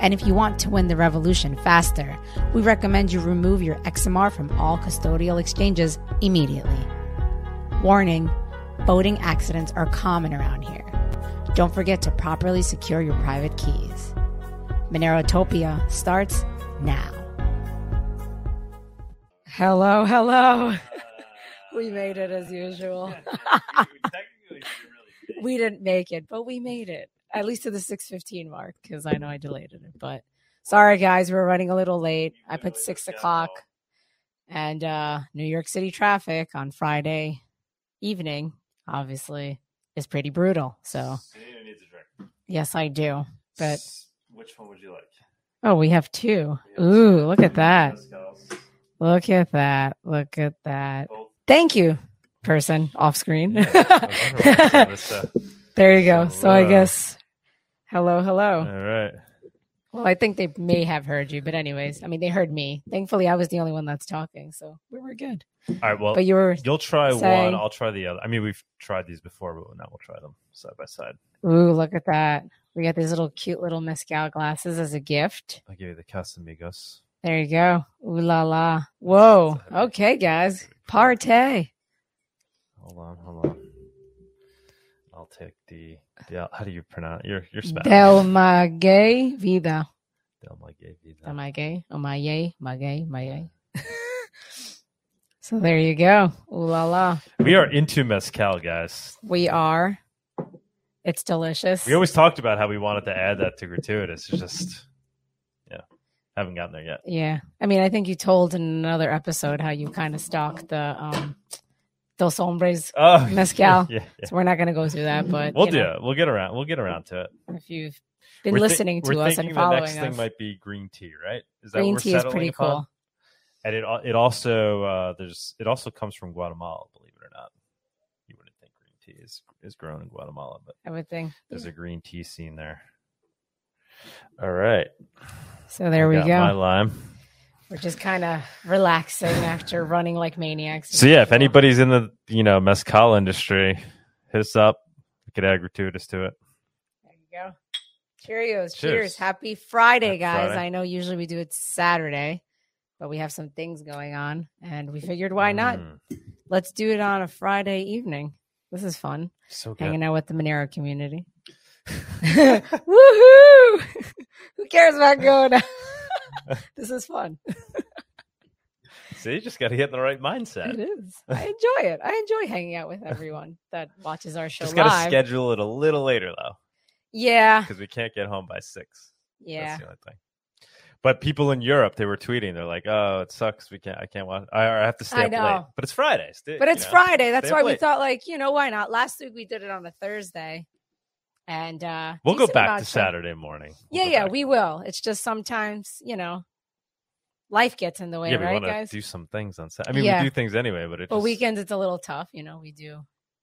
And if you want to win the revolution faster, we recommend you remove your XMR from all custodial exchanges immediately. Warning boating accidents are common around here. Don't forget to properly secure your private keys. Monerotopia starts now. Hello, hello. we made it as usual. we didn't make it, but we made it at least to the 615 mark because I know I delayed it. But sorry, guys, we're running a little late. I put six o'clock and uh, New York City traffic on Friday evening, obviously, is pretty brutal. So, yes, I do. But which one would you like? oh, we have two. Ooh, look at that. Look at that. Look at that. Thank you, person off screen. There you go. So I guess hello, hello. All right. Well, I think they may have heard you, but anyways, I mean, they heard me. Thankfully, I was the only one that's talking, so we were good. All right. Well, But you were, you'll try saying- one. I'll try the other. I mean, we've tried these before, but now we'll try them side by side. ooh, look at that. We got these little cute little mezcal glasses as a gift. I'll give you the Casamigos. There you go. Ooh la la. Whoa. Okay, guys. Partay. Hold on. Hold on. I'll take the. Yeah. How do you pronounce? your your Spanish. Del Maguey Vida. Del Maguey Vida. Del Maguey. Oh, Maguey. Maguey. Maguey. so there you go. Ooh la la. We are into mezcal, guys. We are. It's delicious. We always talked about how we wanted to add that to gratuitous. It's just, yeah, haven't gotten there yet. Yeah. I mean, I think you told in another episode how you kind of stalked the um Dos Hombres. Oh, Mezcal. Yeah, yeah. So we're not going to go through that, but We'll do know, it. We'll get around. We'll get around to it. if you've been We're listening to we're us and the following next us, thing might be green tea, right? Is that what green tea is pretty upon? cool. And it it also uh, there's it also comes from Guatemala. Believe it or not, you wouldn't think green tea is is grown in Guatemala, but I would think. there's a green tea scene there. All right, So there I we go. My lime. We're just kind of relaxing after running like maniacs. So yeah, if anybody's in the you know mezcal industry, hit us up. We could add gratuitous to it. There you go. Cheerios. Cheers. Cheers. Happy Friday, Happy guys. Friday. I know usually we do it Saturday, but we have some things going on and we figured why not? Mm, Let's do it on a Friday evening. This is fun. so good. Hanging out with the Monero community. Woohoo! Who cares about going out? this is fun. See, you just got to get in the right mindset. It is. I enjoy it. I enjoy hanging out with everyone that watches our show Just got to schedule it a little later though, yeah. because we can't get home by six. Yeah. That's the only thing. But people in Europe, they were tweeting. They're like, "Oh, it sucks. We can't. I can't watch. I, I have to stay I up late." know. But it's Friday. Sti- But it's know. Friday. That's Stay why we late. thought, like, you know, why not? Last week we did it on a Thursday, and uh We'll go back to Saturday morning. We'll Yeah, yeah, back. we will. It's just sometimes, you know, life gets in the way, yeah, we right, guys? do some things on Saturday. I mean, Yeah. we do things anyway, but it but just, weekends it's a little tough. You know, we do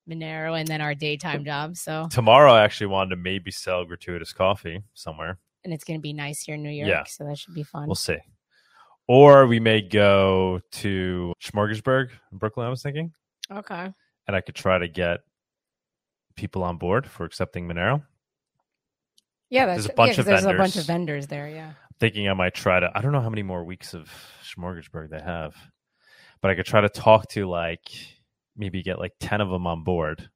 Monero and then our daytime job. So, tomorrow. I actually wanted to maybe sell gratuitous coffee somewhere. and it's going to be nice here in New York. Yeah. So that should be fun. We'll see. Or we may go to Smorgasburg in Brooklyn. I was thinking, okay. and I could try to get people on board for accepting Monero. Yeah, that's There's a yeah, of there's a bunch of vendors there. Yeah. thinking I might try to. I don't know how many more weeks of Smorgasburg they have, but I could try to talk to like maybe get like ten of them on board,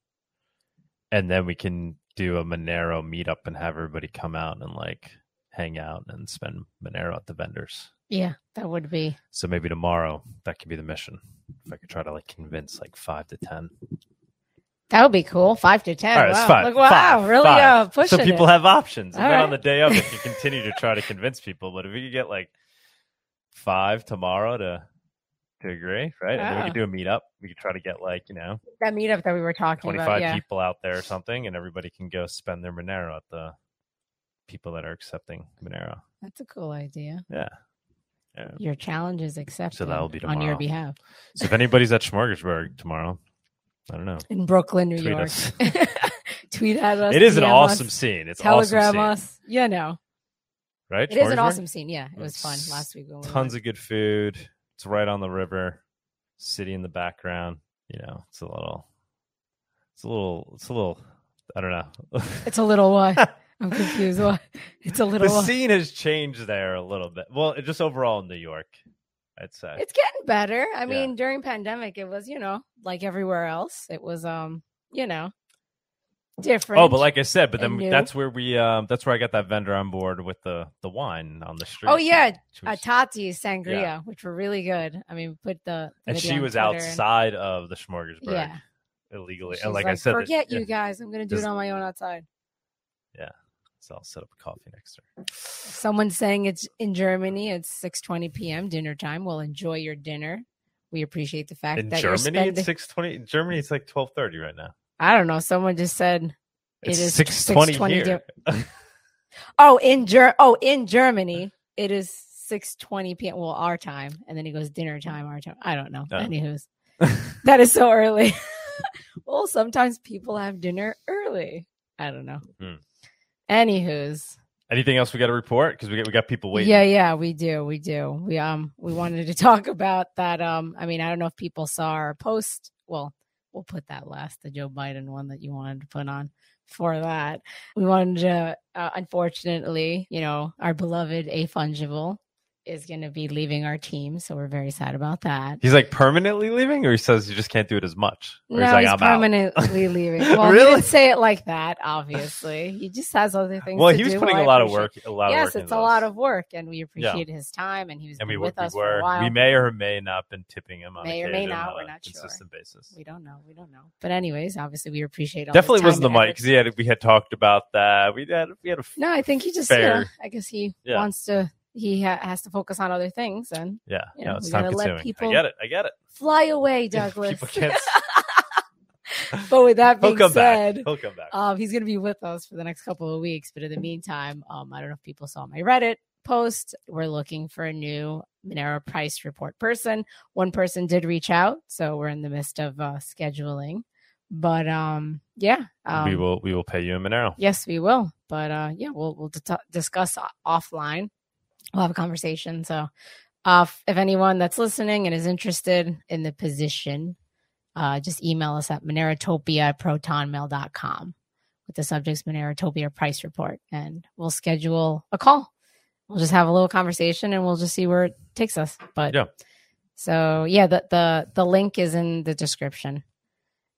and then we can do a Monero meetup and have everybody come out and like hang out and spend Monero at the vendors. Yeah, that would be. So maybe tomorrow that could be the mission. If I could try to like convince like five to ten. That would be cool. Five to ten. All right, wow. it's five. Look, wow, five, really five. uh pushing so people it. have options, and All then right. on the day of, it, you continue to try to convince people. But if we could get like five tomorrow to to agree, right? And then we Ah. could do a meetup. We could try to get like you know that meetup that we were talking twenty about. five Yeah. people out there or something, and everybody can go spend their Monero at the people that are accepting Monero. That's a cool idea. Yeah, Yeah. Your challenge is accepted So that'll be on your behalf So if anybody's at Smorgasburg tomorrow, I don't know. in Brooklyn, New Tweet York. us. Tweet at us. It is an DM awesome us, scene. It's Telegram awesome scene, us. You know, right? it is an awesome scene. Yeah, it was fun last week. We Tons of good food. It's right on the river. City in the background. You know, it's a little. It's a little. It's a little. I don't know. It's a little what? I'm confused. What? It's a little. the what? scene has changed there a little bit. Well, just overall in New York, I'd say. It's getting better. I Yeah. mean, during pandemic, it was you know like everywhere else. It was um you know different. Oh, but like I said, but then new. that's where we um that's where I got that vendor on board with the the wine on the street. Oh, yeah, uh, was- Tati's sangria, Yeah. which were really good. I mean, put the, the and she was Twitter and- outside of the Smorgasburg Yeah, illegally. She's and like, I said, forget yeah, you guys. I'm gonna do it on my own outside. So I'll set up a coffee next to her. Someone's saying it's in Germany. It's 6:20 p.m. dinner time. Well, enjoy your dinner. We appreciate the fact In that you're Germany, spending. it's six twenty. Germany, it's like twelve thirty right now. I don't know. Someone just said It's It is six twenty 6:20 here. Oh, in Ger- oh, in Germany, it is six twenty p.m. Well, our time, and then he goes dinner time, our time. I don't know. Oh. Anywho's, that is so early. well, sometimes people have dinner early. I don't know. Hmm. Anywho's, Anything else we got to report? Because we got we got people waiting. yeah, yeah, we do, we do. We um, we wanted to talk about that. Um, I mean, I don't know if people saw our post. Well, we'll put that last, the Joe Biden one that you wanted to put on for that. We wanted to, uh, unfortunately, you know, our beloved A Fungible is going to be leaving our team. So we're very sad about that. He's like permanently leaving, or he says you just can't do it as much. Or No, he's like, he's I'm out. permanently leaving. Well, he didn't say it like that, obviously. He just has other things Well, he was do. putting Well, a lot of work. A lot of work. Yes, it's a lot of work, and we appreciate his time, and he was and we, with we us were for a while. we may or may not been tipping him on May or may not, we're a not sure. consistent basis. We don't know. We don't know. But anyways, obviously, we appreciate all Definitely wasn't the mic because he had we had talked about that. We had we had a No, I think he just, Fair. I guess he Yeah. wants to. He ha- has to focus on other things and yeah. You no, know, it's we time consuming. people- I get it. I get it. fly away, Douglas. but with that being He'll come said, back. He'll come back. um, he's going to be with us for the next couple of weeks. But in the meantime, um, I don't know if people saw my Reddit post. We're looking for a new Monero price report person. One person did reach out, so we're in the midst of uh, scheduling. But um, yeah, um, we will we will pay you in Monero. Yes, we will. But uh, yeah, we'll we'll t- discuss offline. We'll have a conversation. So, uh, if, if anyone that's listening and is interested in the position, uh, just email us at monerotopia at protonmail.com with the subject's Monerotopia price report, and we'll schedule a call. We'll just have a little conversation, and we'll just see where it takes us. But Yeah. So yeah, the the the link is in the description.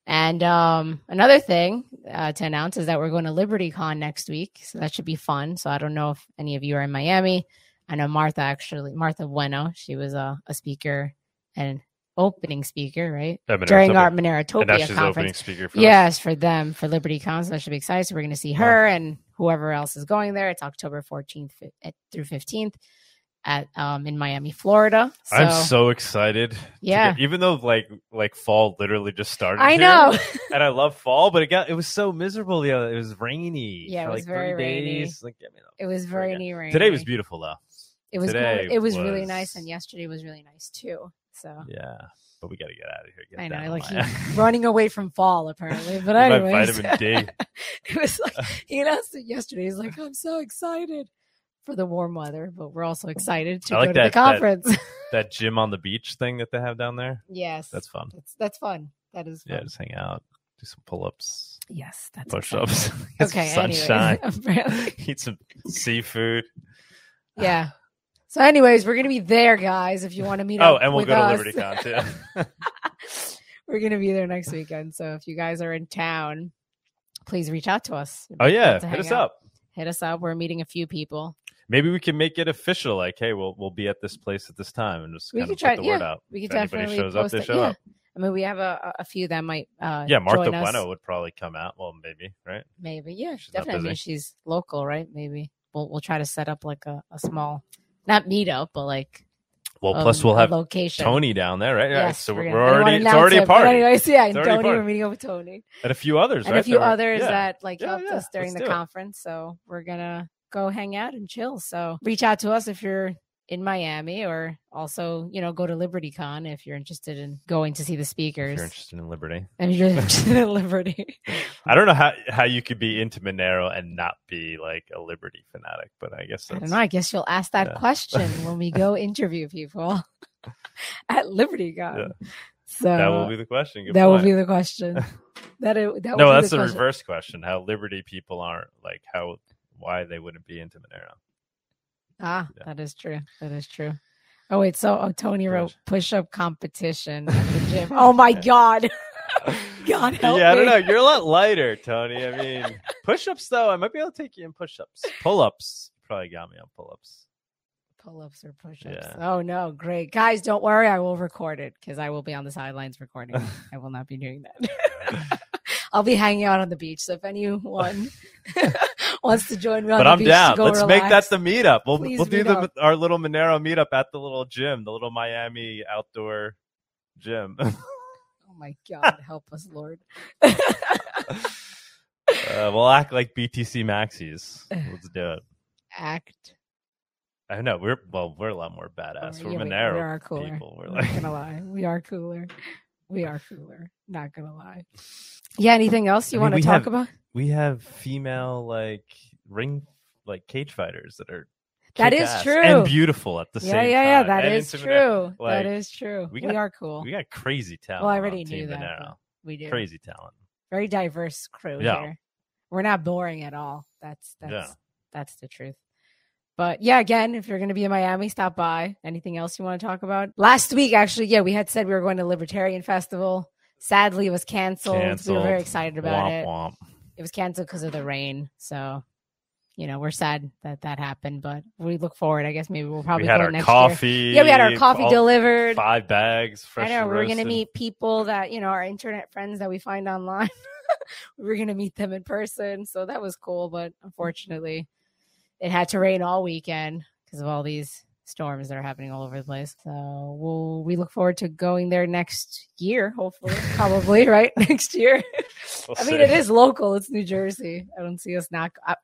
And um, another thing uh, to announce is that we're going to LibertyCon next week, so that should be fun. So I don't know if any of you are in Miami. I know Martha actually, Martha Bueno, she was a, a speaker and opening speaker, right? At During our Monerotopia opening conference. speaker for us. Yes, for them for Liberty Council. that should be exciting. So we're going to see her and whoever else is going there. It's October 14th through 15th at um, in Miami, Florida. So, I'm so excited. yeah, get- even though like like fall literally just started. I here, know. and I love fall, but it got it was so miserable. Yeah, it was rainy. Yeah, it was like very rainy. days. Like, I mean, it was very rainy. today was beautiful though. It was today good. It was, really nice, and yesterday was really nice too. So Yeah, but we got to get out of here. Get I know, like he's running away from fall apparently. But anyways, vitamin D. it was like he announced it yesterday. He's like, "I'm so excited for the warm weather, but we're also excited to I like go to that- the conference." that gym on the beach thing that they have down there. yes, That's fun. that's that's fun. That is fun. Yeah, just hang out, do some pull ups, yes, that's push-ups. Okay, sunshine, eat some seafood. yeah. So, anyways, we're gonna be there, guys. If you want to meet Oh, up oh, and we'll go to us. LibertyCon too. we're gonna be there next weekend. So if you guys are in town, please reach out to us. oh yeah, hit us out. up. Hit us up. We're meeting a few people. Maybe we can make it official. Like, hey, we'll we'll be at this place at this time, and just We kind of try- put the word out. We could If definitely shows up, post they it. show yeah. up. I mean, we have a, a few that might. Uh, Yeah, Martha. Bueno would probably come out. Well, maybe right. Maybe, yeah, She's definitely. I mean, she's local, right? Maybe we'll we'll try to set up like a, a small, not meetup, but like Well, um, plus we'll have location. Tony down there, right? Yeah, Yes, so we're we're, gonna- we're I don't wanna already it's announce already it, a but party, anyways, yeah, and Tony, party. we're meeting up with Tony and a few others, and right? a few that others yeah. that like Yeah, helped yeah, us during let's the do it. conference. So we're gonna go hang out and chill. So reach out to us if you're in Miami, or also, you know, go to LibertyCon if you're interested in going to see the If speakers. you're interested in Liberty. and you're interested in Liberty. I don't know how how you could be into Monero and not be like a Liberty fanatic, but I guess I don't know. I guess you'll ask that Yeah. question when we go interview people at LibertyCon. So that will be the question. Good that will be the question. That it, that no, will be that's the the question. reverse question. How Liberty people aren't like how why they wouldn't be into Monero. Ah, Yeah. that is true. That is true. Oh wait, so oh, Tony wrote push-up competition at the gym. Oh my god, God help yeah, I don't me. know. You're a lot lighter, Tony. I mean, push-ups though, I might be able to take you in push-ups. Pull-ups, you probably got me on pull-ups. pull-ups or push-ups. Yeah. Oh no, great guys! Don't worry, I will record it because I will be on the sidelines recording. I will not be doing that. I'll be hanging out on the beach. So if anyone wants to join me on but the I'm beach to down. Let's make that the meetup. We'll Please we'll do the our little Monero meetup at the little gym, the little Miami outdoor gym. oh my god, help us, Lord. uh, we'll act like BTC maxis. Let's do it. Act. I know we're well, we're a lot more badass. Oh, We're yeah, we- Monero we are cooler. people. We're I'm like not gonna lie. We are cooler. We are cooler. Not gonna lie. Yeah. Anything else you I mean, want to talk have- about? we have female like ring like cage fighters that are That is true. and beautiful at the Yeah, same yeah, yeah. time. That and is true. Like, that is true. we We, are cool. We got crazy talent. well, I already knew that. Monero. but We do. Crazy talent. Very diverse crew Yeah. here. We're not boring at all. That's that's Yeah. that's the truth. But yeah, again, if you're going to be in Miami, stop by. Anything else you want to talk about? Last week, actually, yeah, we had said we were going to Libertarian Festival. Sadly, it was canceled. We were very excited about womp it. womp. it was canceled because of the rain. So, you know, we're sad that that happened, but we look forward. I guess maybe we'll probably we had go our next coffee. year. Yeah, we had our coffee delivered. Five bags. I Fresh know we were going to meet people that you know our internet friends that we find online. we were going to meet them in person, so that was cool. But unfortunately, it had to rain all weekend because of all these storms that are happening all over the place. So we'll we look forward to going there next year, hopefully, probably right next year. We'll I mean, see. it is local. It's New Jersey. I don't see us not. I,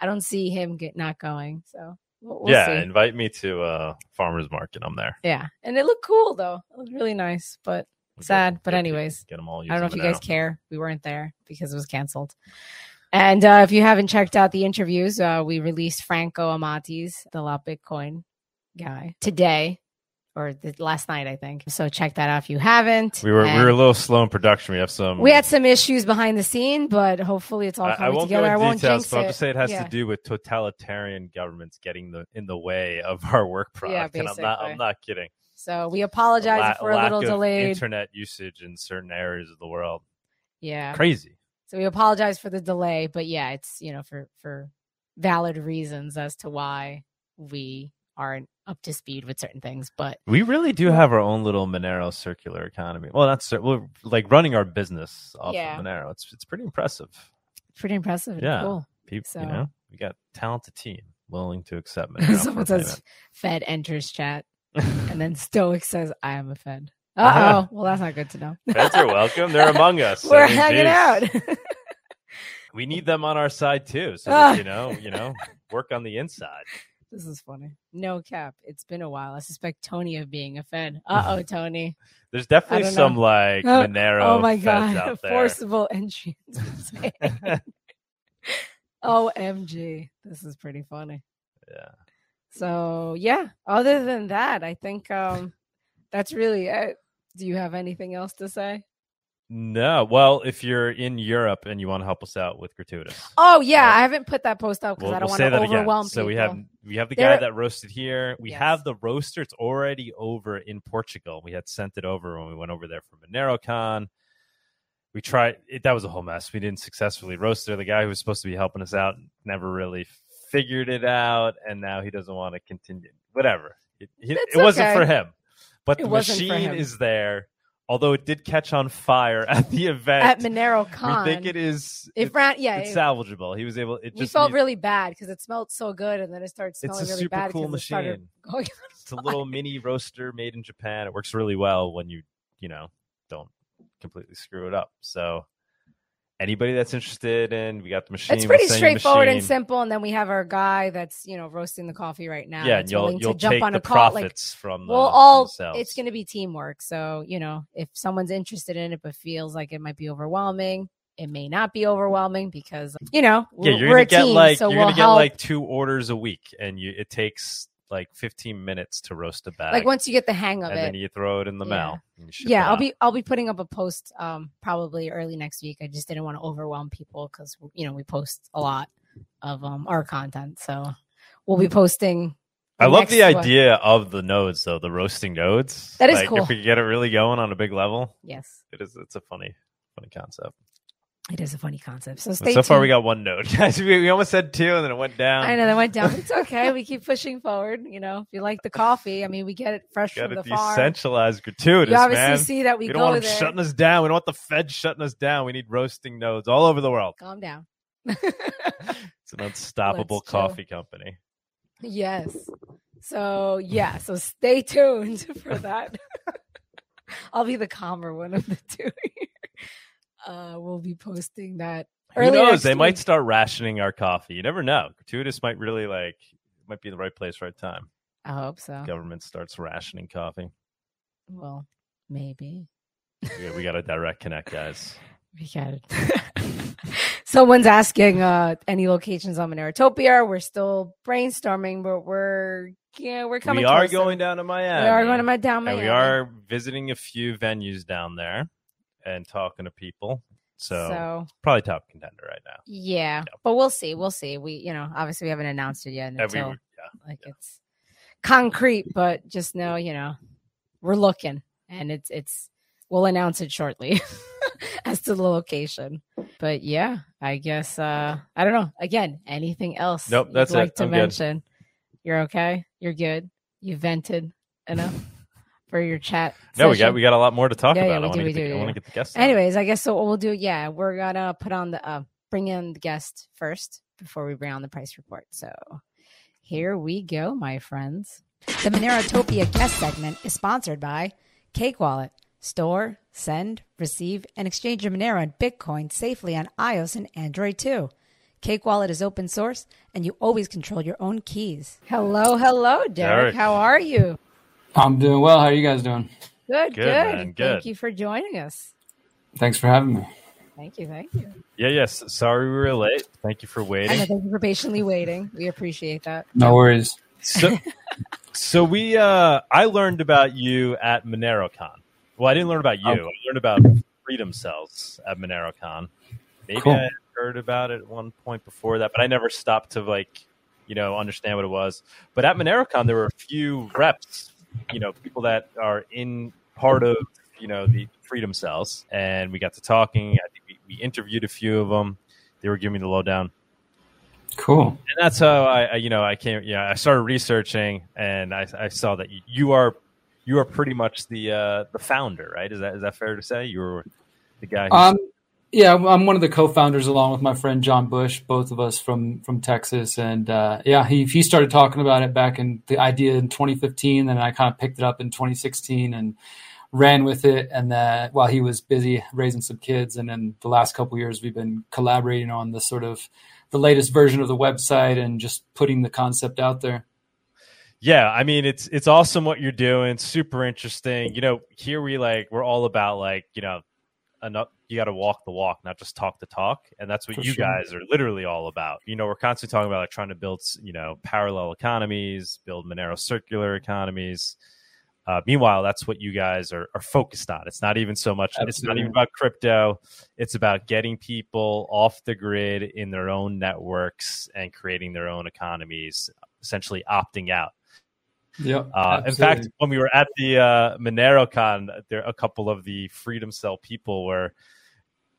I don't see him get not going. So we'll, we'll yeah, see. invite me to uh farmers market. I'm there. yeah, and it looked cool though. It looked really nice, but sad. get- but anyways, get them all. I don't know if you guys care. We weren't there because it was canceled. And uh, if you haven't checked out the interviews, uh, we released Franco Amati's, the La Bitcoin guy, today or the, last night, I think. So check that out if you haven't. We were we were a little slow in production. We have some. we had some issues behind the scene, but hopefully it's all I, I coming won't together. go I won't details, jinx but I'll just say it has Yeah. to do with totalitarian governments getting the in the way of our work product. and I'm not. I'm not kidding. So we apologize La- we're a little delayed. Internet usage in certain areas of the world. yeah. Crazy. So we apologize for the delay, but yeah, it's you know for for valid reasons as to why we aren't up to speed with certain things. But We really do have our own little Monero circular economy. Well, that's we're like running our business off Yeah. of Monero. It's it's pretty impressive. pretty impressive. Yeah. Cool. People, So- you know, we got talented team willing to accept Monero. Someone says Fed enters chat, and then Stoic says, "I am a Fed." Uh oh. Well, that's not good to know. Feds are welcome. They're among us. I We're mean, hanging geez. out. We need them on our side too, so Ah. that, you know, you know, work on the inside. this is funny. No cap. It's been a while. I suspect Tony of being a Fed. Uh oh, Tony. There's definitely some know. like Oh, Monero oh my god. Forcible entry. OMG. This is pretty funny. yeah. So yeah, other than that, I think um that's really it. Do you have anything else to say? No, well, if you're in Europe and you want to help us out with gratuitous, Oh yeah, Right. I haven't put that post up because we'll, I don't we'll want to that again. So people. we have we have the guy that roasted here. We Yes. have the roaster. It's already over in Portugal. We had sent it over when we went over there for MoneroCon. We tried it. That was a whole mess. We didn't successfully roast it. The guy who was supposed to be helping us out never really figured it out, and now he doesn't want to continue. Whatever. It, It's it wasn't okay. for him, but It the machine is there. Although it did catch on fire at the event, at Monero Con. we think it is. It it's, ran, yeah. it's it- salvageable. He was able. It we just felt need- really bad because it smelled so good, and then it started It's smelling a really super bad cool 'cause it started machine. It's a little mini roaster made in Japan. It works really well when you, you know, don't completely screw it up. So, anybody that's interested in, we got the machine. It's pretty straightforward and simple. And then we have our guy that's you know roasting the coffee right now. Yeah, and you'll you'll to jump take on the a call. Like profits from the we'll from all the it's going to be teamwork. So you know if someone's interested in it but feels like it might be overwhelming, it may not be overwhelming because you know yeah, we're, you're gonna a get team, like so you're we'll gonna get help. like two orders a week, and you it takes like 15 minutes to roast a bag. like once you get the hang of and it. And then you throw it in the Yeah. mail. and you ship yeah i'll out. be i'll be putting up a post um probably early next week i just didn't want to overwhelm people because you know we post a lot of um our content so we'll be posting I love the one. idea of the nodes, though the roasting nodes. That is like, cool. If we get it really going on a big level, yes it is. It's a funny, funny concept. It is a funny concept so stay so far, we got one node, guys. We, we almost said two, and then it went down. I know that went down. It's okay. We keep pushing forward. You know, if you like the coffee, I mean, we get it fresh Got from to the farm. decentralize gratuitous, You obviously man. see that we, We don't want them there. shutting us down. We don't want the Fed shutting us down. We need roasting nodes all over the world. Calm down. It's an unstoppable Let's chill. coffee company. yes. So yeah. So stay tuned for that. I'll be the calmer one of the two. Uh, we'll be posting that. Who knows? They might start rationing our coffee. You never know. Gratuitous might really like might be in the right place, right time. I hope so. Government starts rationing coffee. Well, maybe. Yeah, we got a direct connect, guys. We got it. Someone's asking uh any locations on Monerotopia. We're still brainstorming, but we're yeah, we're coming. we are closer. going down to Miami. We are going to my down and Miami. we are visiting a few venues down there and talking to people. So, so probably top contender right now. yeah, but we'll see. We'll see. We you know obviously we haven't announced it yet we until were- yeah. like it's concrete, but just know you know we're looking, and it's it's we'll announce it shortly as to the location. But yeah, I guess uh I don't know. Again, anything else? Nope, that's it. like to I'm good. mention? You're okay. You're good. You vented enough for your chat. No, we got we got a lot more to talk Yeah, yeah, about. we I want do, to we get, the- do, I want yeah. to get the guests. Anyways, I guess so. What we'll do, yeah, we're gonna put on the uh bring in the guest first before we bring on the price report. So here we go, my friends. The Monerotopia guest segment is sponsored by Cake Wallet. Store, send, receive, and exchange your Monero and Bitcoin safely on iOS and Android too. Cake Wallet is open source, and you always control your own keys. Hello, hello, Derek. Derek. How are you? I'm doing well. How are you guys doing? Good, Good, good. man, Thank you for joining us. Thanks for having me. Thank you, thank you. Yeah, yes. Sorry we were late. Thank you for I know, waiting. thank you for patiently waiting. We appreciate that. No worries. so, so we uh I learned about you at MoneroCon. Well, I didn't learn about you. Oh. I learned about Freedom Cells at MoneroCon. Maybe Cool. I heard about it at one point before that, but I never stopped to like, you know, understand what it was. But at MoneroCon, there were a few reps, you know, people that are in part of, you know, the Freedom Cells, and we got to talking. I think we, we interviewed a few of them. They were giving me the lowdown Cool. and that's how I, I you know I came yeah I started researching and I, I saw that you, you are you are pretty much the uh, the founder right is that is that fair to say you were the guy who Um, yeah, I'm one of the co-founders along with my friend John Bush, both of us from from Texas, and uh, yeah, he he started talking about it back in the idea in 2015, and I kind of picked it up in 2016 and ran with it. And uh, while he was busy raising some kids, and then the last couple years we've been collaborating on the sort of the latest version of the website and just putting the concept out there. yeah I mean it's it's awesome what you're doing super interesting you know here we like we're all about like you know enough you got to walk the walk not just talk the talk. And that's what For you sure. guys are literally all about. You know we're constantly talking about like trying to build you know parallel economies build monero circular economies. Uh, meanwhile that's what you guys are, are focused on. It's not even so much it's not even about crypto. It's about getting people off the grid in their own networks and creating their own economies essentially opting out Yep. uh, in fact, when we were at the uh, MoneroCon, there a couple of the Freedom Cell people were,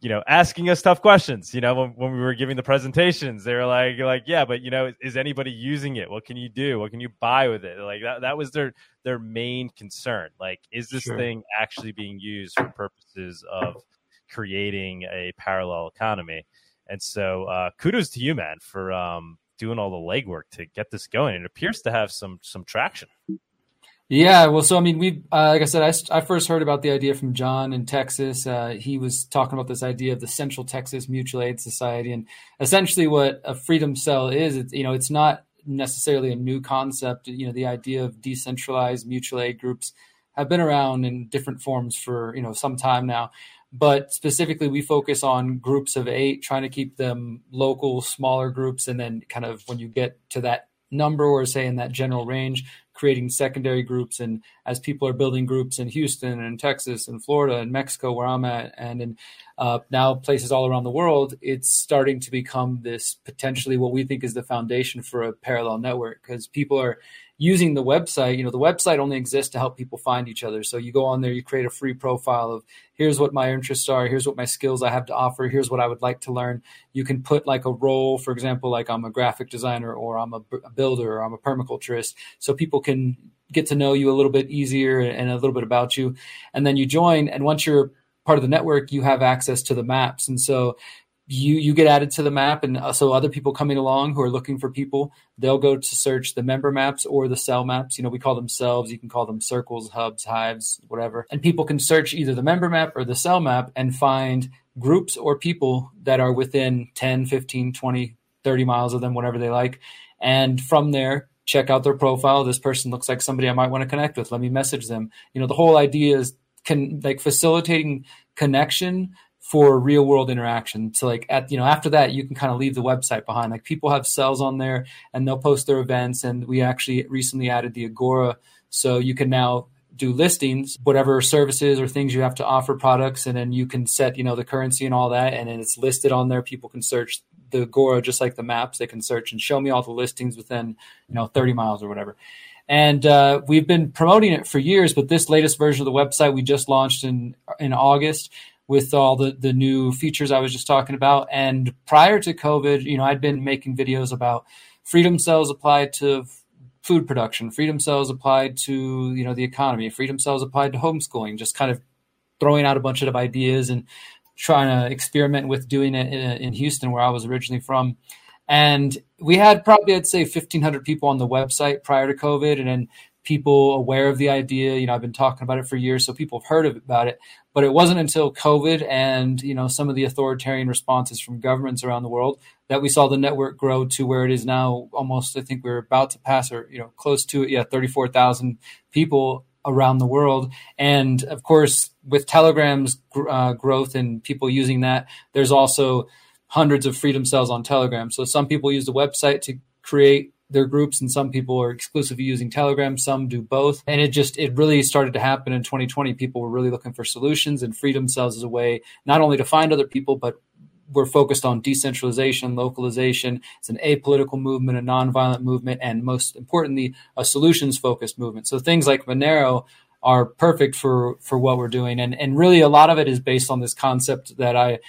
you know, asking us tough questions. You know, when, when we were giving the presentations, they were like, like, yeah, but you know, is, is anybody using it? What can you do? What can you buy with it? Like that, that was their their main concern. Like, is this Sure. thing actually being used for purposes of creating a parallel economy? And so, uh, kudos to you, man, for um, doing all the legwork to get this going. It appears to have some some traction. Yeah, well, so I mean, we, uh, like I said, I, I first heard about the idea from John in Texas. Uh, he was talking about this idea of the Central Texas Mutual Aid Society, and essentially, what a freedom cell is, it's, you know, it's not necessarily a new concept. You know, the idea of decentralized mutual aid groups have been around in different forms for you know some time now but specifically we focus on groups of eight trying to keep them local smaller groups and then kind of when you get to that number or say in that general range creating secondary groups. And as people are building groups in houston and texas and florida and mexico where i'm at and in uh, now places all around the world it's starting to become this potentially what we think is the foundation for a parallel network because people are using the website, you know, the website only exists to help people find each other. So you go on there, you create a free profile of here's what my interests are, here's what my skills I have to offer, here's what I would like to learn. You can put like a role, for example, like I'm a graphic designer or I'm a, builder or I'm a permaculturist. So people can get to know you a little bit easier and a little bit about you. And then you join. And once you're part of the network, you have access to the maps. And so you you get added to the map and uh, so other people coming along who are looking for people they'll go to search the member maps or the cell maps. You know we call them cells you can call them circles hubs hives whatever. And people can search either the member map or the cell map and find groups or people that are within 10 15 20 30 miles of them whatever they like. And from there check out their profile. This person looks like somebody i might want to connect with. Let me message them. You know the whole idea is can like facilitating connection for real world interaction. So like at you know after that you can kind of leave the website behind. Like people have cells on there and they'll post their events and we actually recently added the Agora so you can now do listings, whatever services or things you have to offer products and then you can set, you know, the currency and all that and then it's listed on there. People can search the Agora just like the maps. They can search and show me all the listings within, you know, 30 miles or whatever. And uh, we've been promoting it for years, but this latest version of the website we just launched in in August with all the the new features I was just talking about. And prior to COVID, you know, I'd been making videos about freedom cells applied to food production, freedom cells applied to you know the economy, freedom cells applied to homeschooling, just kind of throwing out a bunch of ideas and trying to experiment with doing it in, in Houston, where I was originally from. And we had probably, I'd say, 1,500 people on the website prior to COVID, and then people aware of the idea. You know, I've been talking about it for years, so people have heard about it. But it wasn't until COVID and you know some of the authoritarian responses from governments around the world that we saw the network grow to where it is now. Almost, I think we're about to pass, or you know, close to it. Yeah, thirty-four thousand people around the world. And of course, with Telegram's uh, growth and people using that, there's also hundreds of freedom cells on Telegram. So some people use the website to create their groups and some people are exclusively using telegram some do both and it just it really started to happen in 2020 people were really looking for solutions and freedom cells as a way not only to find other people but we're focused on decentralization, localization. It's an apolitical movement, a nonviolent movement, and most importantly, a solutions focused movement. So things like Monero are perfect for for what we're doing, and and really a lot of it is based on this concept that I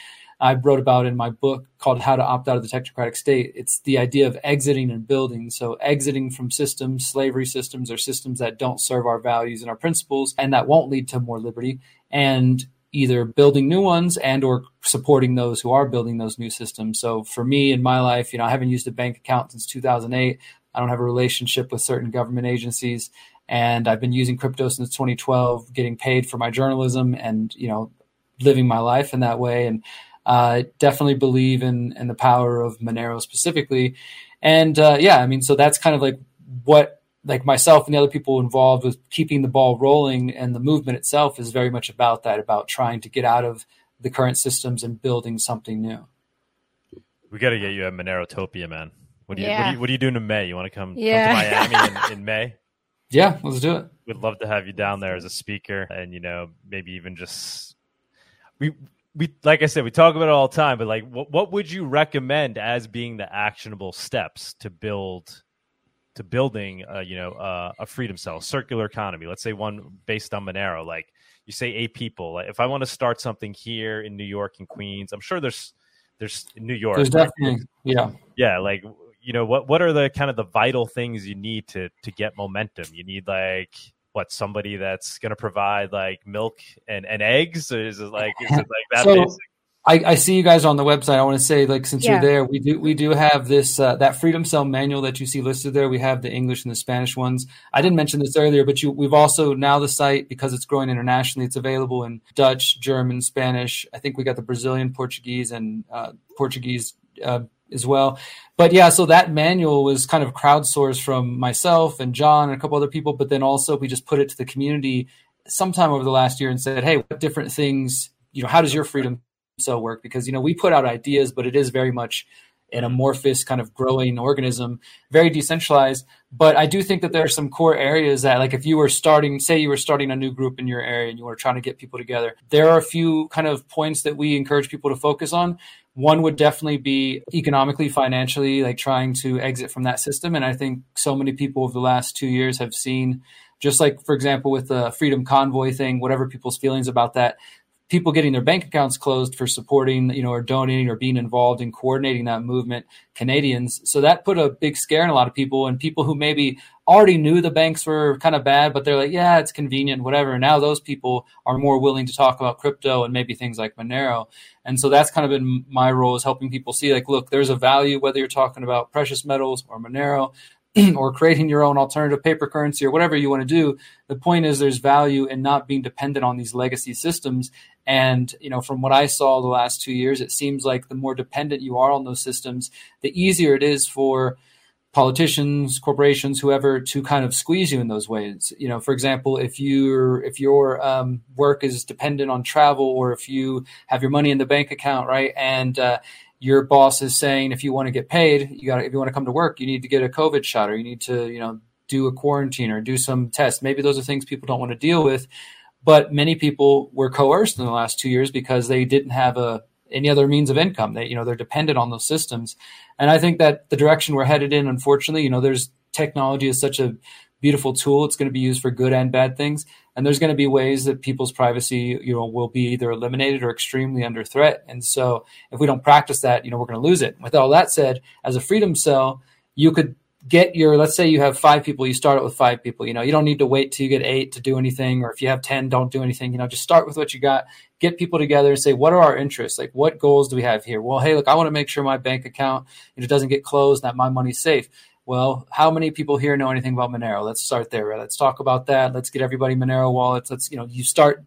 I wrote about in my book called How to Opt Out of the Technocratic State. It's the idea of exiting and building. So, exiting from systems, slavery systems, or systems that don't serve our values and our principles and that won't lead to more liberty, and either building new ones and or supporting those who are building those new systems. So for me in my life, you know, I haven't used a bank account since 2008. I don't have a relationship with certain government agencies and I've been using crypto since 2012, getting paid for my journalism and, you know, living my life in that way and uh, definitely believe in in the power of Monero specifically, and uh, yeah, I mean, so that's kind of like what like myself and the other people involved with keeping the ball rolling, and the movement itself is very much about that, about trying to get out of the current systems and building something new. We got to get you at Monerotopia, man. What do you, yeah. what, are you what are you doing in May? You want to come, yeah. come to Miami in, in May? Yeah, let's do it. We'd love to have you down there as a speaker, and you know, maybe even just we we like I said, we talk about it all the time, but like, what what would you recommend as being the actionable steps to build to building, uh, you know, uh, a freedom cell, circular economy? Let's say one based on Monero. Like you say, eight people. Like if I want to start something here in New York and Queens, I'm sure there's there's New York. There's definitely yeah yeah like you know what what are the kind of the vital things you need to to get momentum? You need like what somebody that's going to provide like milk and, and eggs or is it like is it like that so, basic? I, I, see you guys on the website. I want to say, like, since yeah. you're there, we do we do have this uh, that Freedom Cell manual that you see listed there. We have the English and the Spanish ones. I didn't mention this earlier, but you, we've also now the site because it's growing internationally. It's available in Dutch, German, Spanish. I think we got the Brazilian Portuguese and uh, Portuguese uh, as well. But yeah, so that manual was kind of crowdsourced from myself and John and a couple other people. But then also we just put it to the community sometime over the last year and said, hey, what different things you know how does your freedom cell work because you know we put out ideas but it is very much an amorphous kind of growing organism very decentralized. But i do think that there are some core areas that like if you were starting say you were starting a new group in your area and you were trying to get people together there are a few kind of points that we encourage people to focus on. One would definitely be economically financially like trying to exit from that system. And i think so many people over the last two years have seen just like for example with the freedom convoy thing whatever people's feelings about that people getting their bank accounts closed for supporting, you know, or donating or being involved in coordinating that movement, Canadians. So that put a big scare in a lot of people and people who maybe already knew the banks were kind of bad, but they're like, yeah, it's convenient, whatever. And now those people are more willing to talk about crypto and maybe things like Monero. And so that's kind of been my role is helping people see like, look, there's a value, whether you're talking about precious metals or Monero, or creating your own alternative paper currency or whatever you want to do. The point is there's value in not being dependent on these legacy systems. And, you know, from what I saw the last two years, it seems like the more dependent you are on those systems, the easier it is for politicians, corporations, whoever to kind of squeeze you in those ways. You know, for example, if your if your um, work is dependent on travel, or if you have your money in the bank account, right, and uh, your boss is saying if you want to get paid, you got if you want to come to work, you need to get a COVID shot or you need to, you know, do a quarantine or do some tests. Maybe those are things people don't want to deal with. But many people were coerced in the last two years because they didn't have a any other means of income. They, you know, they're dependent on those systems. And I think that the direction we're headed in, unfortunately, you know, there's technology is such a beautiful tool. It's going to be used for good and bad things. And there's going to be ways that people's privacy you know will be either eliminated or extremely under threat. And so if we don't practice that you know we're going to lose it. With all that said as a freedom cell you could get your let's say you have five people you start it with five people you know you don't need to wait till you get eight to do anything or if you have 10 don't do anything you know just start with what you got. Get people together and say what are our interests? Like what goals do we have here? Well hey look i want to make sure my bank account you know, doesn't get closed that my money's safe well, how many people here know anything about Monero? Let's start there. Let's talk about that. Let's get everybody Monero wallets. Let's, you know, you start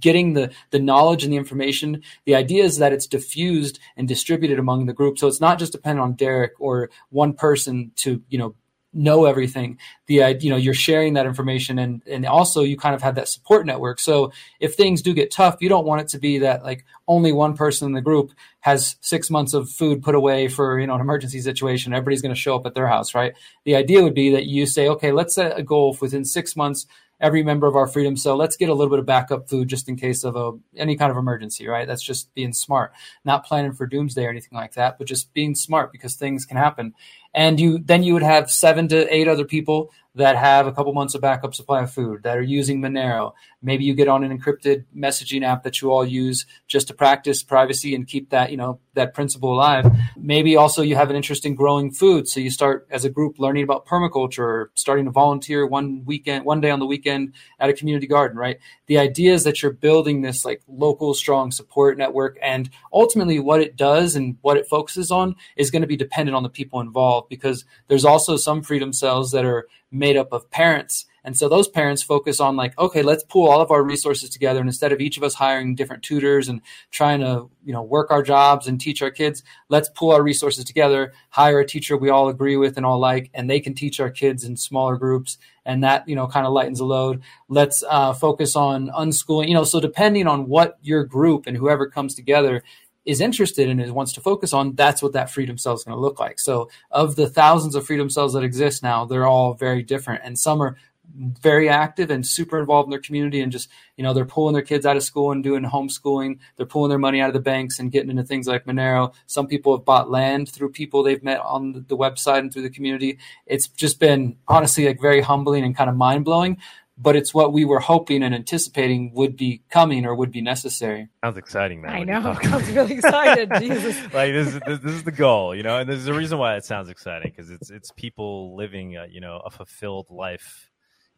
getting the the knowledge and the information. The idea is that it's diffused and distributed among the group. So it's not just dependent on Derek or one person to, you know, know everything. The you know you're sharing that information and and also you kind of have that support network. So if things do get tough you don't want it to be that like only one person in the group has six months of food put away for you know an emergency situation. Everybody's going to show up at their house right? The idea would be that you say okay let's set a goal within six months every member of our freedom cell let's get a little bit of backup food just in case of a any kind of emergency right? That's just being smart. Not planning for doomsday or anything like that but just being smart because things can happen and you then you would have seven to eight other people that have a couple months of backup supply of food that are using Monero. Maybe you get on an encrypted messaging app that you all use just to practice privacy and keep that, you know, that principle alive. Maybe also you have an interest in growing food. So you start as a group learning about permaculture or starting to volunteer one weekend, one day on the weekend at a community garden, right? The idea is that you're building this like local strong support network and ultimately what it does and what it focuses on is going to be dependent on the people involved because there's also some freedom cells that are made up of parents. And so those parents focus on like, okay, let's pool all of our resources together. And instead of each of us hiring different tutors and trying to, you know, work our jobs and teach our kids, let's pool our resources together, hire a teacher we all agree with and all like, and they can teach our kids in smaller groups. And that, you know, kind of lightens the load. Let's uh, focus on unschooling, you know, so depending on what your group and whoever comes together is interested in and wants to focus on, that's what that freedom cell is going to look like. So, of the thousands of freedom cells that exist now, they're all very different, and some are very active and super involved in their community and just you know they're pulling their kids out of school and doing homeschooling. They're pulling their money out of the banks and getting into things like monero. Some people have bought land through people they've met on the website and through the community. It's just been honestly like very humbling and kind of mind-blowing but it's what we were hoping and anticipating would be coming or would be necessary. Sounds exciting, man. I know. I was really excited. Jesus. like this, this, this, is the goal, you know, and there's a reason why it sounds exciting because it's it's people living, a, you know, a fulfilled life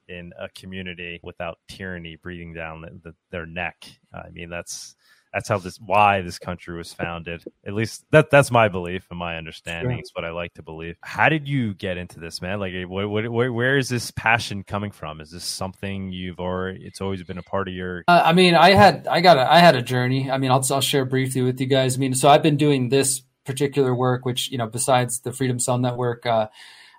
in a community without tyranny breathing down the, the, their neck. I mean, that's that's how this why this country was founded. At least that that's my belief and my understanding. Sure. It's what I like to believe. How did you get into this, man? Like, what, what, where, where is this passion coming from? Is this something you've already? It's always been a part of your. Uh, I mean, I had I got a, I had a journey. I mean, I'll I'll share briefly with you guys. I mean, so I've been doing this particular work, which you know, besides the Freedom Cell Network. Uh,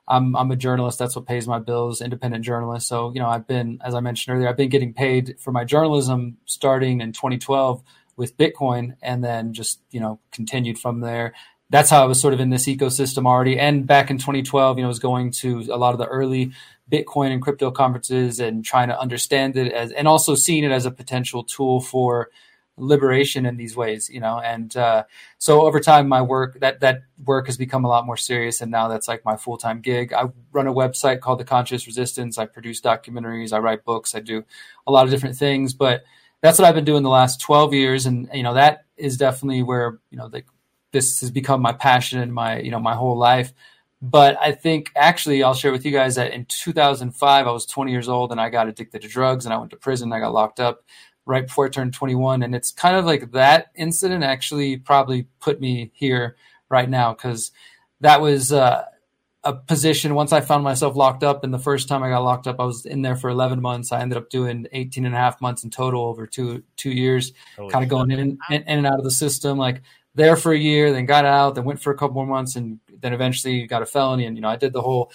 I'm I'm a journalist. That's what pays my bills. Independent journalist. So you know, I've been, as I mentioned earlier, I've been getting paid for my journalism starting in 2012 with Bitcoin, and then just you know continued from there. That's how I was sort of in this ecosystem already. And back in 2012, you know, I was going to a lot of the early Bitcoin and crypto conferences and trying to understand it as, and also seeing it as a potential tool for liberation in these ways, you know. And uh, so over time, my work that that work has become a lot more serious, and now that's like my full time gig. I run a website called The Conscious Resistance. I produce documentaries. I write books. I do a lot of different things, but that's what I've been doing the last twelve years, and you know that is definitely where you know this has become my passion and my you know my whole life. But I think actually, I'll share with you guys that in 2005, I was 20 years old and I got addicted to drugs and I went to prison. I got locked up right before I turned 21. And it's kind of like that incident actually probably put me here right now because that was uh, a position. Once I found myself locked up, and the first time I got locked up, I was in there for 11 months. I ended up doing 18 and a half months in total over two two years, Holy kind of going in, in, in and out of the system. Like there for a year, then got out, then went for a couple more months, and then eventually got a felony. And you know, I did the whole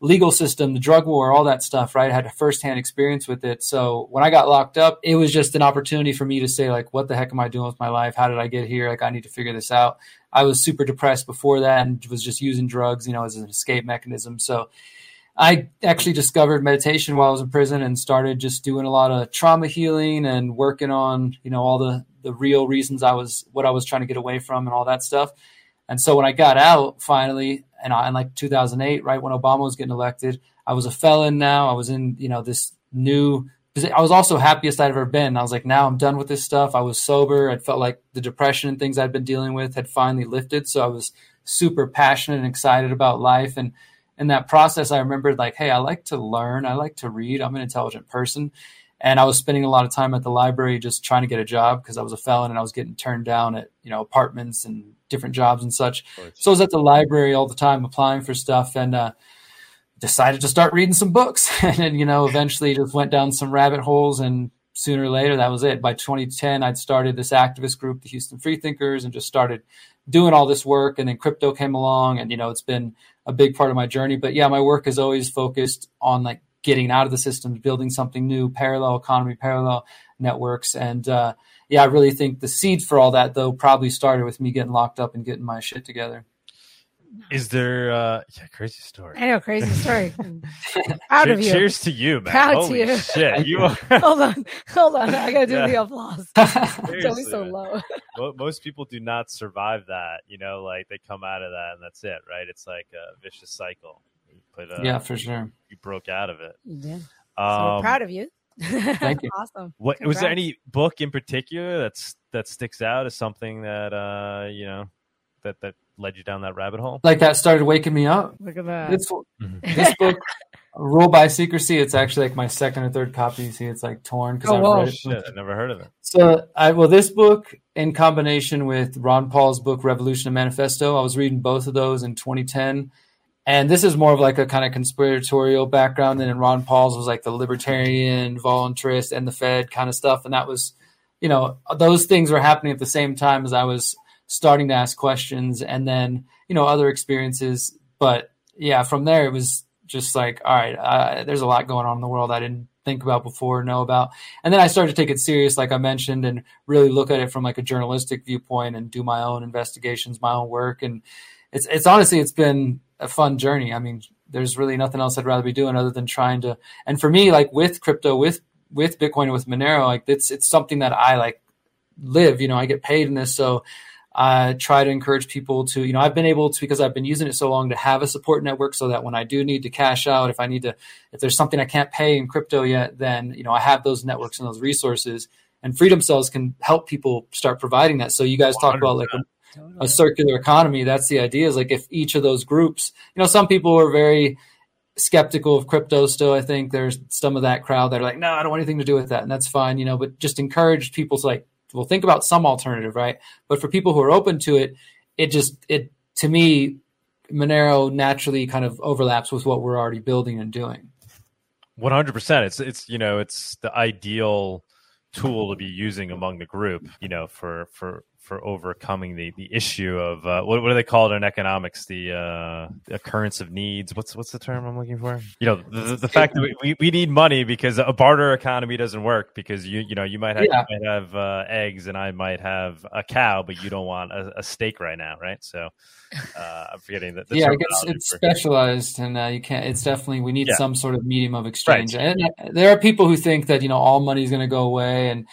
legal system, the drug war, all that stuff, right? I had a firsthand experience with it. So when I got locked up, it was just an opportunity for me to say, like, what the heck am I doing with my life? How did I get here? Like, I need to figure this out. I was super depressed before that and was just using drugs, you know, as an escape mechanism. So I actually discovered meditation while I was in prison and started just doing a lot of trauma healing and working on, you know, all the the real reasons I was what I was trying to get away from and all that stuff. And so when I got out finally, and I, in like 2008, right when Obama was getting elected, I was a felon. Now I was in, you know, this new. I was also happiest I'd ever been. I was like, now I'm done with this stuff. I was sober. I felt like the depression and things I'd been dealing with had finally lifted. So I was super passionate and excited about life. And in that process, I remembered like, hey, I like to learn. I like to read. I'm an intelligent person. And I was spending a lot of time at the library just trying to get a job because I was a felon and I was getting turned down at, you know, apartments and different jobs and such. So I was at the library all the time applying for stuff and uh, decided to start reading some books. and then, you know, eventually just went down some rabbit holes. And sooner or later, that was it. By 2010, I'd started this activist group, the Houston Freethinkers, and just started doing all this work. And then crypto came along. And, you know, it's been a big part of my journey. But yeah, my work is always focused on like getting out of the systems, building something new, parallel economy, parallel networks. And, uh, yeah, I really think the seed for all that though probably started with me getting locked up and getting my shit together. Is there uh yeah, crazy story. I know, crazy story. Proud of you. Cheers to you, man. Proud to you. shit. You are hold on, hold on. I gotta do Yeah. the applause. It's always Seriously, so man. low. Most people do not survive that, you know, like they come out of that and that's it, right? It's like a vicious cycle. But uh, yeah, for sure. you broke out of it. Yeah. So Um, proud of you. Thank you. Awesome. What was there any book in particular that's that sticks out as something that uh you know that that led you down that rabbit hole? Like that started waking me up. Look at that. This Mhm. this book, Rule by Secrecy, it's actually like my second or third copy. You See, it's like torn because Oh, I've whoa. read it. Shit, I never heard of it. So, I well, this book in combination with Ron Paul's book Revolution and Manifesto, I was reading both of those in 2010, and this is more of like a kind of conspiratorial background. And in Ron Paul's was like the libertarian, voluntarist, and the Fed kind of stuff, and that was, you know, those things were happening at the same time as I was starting to ask questions, and then you know other experiences. But yeah, from there it was just like, all right, uh, there's a lot going on in the world I didn't think about before, know about. And then I started to take it serious, like I mentioned, and really look at it from like a journalistic viewpoint and do my own investigations, my own work. And it's it's honestly it's been a fun journey. I mean, there's really nothing else I'd rather be doing other than trying to. And for me, like with crypto, with with Bitcoin, with Monero, like it's it's something that I like live. You know, I get paid in this, so I try to encourage people to, you know, I've been able to because I've been using it so long to have a support network so that when I do need to cash out, if I need to, if there's something I can't pay in crypto yet, then, you know, I have those networks and those resources. And Freedom Cells can help people start providing that. So you guys talk about like a, a circular economy. That's the idea is like if each of those groups, you know, some people are very skeptical of crypto still. I think there's some of that crowd that are like, no, I don't want anything to do with that. And that's fine, you know, but just encourage people to like we'll think about some alternative, right? But for people who are open to it, it just it to me, Monero naturally kind of overlaps with what we're already building and doing. One hundred percent. It's it's you know it's the ideal tool to be using among the group. You know for for for overcoming the the issue of uh, what, what do they call it in economics the uh, the occurrence of needs what's what's the term i'm looking for you know the, the fact that we, we need money because a barter economy doesn't work because you you know you might have, yeah. you might have uh, eggs and i might have a cow but you don't want a, a steak right now right so uh, i'm forgetting that yeah it's, it's specialized and uh, you can't it's definitely we need yeah. some sort of medium of exchange right. and uh, there are people who think that you know all money is going to go away and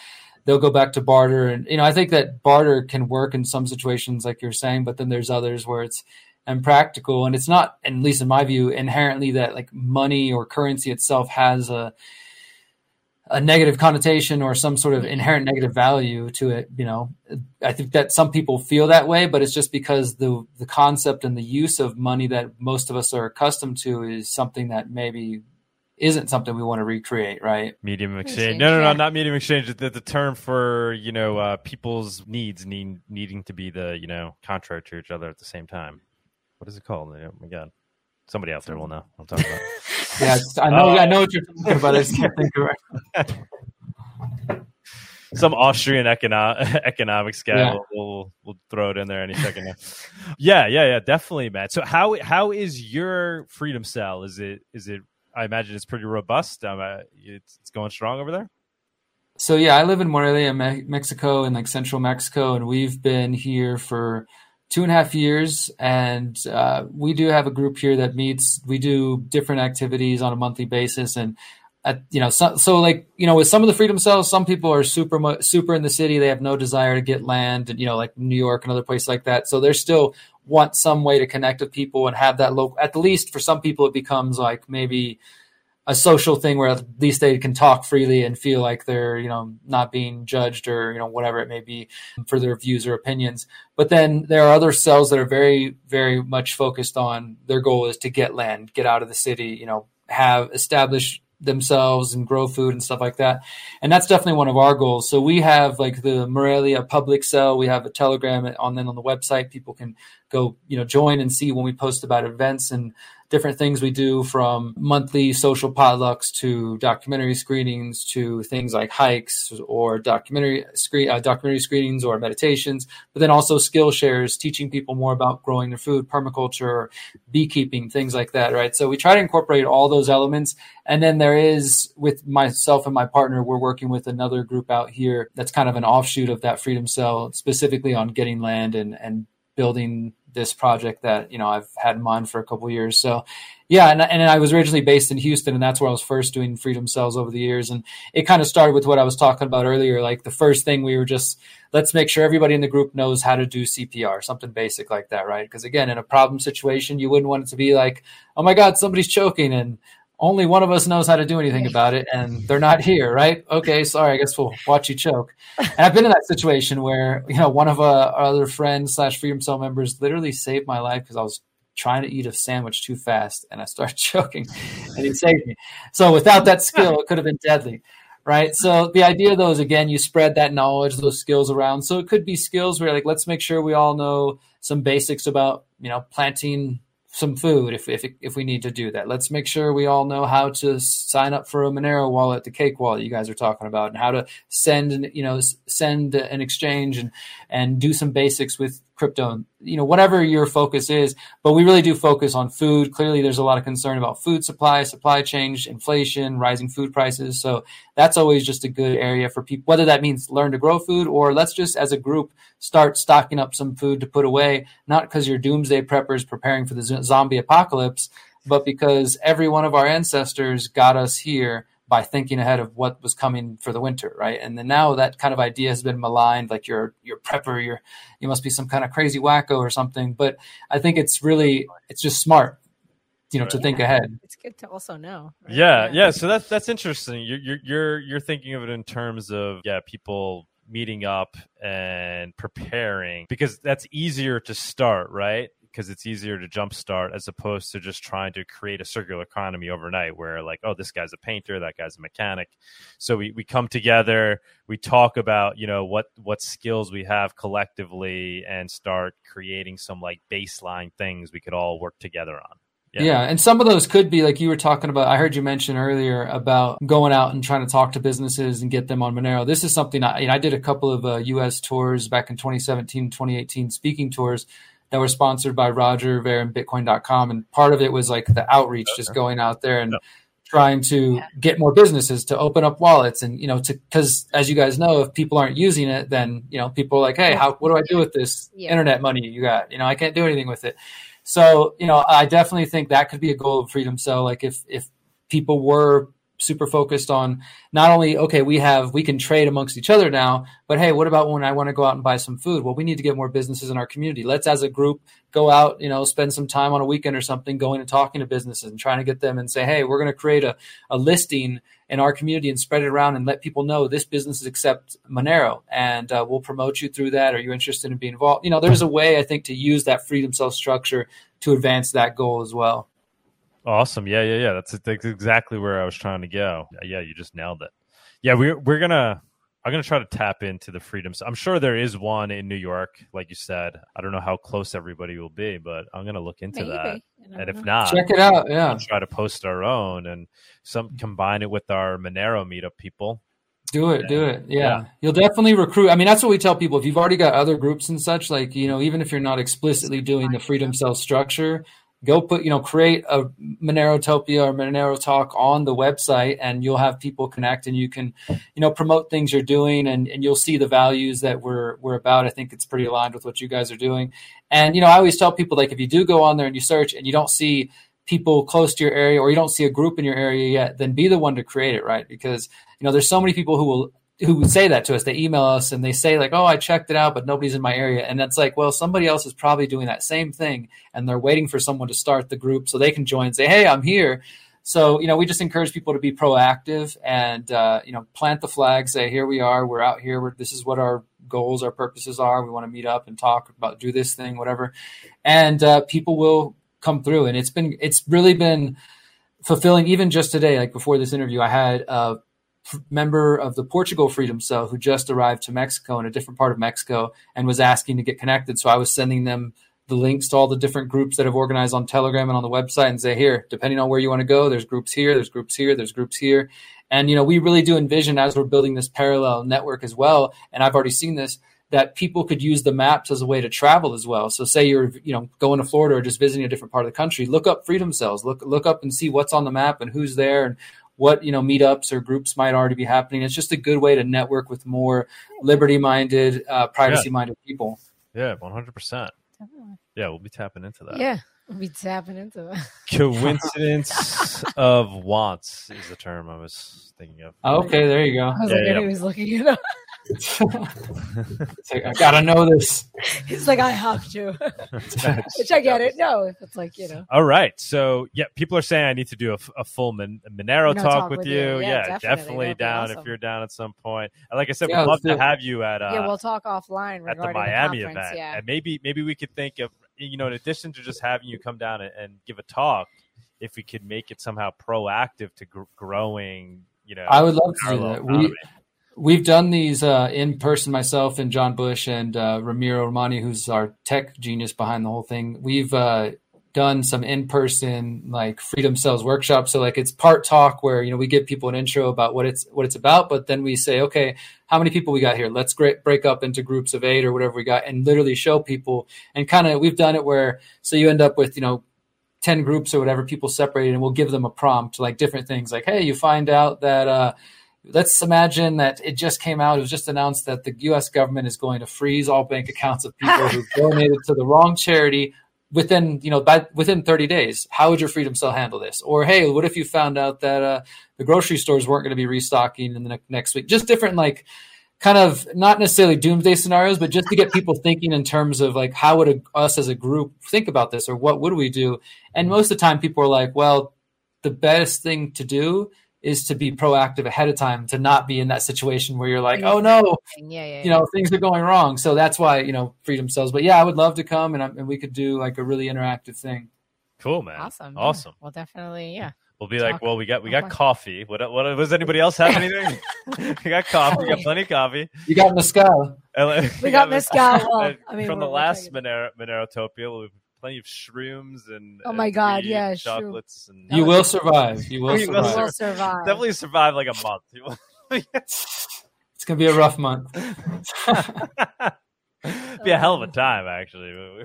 they'll go back to barter. And, you know, I think that barter can work in some situations, like you're saying, but then there's others where it's impractical. And it's not, at least in my view, inherently that like money or currency itself has a, a negative connotation or some sort of inherent negative value to it. You know, I think that some people feel that way, but it's just because the the concept and the use of money that most of us are accustomed to is something that maybe isn't something we want to recreate, right? Medium exchange. No, no, no, not medium exchange. The, the term for you know uh, people's needs need needing to be the you know contrary to each other at the same time. What is it called? Oh my god, somebody out there will know. I'm talking about. yeah, I know. Uh, I know what you're talking about. I just can't think of it. Some Austrian econo- economics guy yeah. will we'll, we'll throw it in there any second. Now. yeah, yeah, yeah, definitely, Matt. So how how is your freedom cell? Is it is it I imagine it's pretty robust. Um, uh, it's, it's, going strong over there. So yeah, I live in Morelia, Me- Mexico, in like central Mexico, and we've been here for two and a half years. And uh, we do have a group here that meets. We do different activities on a monthly basis, and at, you know, so, so, like you know, with some of the freedom cells, some people are super super in the city. They have no desire to get land, and you know, like New York and other places like that. So they're still want some way to connect with people and have that local at least for some people it becomes like maybe a social thing where at least they can talk freely and feel like they're you know not being judged or you know whatever it may be for their views or opinions. But then there are other cells that are very very much focused on their goal is to get land get out of the city you know have established themselves and grow food and stuff like that. And that's definitely one of our goals. So we have like the Morelia public cell. We have a telegram on then on the website. People can go, you know, join and see when we post about events and different things we do from monthly social potlucks to documentary screenings to things like hikes or documentary screen uh, documentary screenings or meditations but then also skill shares teaching people more about growing their food permaculture beekeeping things like that right? So we try to incorporate all those elements. And then there is with myself and my partner we're working with another group out here that's kind of an offshoot of that freedom cell specifically on getting land and and building this project that you know I've had in mind for a couple years. So yeah, and, and I was originally based in Houston, and that's where I was first doing freedom cells over the years. And it kind of started with what I was talking about earlier. Like the first thing we were just let's make sure everybody in the group knows how to do CPR, something basic like that, right? Because again, in a problem situation, you wouldn't want it to be like, oh my God, somebody's choking, and only one of us knows how to do anything about it and they're not here right? Okay sorry i guess we'll watch you choke. And i've been in that situation where you know one of uh, our other friends slash freedom cell members literally saved my life because i was trying to eat a sandwich too fast and i started choking and he saved me. So without that skill it could have been deadly right? So the idea though is again you spread that knowledge those skills around. So it could be skills where like let's make sure we all know some basics about you know planting some food if, if, if we need to do that. Let's make sure we all know how to sign up for a Monero wallet, the Cake wallet you guys are talking about, and how to send, you know, send an exchange and, and do some basics with crypto, you know, whatever your focus is. But we really do focus on food. Clearly, there's a lot of concern about food supply, supply chain, inflation, rising food prices. So that's always just a good area for people, whether that means learn to grow food or let's just as a group start stocking up some food to put away, not because you're doomsday preppers preparing for the zombie apocalypse, but because every one of our ancestors got us here by thinking ahead of what was coming for the winter, right? And then now that kind of idea has been maligned, like you're you're prepper, you're you must be some kind of crazy wacko or something. But I think it's really it's just smart, you know, to think ahead. It's good to also know. Right? Yeah, yeah, yeah. So that's that's interesting. You're you're you're you're thinking of it in terms of yeah, people meeting up and preparing because that's easier to start, right? Because it's easier to jumpstart as opposed to just trying to create a circular economy overnight where like oh this guy's a painter that guy's a mechanic so we, we come together we talk about you know what what skills we have collectively and start creating some like baseline things we could all work together on yeah. yeah. And some of those could be like you were talking about. I heard you mention earlier about going out and trying to talk to businesses and get them on Monero. This is something I, you know, I did a couple of uh, US tours back in 2017, 2018, speaking tours that were sponsored by Roger Ver and Bitcoin.com. And part of it was like the outreach, okay. just going out there and trying to yeah. get more businesses to open up wallets and, you know, to, cause as you guys know, if people aren't using it, then, you know, people are like, Hey, how, what do I do with this yeah. internet money you got? You know, I can't do anything with it. So, you know, I definitely think that could be a goal of Freedom So Like if if people were super focused on not only okay we have we can trade amongst each other now but hey what about when i want to go out and buy some food? Well we need to get more businesses in our community. Let's as a group go out you know spend some time on a weekend or something going and talking to businesses and trying to get them and say hey we're going to create a, a listing in our community and spread it around and let people know this business accept monero and uh, we'll promote you through that. Are you interested in being involved? You know there's a way i think to use that freedom cell structure to advance that goal as well Awesome. Yeah, yeah, yeah. That's, that's exactly where I was trying to go. Yeah, you just nailed it. Yeah, we're we're gonna I'm gonna try to tap into the freedoms. I'm sure there is one in New York, like you said. I don't know how close everybody will be, but I'm gonna look into Maybe. that. And if not, check it out. Yeah, we'll try to post our own and some combine it with our Monero meetup people. Do it, do it. Yeah. yeah. You'll definitely recruit. I mean, that's what we tell people. If you've already got other groups and such, like, you know, even if you're not explicitly doing the freedom cell structure, go put you know create a monerotopia or monero talk on the website and you'll have people connect and you can you know promote things you're doing and, and you'll see the values that we're we're about. I think it's pretty aligned with what you guys are doing. And you know i always tell people like if you do go on there and you search and you don't see people close to your area or you don't see a group in your area yet then be the one to create it right? Because you know there's so many people who will who would say that to us. They email us and they say like, "Oh, I checked it out, but nobody's in my area." And that's like, well, somebody else is probably doing that same thing, and they're waiting for someone to start the group so they can join and say, "Hey, I'm here." So you know, we just encourage people to be proactive and uh, you know, plant the flag. Say, "Here we are. We're out here. We're, this is what our goals, our purposes are. We want to meet up and talk about do this thing, whatever." And uh, people will come through, and it's been it's really been fulfilling. Even just today, like before this interview, I had. Uh, member of the Portugal Freedom Cell who just arrived to Mexico in a different part of Mexico and was asking to get connected. So I was sending them the links to all the different groups that have organized on Telegram and on the website and say, here, depending on where you want to go, there's groups here, there's groups here, there's groups here. And, you know, we really do envision as we're building this parallel network as well. And I've already seen this that people could use the maps as a way to travel as well. So say you're, you know, going to Florida or just visiting a different part of the country, look up freedom cells, look, look up and see what's on the map and who's there and what you know meetups or groups might already be happening. It's just a good way to network with more liberty-minded, uh, privacy-minded yeah. people. Yeah, one hundred percent. Yeah, we'll be tapping into that. Yeah, we'll be tapping into that. Coincidence of wants is the term I was thinking of. okay, there you go. I was yeah, like, yeah. he was looking it up. like, I gotta know this. He's like, I have to. Which I get it. No, it's like, you know. All right. So, yeah, people are saying I need to do a, a full Mon- Monero talk, talk, with, with you. you. Yeah, yeah, definitely, definitely down awesome. if you're down at some point. And like I said, yeah, we'd love to have you at uh, Yeah, we'll talk offline at the Miami the event. Yeah. And maybe maybe we could think of you know, in addition to just having you come down and, and give a talk, if we could make it somehow proactive to gr- growing, you know, I would love to do that. We We've done these uh, in person, myself and John Bush and uh, Ramiro Romani, who's our tech genius behind the whole thing. We've uh, done some in person like freedom cells workshops. So like it's part talk where you know we give people an intro about what it's what it's about, but then we say, okay, how many people we got here? Let's break up into groups of eight or whatever we got, and literally show people and kind of we've done it where so you end up with you know 10 groups or whatever people separated and we'll give them a prompt like different things like hey you find out that uh, let's imagine that it just came out. It was just announced that the U.S. government is going to freeze all bank accounts of people who donated to the wrong charity within, you know, by within 30 days. How would your freedom cell handle this? Or hey, what if you found out that uh, the grocery stores weren't going to be restocking in the ne- next week? Just different, like, kind of not necessarily doomsday scenarios, but just to get people thinking in terms of like how would a, us as a group think about this, or what would we do? And most of the time, people are like, well, the best thing to do is to be proactive ahead of time to not be in that situation where you're like, oh no, Yeah, yeah, you know, things are going wrong. So that's why you know freedom cells. But yeah, I would love to come and, I- and we could do like a really interactive thing. Cool, man. awesome, yeah. Awesome. Well, definitely, yeah. We'll be like, well, we got we got about- coffee. What what does anybody else have anything? we got coffee. We got plenty of coffee. You got Mescal. And, We got mezcal. Well, I mean, from the last talking- Monero, Monerotopia, we have plenty of shrooms and Oh and my God, yeah, and shroom. chocolates and You will survive. You will You will We survive. will survive. definitely survive like a month. It's gonna be a rough month. be a hell of a time, actually.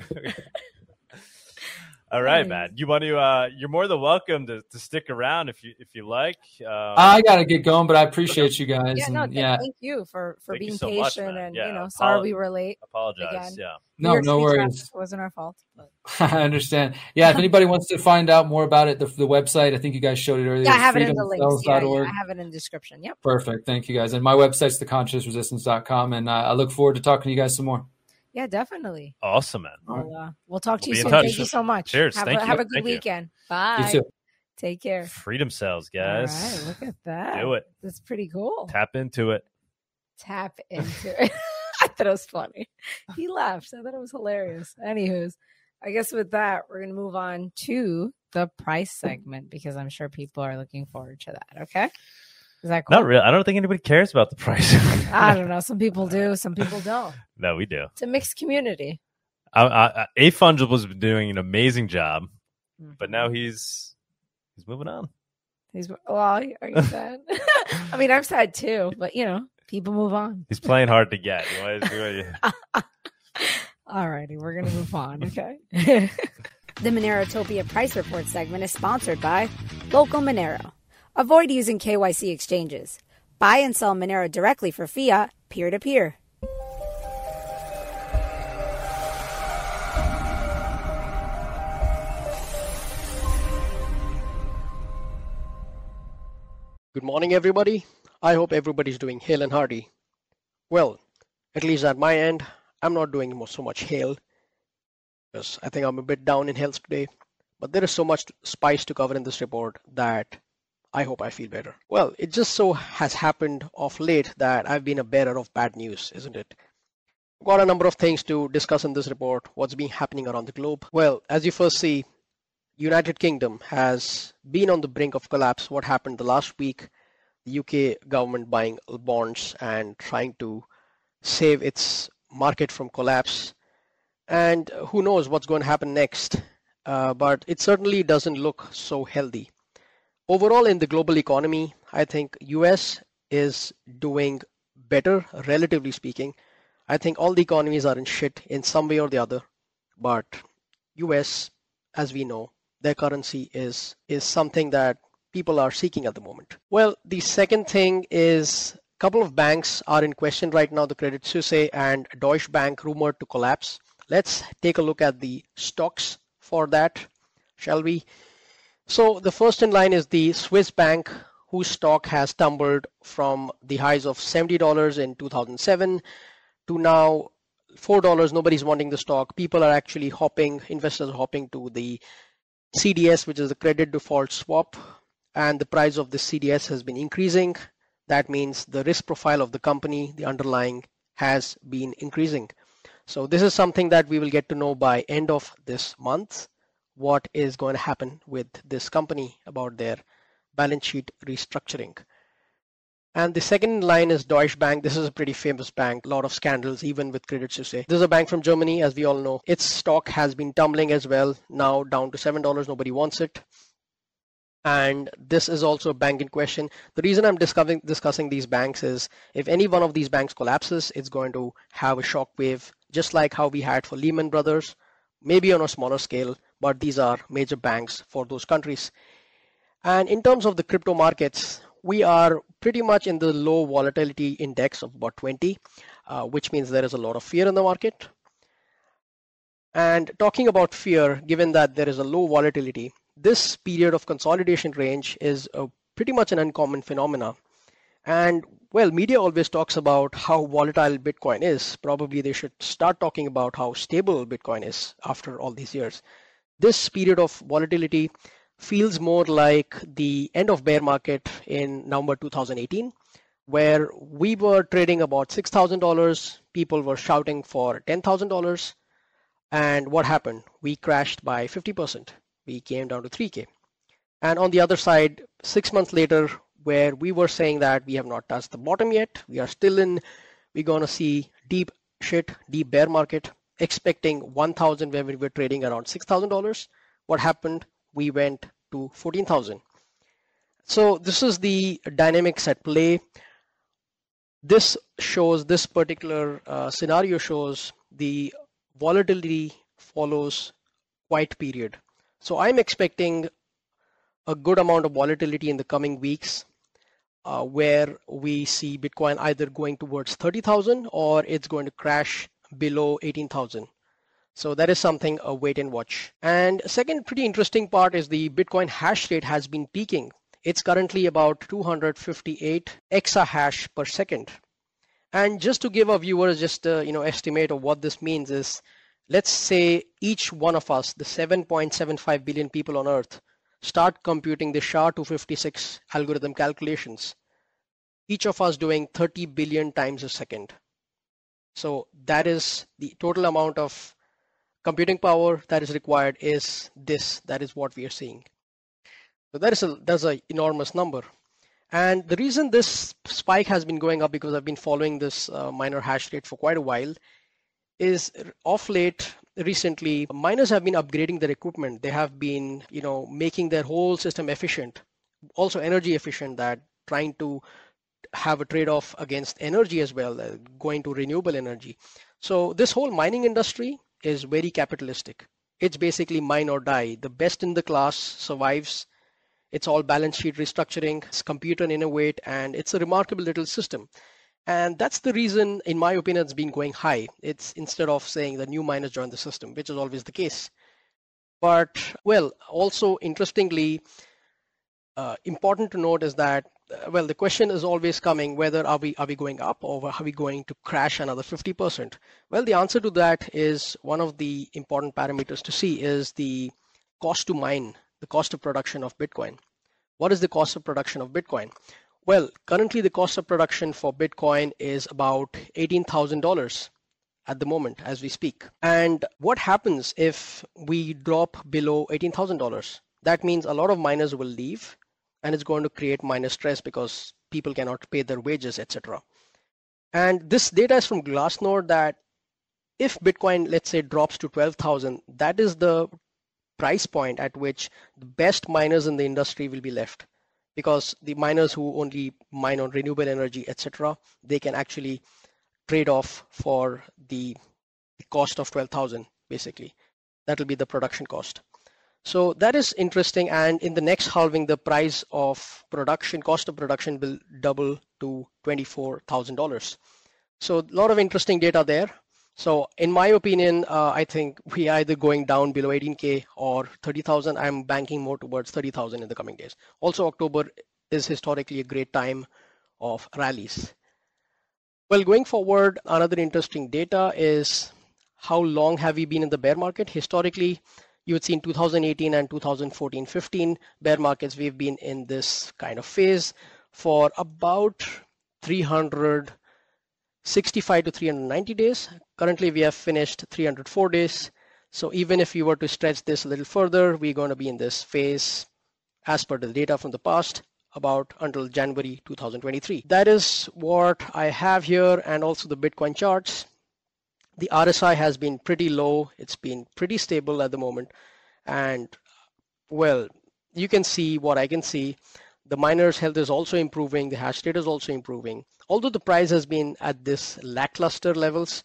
All right, Nice. man. You want to? Uh, you're more than welcome to, to stick around if you if you like. Um, I gotta get going, but I appreciate you guys. Yeah, no, th- yeah, thank you for for Thank being so patient man. and Yeah, you know, sorry we were late. apologize. again. Yeah. no, New no City traffic worries. wasn't our fault. But. I understand. Yeah, if anybody wants to find out more about it, the, the website, I think you guys showed it earlier. Yeah, I have it in the links. Yeah, yeah, I have it in the description. Yep. Perfect. Thank you guys. And my website's theconsciousresistance.com. And uh, I look forward to talking to you guys some more. Yeah, definitely. Awesome, man. We'll, uh, we'll talk to We'll you soon. touch. Thank you so much. Cheers. Have, Thank a, you. have a good Thank you. weekend. Bye. You too. Take care. Freedom cells, guys. right, look at that. Do it. That's pretty cool. Tap into it. Tap into it. I thought it was funny. He laughed. I thought it was hilarious. Anywho's, I guess with that, we're going to move on to the price segment because I'm sure people are looking forward to that. Okay. Is that cool? Not real. I don't think anybody cares about the price. I don't know. Some people do, some people don't. no, we do. It's a mixed community. I, I, A Fungible has been doing an amazing job, mm-hmm. but now he's he's moving on. He's well, are you sad? I mean, I'm sad too, but you know, people move on. He's playing hard to get. You want to- you want to- All righty, we're gonna move on, okay? the Monerotopia price report segment is sponsored by Local Monero. Avoid using KYC exchanges. Buy and sell Monero directly for fiat, peer to peer. Good morning, everybody. I hope everybody's doing hale and hearty. Well, at least at my end, I'm not doing so much hale because I think I'm a bit down in health today. But there is so much spice to cover in this report that I hope I feel better. Well, it just so has happened of late that I've been a bearer of bad news, isn't it? Got a number of things to discuss in this report. What's been happening around the globe? Well, as you first see, United Kingdom has been on the brink of collapse. What happened the last week? The UK government buying bonds and trying to save its market from collapse. And who knows what's going to happen next? Uh, but it certainly doesn't look so healthy. Overall, in the global economy, I think US is doing better, relatively speaking. I think all the economies are in shit in some way or the other. But US, as we know, their currency is is something that people are seeking at the moment. Well, the second thing is a couple of banks are in question right now, the Credit Suisse and Deutsche Bank rumored to collapse. Let's take a look at the stocks for that, shall we? So the first in line is the Swiss bank whose stock has tumbled from the highs of $70 in 2007 to now $4. Nobody's wanting the stock. People are actually hopping, investors are hopping to the CDS, which is the credit default swap, and the price of the CDS has been increasing. That means the risk profile of the company, the underlying, has been increasing. So this is something that we will get to know by end of this month. What is going to happen with this company about their balance sheet restructuring? And the second line is Deutsche Bank. This is a pretty famous bank, a lot of scandals, even with Credit Suisse. This is a bank from Germany, as we all know. Its stock has been tumbling as well, now down to $7. Nobody wants it. And this is also a bank in question. The reason I'm discussing, discussing these banks is if any one of these banks collapses, it's going to have a shock wave, just like how we had for Lehman Brothers, maybe on a smaller scale, but these are major banks for those countries. And in terms of the crypto markets, we are pretty much in the low volatility index of about 20, uh, which means there is a lot of fear in the market. And talking about fear, given that there is a low volatility, this period of consolidation range is a, pretty much an uncommon phenomena. And well, media always talks about how volatile Bitcoin is. Probably they should start talking about how stable Bitcoin is after all these years. This period of volatility feels more like the end of bear market in November 2018, where we were trading about $6,000. People were shouting for $10,000. And what happened? We crashed by 50%. We came down to 3K. And on the other side, six months later, where we were saying that we have not touched the bottom yet, we are still in, we're going to see deep shit, deep bear market, expecting 1,000 when we were trading around $6,000. What happened? We went to 14,000. So this is the dynamics at play. This shows, this particular uh, scenario shows the volatility follows quiet period. So I'm expecting a good amount of volatility in the coming weeks uh, where we see Bitcoin either going towards 30,000 or it's going to crash below 18,000. So that is something a wait and watch. And second pretty interesting part is the Bitcoin hash rate has been peaking. It's currently about 258 exahash per second. And just to give our viewers just a you know estimate of what this means is, let's say each one of us, the 7.75 billion people on Earth, start computing the SHA-256 algorithm calculations. Each of us doing 30 billion times a second. So that is the total amount of computing power that is required is this. That is what we are seeing. So that is a that's an enormous number. And the reason this spike has been going up because I've been following this uh, miner hash rate for quite a while is off late recently miners have been upgrading their equipment they have been you know making their whole system efficient also energy efficient that trying to have a trade-off against energy as well, uh, going to renewable energy. So this whole mining industry is very capitalistic. It's basically mine or die. The best in the class survives. It's all balance sheet restructuring, it's compute and innovate, and it's a remarkable little system. And that's the reason, in my opinion, it's been going high. It's instead of saying the new miners join the system, which is always the case. But well, also interestingly, uh, important to note is that uh, well, the question is always coming whether are we are we going up or are we going to crash another 50%? Well, the answer to that is one of the important parameters to see is the cost to mine, the cost of production of Bitcoin. What is the cost of production of Bitcoin? Well, currently the cost of production for Bitcoin is about $18,000 at the moment as we speak. And what happens if we drop below $18,000? That means a lot of miners will leave and it's going to create miner stress because people cannot pay their wages, etc. And this data is from Glassnode that if Bitcoin, let's say, drops to 12,000, that is the price point at which the best miners in the industry will be left because the miners who only mine on renewable energy, etc., they can actually trade off for the cost of 12,000 basically. That will be the production cost. So that is interesting. And in the next halving, the price of production, cost of production will double to $24,000. So a lot of interesting data there. So in my opinion, uh, I think we are either going down below 18K or 30,000. I'm banking more towards 30,000 in the coming days. Also, October is historically a great time of rallies. Well, going forward, another interesting data is how long have we been in the bear market? Historically, you would see in 2018 and 2014 15 bear markets we've been in this kind of phase for about 365 to 390 days. Currently we have finished 304 days. So even if we were to stretch this a little further we're going to be in this phase as per the data from the past about until January 2023 that is what I have here and also the Bitcoin charts the RSI has been pretty low. It's been pretty stable at the moment. And well, you can see what I can see. The miner's health is also improving. The hash rate is also improving. Although the price has been at this lackluster levels,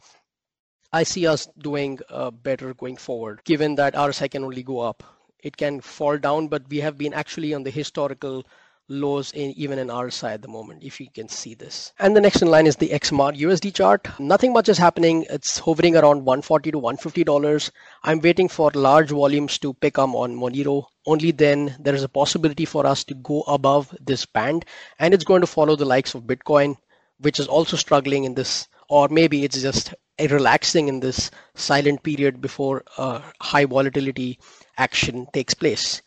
I see us doing uh, better going forward, given that RSI can only go up. It can fall down, but we have been actually on the historical lows in even in RSI at the moment, if you can see this. And the next in line is the XMR USD chart. Nothing much is happening. It's hovering around 140 to 150 dollars. I'm waiting for large volumes to pick up on Monero. Only then there is a possibility for us to go above this band, and it's going to follow the likes of Bitcoin, which is also struggling in this, or maybe it's just relaxing in this silent period before uh, high volatility action takes place.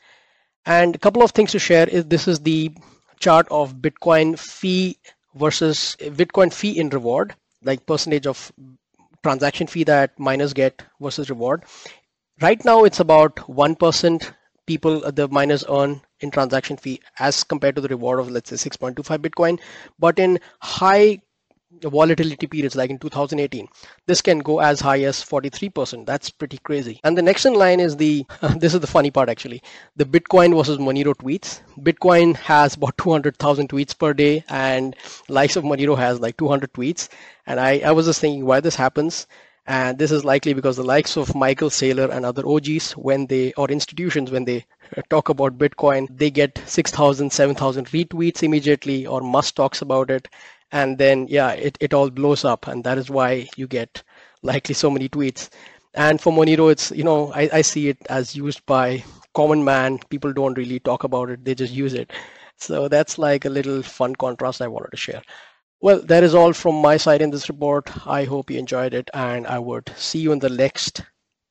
And a couple of things to share is this is the chart of Bitcoin fee versus Bitcoin fee in reward, like percentage of transaction fee that miners get versus reward. Right now, it's about 1% people, uh, the miners earn in transaction fee as compared to the reward of, let's say, 6.25 Bitcoin. But in high volatility periods like in 2018 this can go as high as 43% that's pretty crazy. And the next in line is the this is the funny part actually. The bitcoin versus monero tweets. Bitcoin has about 200000 tweets per day and likes of monero has like 200 tweets. And i i was just thinking why this happens. And this is likely because the likes of michael saylor and other og's when they or institutions when they uh, talk about bitcoin they get 6000 7000 retweets immediately or musk talks about it and then yeah it, it all blows up and that is why you get likely so many tweets. And for monero it's you know I, I see it as used by common man. People don't really talk about it. They just use it. So that's like a little fun contrast i wanted to share. Well that is all from my side in this report. I hope you enjoyed it and i would see you in the next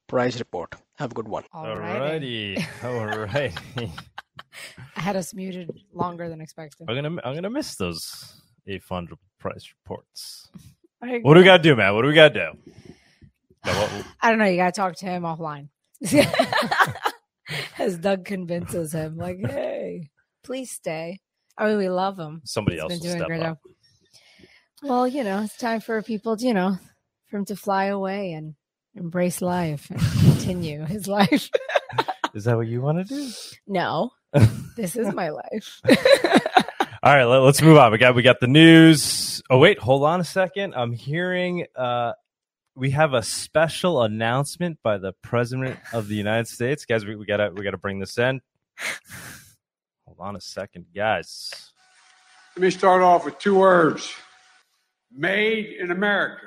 price report. Have a good one. Alrighty. Alrighty. I had us muted longer than expected. I'm gonna I'm gonna miss those a fund price reports. What do we got to do, man? What do we got to do? I don't know. You got to talk to him offline. As Doug convinces him, like, hey, please stay. I mean, we love him. somebody He's else been doing great up. Well, you know, it's time for people, to, you know, for him to fly away and embrace life and continue his life. Is that what you want to do? no, this is my life. All right, let, us move on. We got we got the news. Oh wait, hold on a second. I'm hearing uh we have a special announcement by the president of the United States. Guys, we, we gotta we gotta bring this in. Hold on a second, guys. Let me start off with two words Made in America.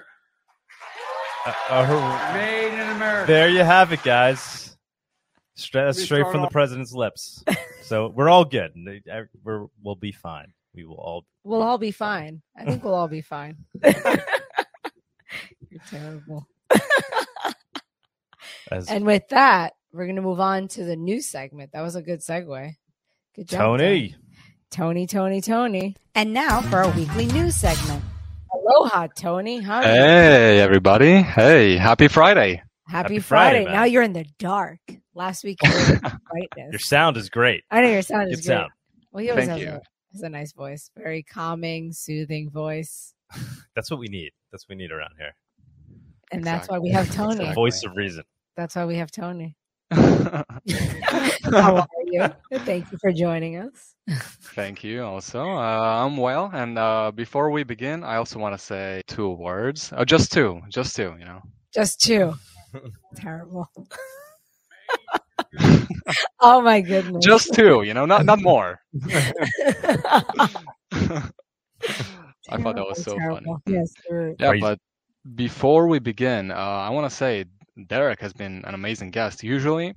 Uh, uh, Made in America. there you have it, guys. Straight, that's Let me straight from the president's lips. So we're all good. We're we'll be fine. We will all. We'll all be fine. I think we'll all be fine. You're terrible. As And with that, we're going to move on to the news segment. That was a good segue. Good job. Tony. Tony, Tony, Tony. And now for our weekly news segment. Aloha, Tony. How? Hey, everybody. Hey, happy Friday. Happy, Happy Friday, Friday. now you're in the dark. Last week you were in the Your sound is great. I know your sound is Good great. sound. Well, he always Thank has you. a, has a nice voice. Very calming, soothing voice. That's what we need. That's what we need around here. And that's why we have Tony. Exactly. Voice of reason. That's why we have Tony. How are you? Thank you for joining us. Thank you also. Uh, I'm well. And uh, before we begin, I also want to say two words. Oh, just two. Just two, you know. Just two. Terrible. oh my goodness. Just two, you know, not not more. I thought that was so funny. Yes, sir. Yeah, Crazy. but before we begin, uh, I want to say Derrick has been an amazing guest. Usually,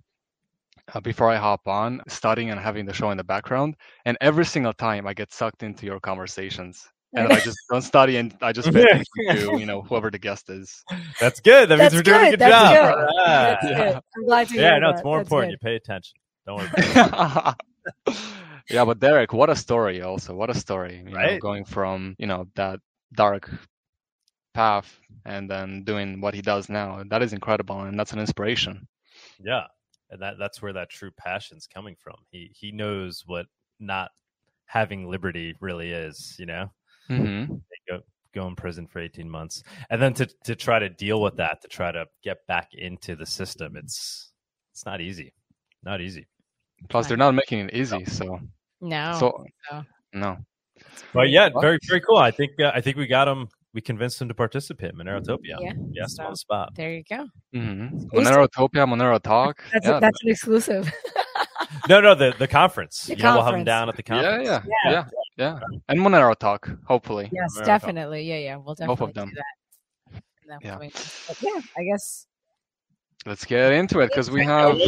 uh, before I hop on, studying and having the show in the background, and every single time I get sucked into your conversations, and then I just don't study and I just pay attention to you know whoever the guest is. That's good. That means That's we're doing a good. good That's job. good. All right. That's Yeah. good. I'm glad to hear Yeah, no, it's more That's important. good. You pay attention. Don't worry. yeah, but Derrick, what a story! Also, what a story! You know, Right? going from you know that dark path and then doing what he does now. That is incredible, and that's an inspiration. yeah, and that that's where that true passion's coming from. He he knows what not having liberty really is. You know, hmm go go in prison for eighteen months, and then to to try to deal with that, to try to get back into the system. It's it's not easy. Not easy. Plus, they're not making it easy, so No. so no. no. But yeah, very very cool. I think uh, I think we got him. We convinced him to participate in Monerotopia. Yeah. Yes, So- on the spot. there you go. Mm-hmm. Monerotopia, Monero Talk. That's yeah, a, that's an exclusive. No, no, the the conference. The you know, we'll have him down at the yeah, conference. yeah, Yeah. yeah, yeah, Yeah, and Monero Talk, hopefully. yes, America. definitely. Yeah, yeah. We'll definitely Both of them. do that. in Yeah. But yeah, I guess Let's get into it because we have.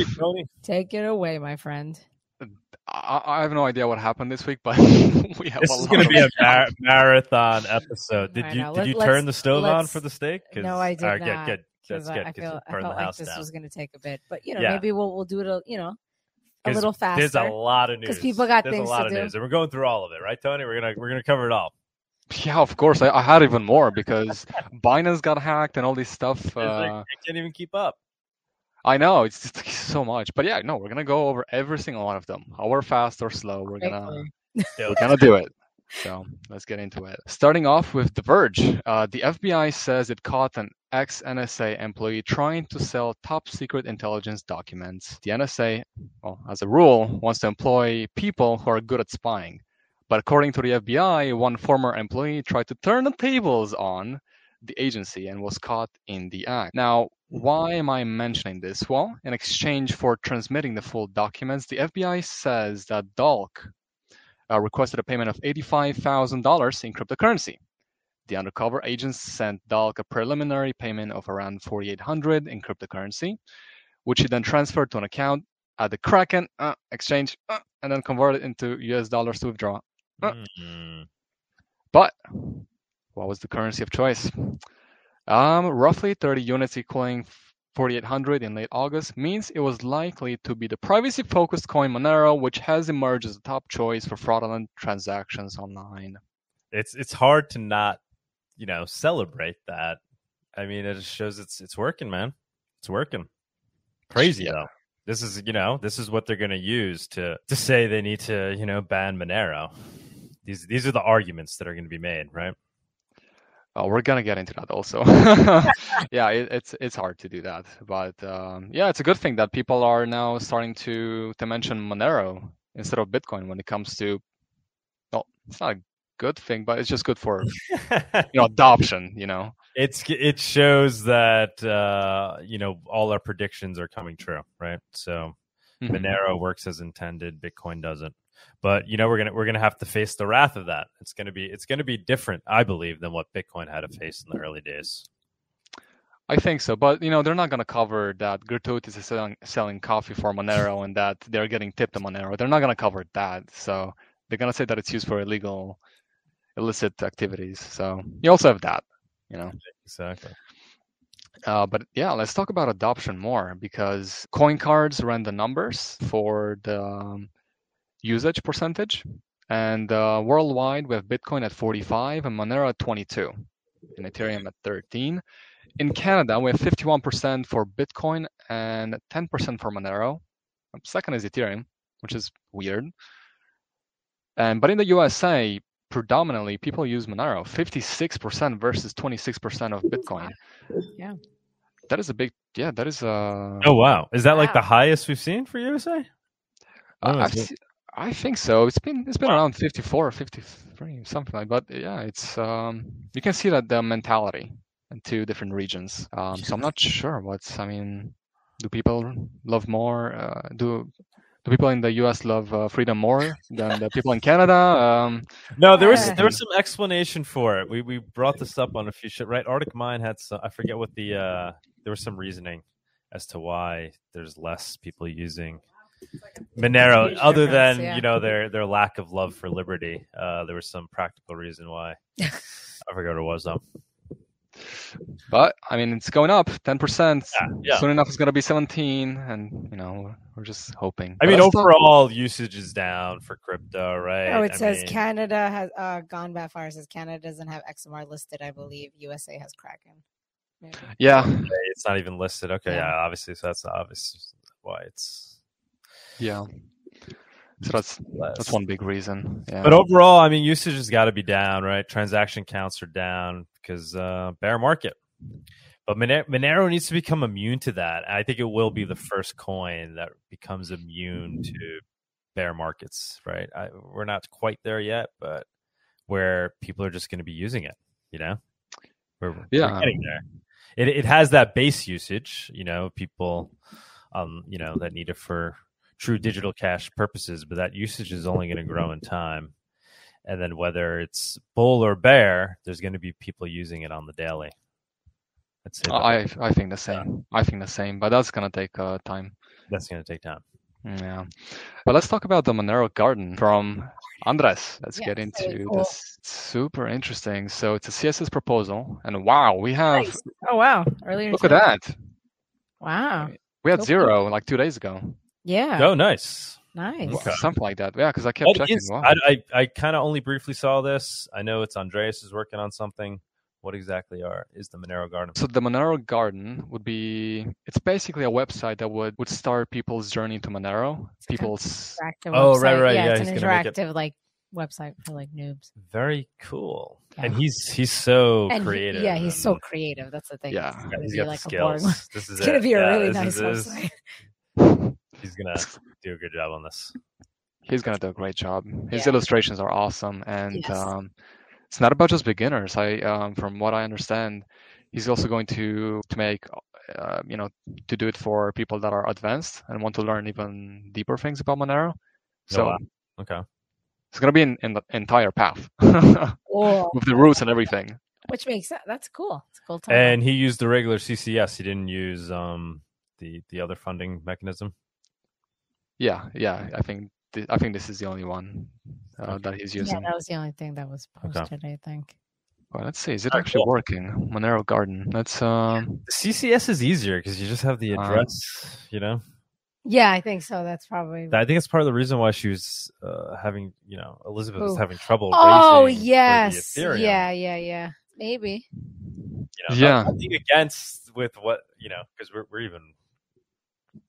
Take it away, my friend. I, I have no idea what happened this week, but we have This a is going to be a mar- marathon episode. Did I you know. did Let- you turn the stove on for the steak? No, I did all right, not. Good, good. That's good. I, I 'cause feel I felt like this down. was going to take a bit, but you know, Yeah. maybe we'll we'll do it. A, you know, a 'Cause little faster. There's a lot of news because people got There's things a lot to of do. news, and we're going through all of it, right, Tony? We're gonna we're gonna cover it all. Yeah, of course. I, I had even more because Binance got hacked and all this stuff. It's like, Uh, I can't even keep up. I know it's just so much, but yeah, no, we're gonna go over every single one of them. However fast or slow, we're gonna Quickly. we're gonna do it. So let's get into it. Starting off with The Verge, uh, the FBI says it caught an ex NSA employee trying to sell top secret intelligence documents. The NSA, well, as a rule, wants to employ people who are good at spying. But according to the FBI, one former employee tried to turn the tables on the agency and was caught in the act. Now, why am I mentioning this? Well, in exchange for transmitting the full documents, the FBI says that Dalke uh, requested a payment of $85,000 in cryptocurrency. The undercover agents sent Dalke a preliminary payment of around 4,800 in cryptocurrency, which he then transferred to an account at the Kraken uh, exchange uh, and then converted into US dollars to withdraw. Uh. Mm. But what was the currency of choice? Um, roughly 30 units equaling 4,800 in late August means it was likely to be the privacy-focused coin Monero, which has emerged as the top choice for fraudulent transactions online. It's it's hard to not, you know, celebrate that. I mean, it just shows it's it's working, man. It's working. Crazy Yeah. though. This is you know this is what they're going to use to to say they need to you know ban Monero. These these are the arguments that are going to be made, right? Uh, we're gonna get into that also. yeah, it, it's it's hard to do that, but um, yeah, it's a good thing that people are now starting to to mention Monero instead of Bitcoin when it comes to. Well, it's not a good thing, but it's just good for you know adoption. You know. it's it shows that uh, you know all our predictions are coming true, right? So Mhm. Monero works as intended, Bitcoin doesn't. But you know we're gonna we're gonna have to face the wrath of that. It's gonna be it's gonna be different, I believe, than what Bitcoin had to face in the early days. I think so, but you know they're not going to cover that Gratuitous is selling selling coffee for Monero and that they're getting tipped on Monero. They're not going to cover that, so they're going to say that it's used for illegal, illicit activities. So you also have that, you know. Exactly. Uh, but yeah, let's talk about adoption more because CoinCards ran the numbers for the um, usage percentage, and uh, worldwide we have Bitcoin at 45 and Monero at 22, and Ethereum at 13. In Canada, we have 51% for Bitcoin and 10% for Monero. Second is Ethereum, which is weird. And but in the USA, predominantly people use Monero, 56% versus 26% of Bitcoin. Yeah. That is a big, yeah, that is uh Oh wow, is that like the highest we've seen for USA? Oh, I, is it? thi- I think so. It's been it's been Wow. around 54 or 53, something like that. But yeah, it's um you can see that the mentality in two different regions. Um so I'm not sure what's I mean, do people love more uh, do do people in the US love uh, freedom more than the people in Canada? Um No, there was there was some explanation for it. We we brought this up on a few shit. Right, ArticMine had some. I forget what the uh there was some reasoning as to why there's less people using Monero, other difference, than yeah. you know their their lack of love for liberty. Uh, there was some practical reason why. I forget what it was though. but I mean it's going up 10%. Yeah, yeah. Soon enough it's going to be 17 and you know, we're just hoping. I But mean, let's talk- overall usage is down for crypto, right? Oh, it I says mean, Canada has uh, gone that far. It says Canada doesn't have XMR listed. I believe USA has Kraken. Maybe. yeah. it's not even listed. Okay, Yeah. yeah, obviously, so that's obvious why it's Yeah. So that's less. that's one big reason. Yeah. But overall, I mean, usage has got to be down, right? Transaction counts are down because uh, bear market. But Monero, Monero needs to become immune to that. And I think it will be the first coin that becomes immune to bear markets, right? I, we're not quite there yet, but where people are just going to be using it, you know? We're, we're Yeah. getting there. It, it has that base usage, you know, people, um, you know, that need it for true digital cash purposes, but that usage is only going to grow in time. And then whether it's bull or bear, there's going to be people using it on the daily. That's it. I I think the same. I think the same. But that's gonna take uh, time. That's going to take time. Yeah. But let's talk about the Monero Garden from Andres. Let's Yeah, get very into cool. this. It's super interesting. So it's a CCS proposal, and wow, we have Nice. Oh wow! Earlier. look at that. Wow. We had Cool. zero like two days ago. Yeah. Oh, nice. Nice. Okay. Something like that. Yeah, because I kept What checking. is- wow. I I, I kind of only briefly saw this. I know it's Andreas is working on something. What exactly are is the Monero Garden? So the Monero Garden would be it's basically a website that would would start people's journey to Monero. kind of People's Interactive Oh, website. right, right, Yeah, yeah, it's an he's it- interactive like website for like noobs. Very cool. Yeah. And he's he's so and he- creative. yeah, he's so creative. That's the thing. Yeah. It's gonna he's got like the a boring. This is It's gonna it. be a Yeah, really nice is- website. He's gonna do a good job on this. he's gonna do a great job. His Yeah. illustrations are awesome, and Yes. um, it's not about just beginners. I, um, from what I understand, he's also going to to make, uh, you know, to do it for people that are advanced and want to learn even deeper things about Monero. So Oh, wow. Okay. it's gonna be in, in the entire path with the roots and everything. Which makes sense. That's cool. It's cool title. And he used the regular CCS. He didn't use um the the other funding mechanism. Yeah, yeah. I think th- I think this is the only one uh, that he's using. yeah, that was the only thing that was Okay. posted. I think. Well, let's see. Is it Alright, actually cool. working? Monero Garden. Let's um. CCS is easier because you just have the Uh, address. you know, Yeah, I think so. That's probably. I think it's part of the reason why she was uh, having. You know, Elizabeth was having trouble. oh raising for yes, yeah, yeah, yeah. Maybe. You know, Yeah. not- nothing against with what you know because we're we're even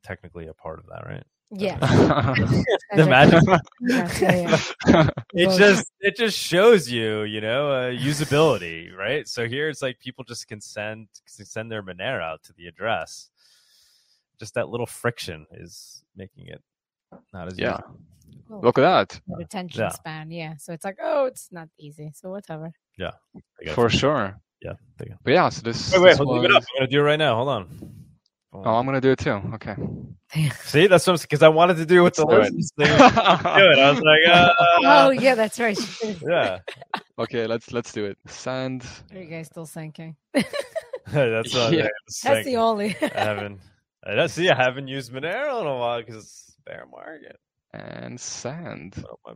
technically a part of that, right? Yeah. Imagine Yeah, yeah, yeah. it Well, just it just shows you you know uh, usability right so here it's like people just can send can send their monero out to the address just that little friction is making it not as yeah. Cool. Look at that. Good attention Yeah. span. Yeah. So it's like, oh, it's not easy. So whatever. Yeah. For sure. yeah But yeah, so this. wait wait this hold- leave it up i'm gonna do it right now hold on Hold Oh, on. I'm gonna do it too. Okay. see that's what I'm because i wanted to do it with the Let's do it. list do it i was like uh, oh yeah, that's right. yeah okay, let's let's do it. Sand. Are you guys still syncing? that's what Yeah. That's the only. I haven't. I don't see. I haven't used Monero in a while because it's bear market. and sand. So my,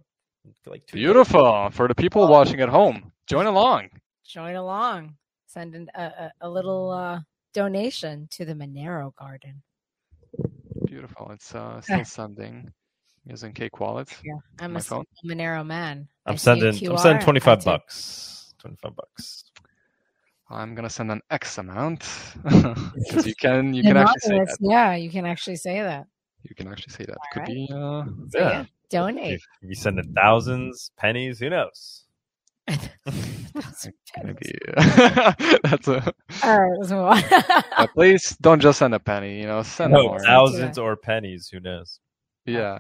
like two Beautiful for the people watching at home. Join along. Join along. Send an, a, a, a little uh, donation to the Monero Garden. Beautiful. It's uh, still sending using Cake Wallet. Yeah, I'm My a phone. Monero man. I I'm see a sending. I'm sending twenty five bucks. Twenty five bucks. I'm gonna send an X amount because you can you can actually say that. Yeah, you can actually say that. You can actually say that. Could Alright. be uh, So, Yeah. yeah, donate. If you sending thousands, pennies, who knows? Those are maybe pennies. that's a. All right, let's move on. At least don't just send a penny. You know, send No, more. thousands or pennies, who knows? Yeah.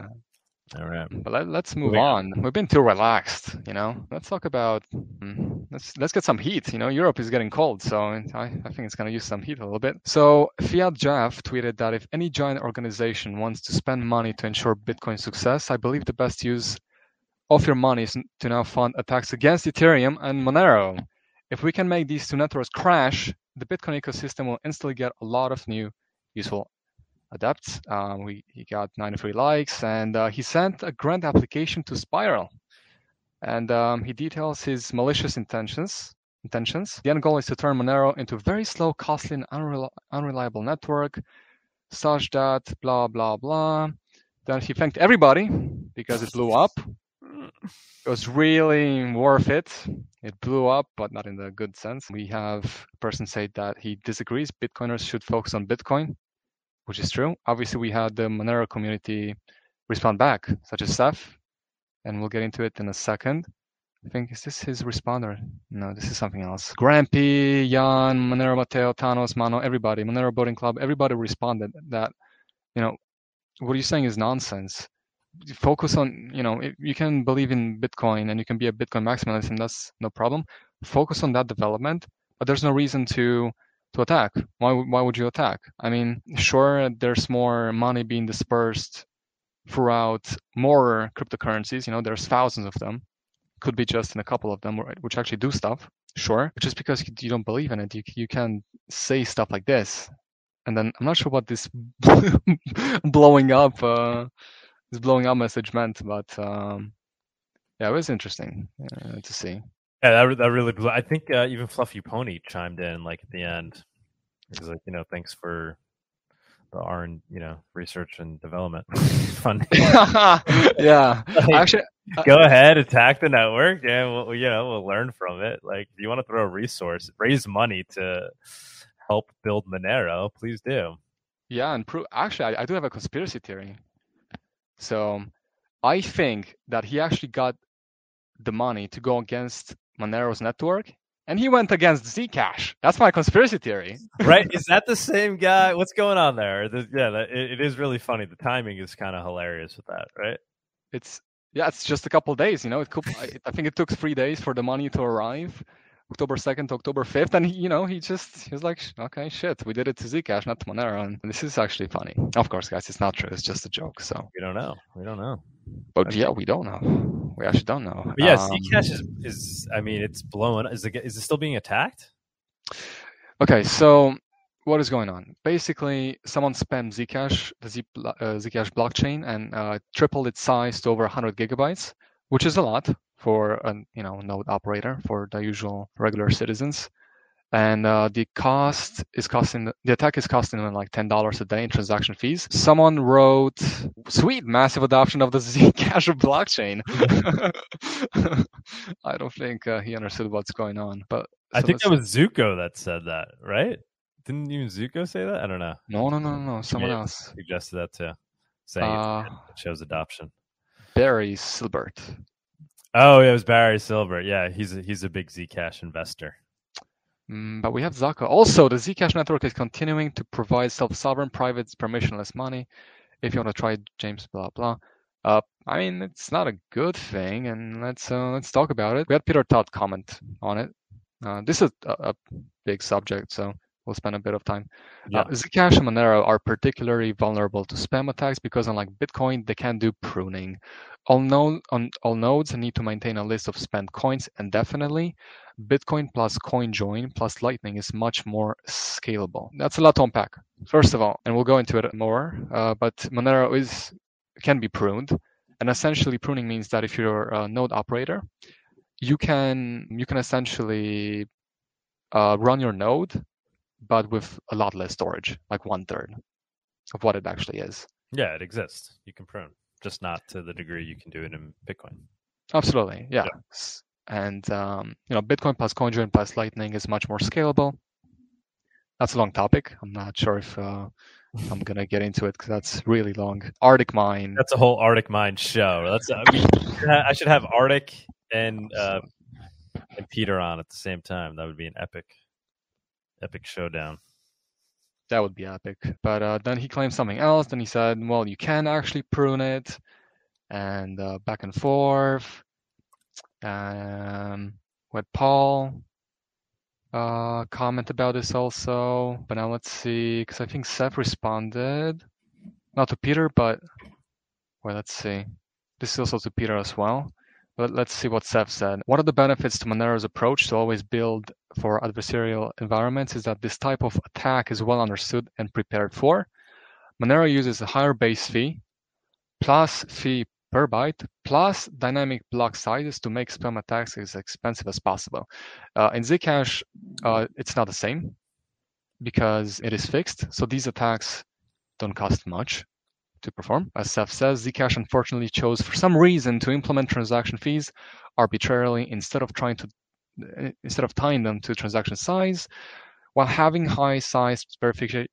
All right. But let, let's move Moving on. We've been too relaxed, you know. Let's talk about mm, let's let's get some heat. You know, Europe is getting cold, so I, I think it's gonna use some heat a little bit. So fiatjaf tweeted that if any giant organization wants to spend money to ensure Bitcoin success, I believe the best use of your money is to now fund attacks against Ethereum and Monero. If we can make these two networks crash, the Bitcoin ecosystem will instantly get a lot of new useful adepts. Um, we he got 93 likes, and uh, he sent a grant application to Spiral, and um, he details his malicious intentions. Intentions. The end goal is to turn Monero into a very slow, costly, and unreli- unreliable network, such that blah blah blah. Then he thanked everybody because it blew up. It was really worth it. It blew up, but not in the good sense. We have a person say that he disagrees. Bitcoiners should focus on Bitcoin which is true. Obviously, we had the Monero community respond back, such as Seth, and we'll get into it in a second. I think is this his responder? No, this is something else. Grampy, Jan, Monero Mateo, Thanos, Mano, everybody, Monero Boating Club, everybody responded that, you know, what you're saying is nonsense. Focus on, you know, you can believe in Bitcoin and you can be a Bitcoin maximalist, and that's no problem. Focus on that development, but there's no reason to to attack. Why why would you attack? I mean, sure, there's more money being dispersed throughout more cryptocurrencies. You know, there's thousands of them. Could be just in a couple of them which actually do stuff. Sure, just because you, you don't believe in it, you you can say stuff like this. And then I'm not sure what this blowing up uh, this blowing up message meant, but um, yeah, it was interesting uh, to see. Yeah, that, that really blew. I think uh, even fluffypony chimed in like at the end. He was like, you know, thanks for the R and you know research and development fund. yeah, Like, actually, Go ahead, attack the network, and we'll you know we'll learn from it. Like if you want to throw a resource, raise money to help build Monero, please do. Yeah, and pro- actually, I, I do have a conspiracy theory. So, I think that he actually got the money to go against Monero's network, and he went against Zcash. That's my conspiracy theory. right? Is that the same guy? What's going on there? The- yeah, it, it is really funny. The timing is kind of hilarious with that, right? It's yeah, it's just a couple days. You know, it could, I, I think it took three days for the money to arrive, October second to October fifth, and he, you know, he just he was like, okay, shit, we did it to Zcash, not to Monero, and this is actually funny. Of course, guys, it's not true. It's just a joke. So, We don't know. We don't know. but Okay. yeah, we don't know. We actually don't know. But yeah, Um, Zcash is is. I mean, it's blowing. Is it is it still being attacked? Okay, so what is going on? Basically, someone spammed Zcash, the Z, uh, Zcash blockchain, and uh, tripled its size to over 100 gigabytes, which is a lot for a you know node operator for the usual regular citizens. And uh, the cost is costing the attack is costing them like ten dollars a day in transaction fees. Someone wrote, "Sweet, massive adoption of the Zcash blockchain." I don't think uh, he understood what's going on, but I so think that was Zooko that said that, right? Didn't even Zooko say that? I don't know. No, no, no, no, no. Someone Yeah. else. Suggested that too, saying Uh, it shows adoption. Barry Silbert. Oh, it was Barry Silbert. Yeah, he's a, he's a big Zcash investor. Mm, but we have Zaka. Also, the Zcash network is continuing to provide self-sovereign, private, permissionless money. If you want to try James, blah blah. Uh, I mean, it's not a good thing, and let's uh, let's talk about it. We had Peter Todd comment on it. Uh, this is a, a big subject, so we'll spend a bit of time. Yeah. Uh, Zcash and Monero are particularly vulnerable to spam attacks because, unlike Bitcoin, they can do pruning. All, node, on, all nodes need to maintain a list of spent coins indefinitely. Bitcoin plus CoinJoin plus Lightning is much more scalable. That's a lot to unpack. First of all, and we'll go into it more, uh, but Monero is can be pruned, and essentially pruning means that if you're a node operator, you can you can essentially uh, run your node, but with a lot less storage, like one third of what it actually is. Yeah, it exists. You can prune, just not to the degree you can do it in Bitcoin. Absolutely, yeah. Yeah. And um, you know, Bitcoin plus CoinJoin plus Lightning is much more scalable. That's a long topic. I'm not sure if uh, I'm gonna get into it because that's really long. ArticMine. That's a whole Arctic Mine show. That's I, mean, I should have Arctic and uh, and Peter on at the same time. That would be an epic, epic showdown. That would be epic. But uh, then he claimed something else. Then he said, well, you can actually prune it, and uh, back and forth. Um, with Paul uh, comment about this also. But now let's see, because I think Seth responded, not to Peter, but well, let's see. This is also to Peter as well. But let's see what Seth said. One of the benefits to Monero's approach to always build for adversarial environments is that this type of attack is well understood and prepared for. Monero uses a higher base fee plus fee per byte plus dynamic block sizes to make spam attacks as expensive as possible. Uh, in Zcash, uh, it's not the same because it is fixed. So these attacks don't cost much to perform. As Seth says, Zcash unfortunately chose for some reason to implement transaction fees arbitrarily instead of trying to uh, instead of tying them to transaction size, while having high size verification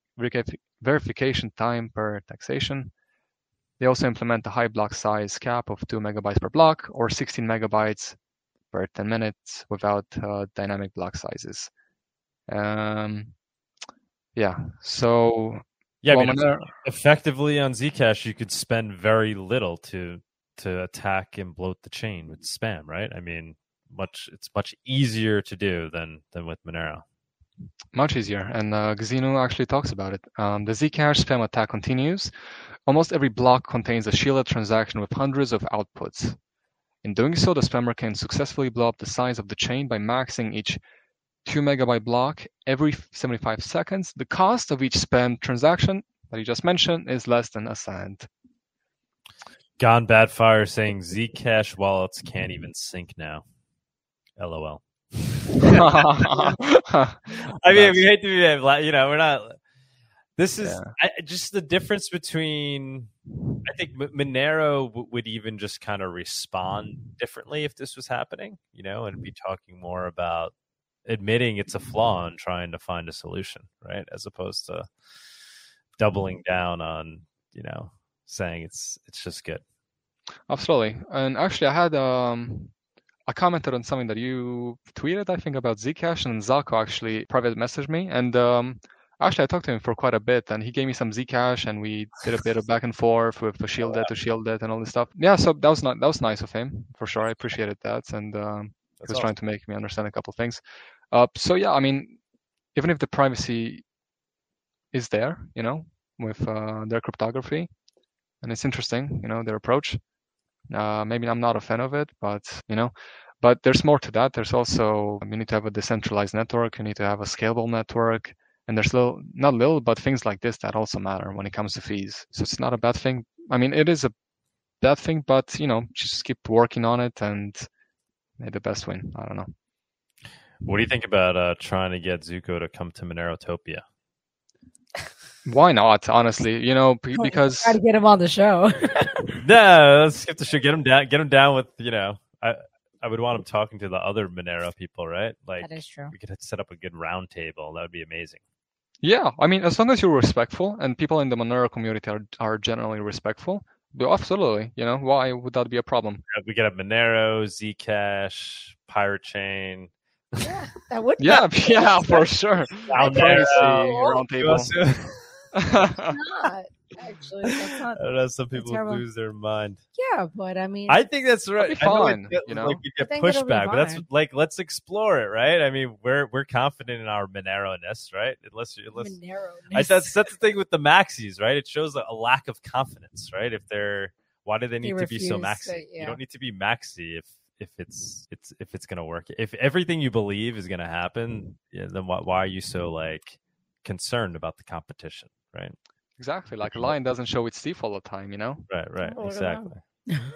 verification time per taxation. They also implement a high block size cap of 2 megabytes per block or 16 megabytes per 10 minutes without uh, dynamic block sizes. Um, yeah, so Yeah, I mean, Monero- effectively on Zcash, you could spend very little to to attack and bloat the chain with spam, right? I mean, much it's much easier to do than than with Monero. Much easier, and uh, Xenu actually talks about it. Um, the Zcash spam attack continues. Almost every block contains a shielded transaction with hundreds of outputs. In doing so, the spammer can successfully blow up the size of the chain by maxing each 2 megabyte block every 75 seconds. The cost of each spam transaction that you just mentioned is less than a cent. Gone Bad Fire saying Zcash wallets can't even sync now. LOL. I mean, we hate to be, you know, we're not. This is Yeah. I, just the difference between. I think Monero w- would even just kind of respond differently if this was happening, you know, and be talking more about admitting it's a flaw and trying to find a solution, right? As opposed to doubling down on, you know, saying it's it's just good. Absolutely. And actually, I had um, I commented on something that you tweeted, I think, about Zcash, and Zooko actually private messaged me, and um, actually I talked to him for quite a bit, and he gave me some Zcash, and we did a bit of back and forth with the shielded to shielded and all this stuff. Yeah, so that was not that was nice of him for sure. I appreciated that, and um, he was awesome. trying to make me understand a couple of things. Uh, so yeah, I mean, even if the privacy is there, you know, with uh, their cryptography, and it's interesting, you know, their approach. Uh, maybe I'm not a fan of it, but you know, but there's more to that. There's also you need to have a decentralized network. You need to have a scalable network, and there's little, not little, but things like this that also matter when it comes to fees. So it's not a bad thing. I mean, it is a bad thing, but you know, just keep working on it and may the best win. I don't know. What do you think about uh, trying to get Zooko to come to Monerotopia? Why not? Honestly, you know, be- because Try to get him on the show. No, let's skip the show. Get him down. Get him down with you know. I I would want him talking to the other Monero people, right? Like that is true. we could set up a good round table. That would be amazing. Yeah, I mean, as long as you're respectful and people in the Monero community are, are generally respectful, but absolutely, you know, why would that be a problem? We could have Monero, Zcash, Pirate Chain. Yeah, that would. Yeah, yeah, for sure. Round Privacy, Monero. round Who table. not actually. That's not. I don't know. Some people terrible. lose their mind. Yeah, but I mean, I think that's right. be I know it get- you know? like you get think it'll be pushback, but that's like let's explore it, right? I mean, we're we're confident in our Monero ness, right? Unless you unless Monero. I, that's that's the thing with the maxis, right? It shows a, a lack of confidence, right? If they're why do they need to be so refuse maxi? to- You don't need to be maxi if if it's it's if it's gonna work. If everything you believe is gonna happen, yeah, then why why are you so like concerned about the competition, right? Exactly. Like a lion doesn't show its teeth all the time, you know? Right, right, Oh, look at that. exactly.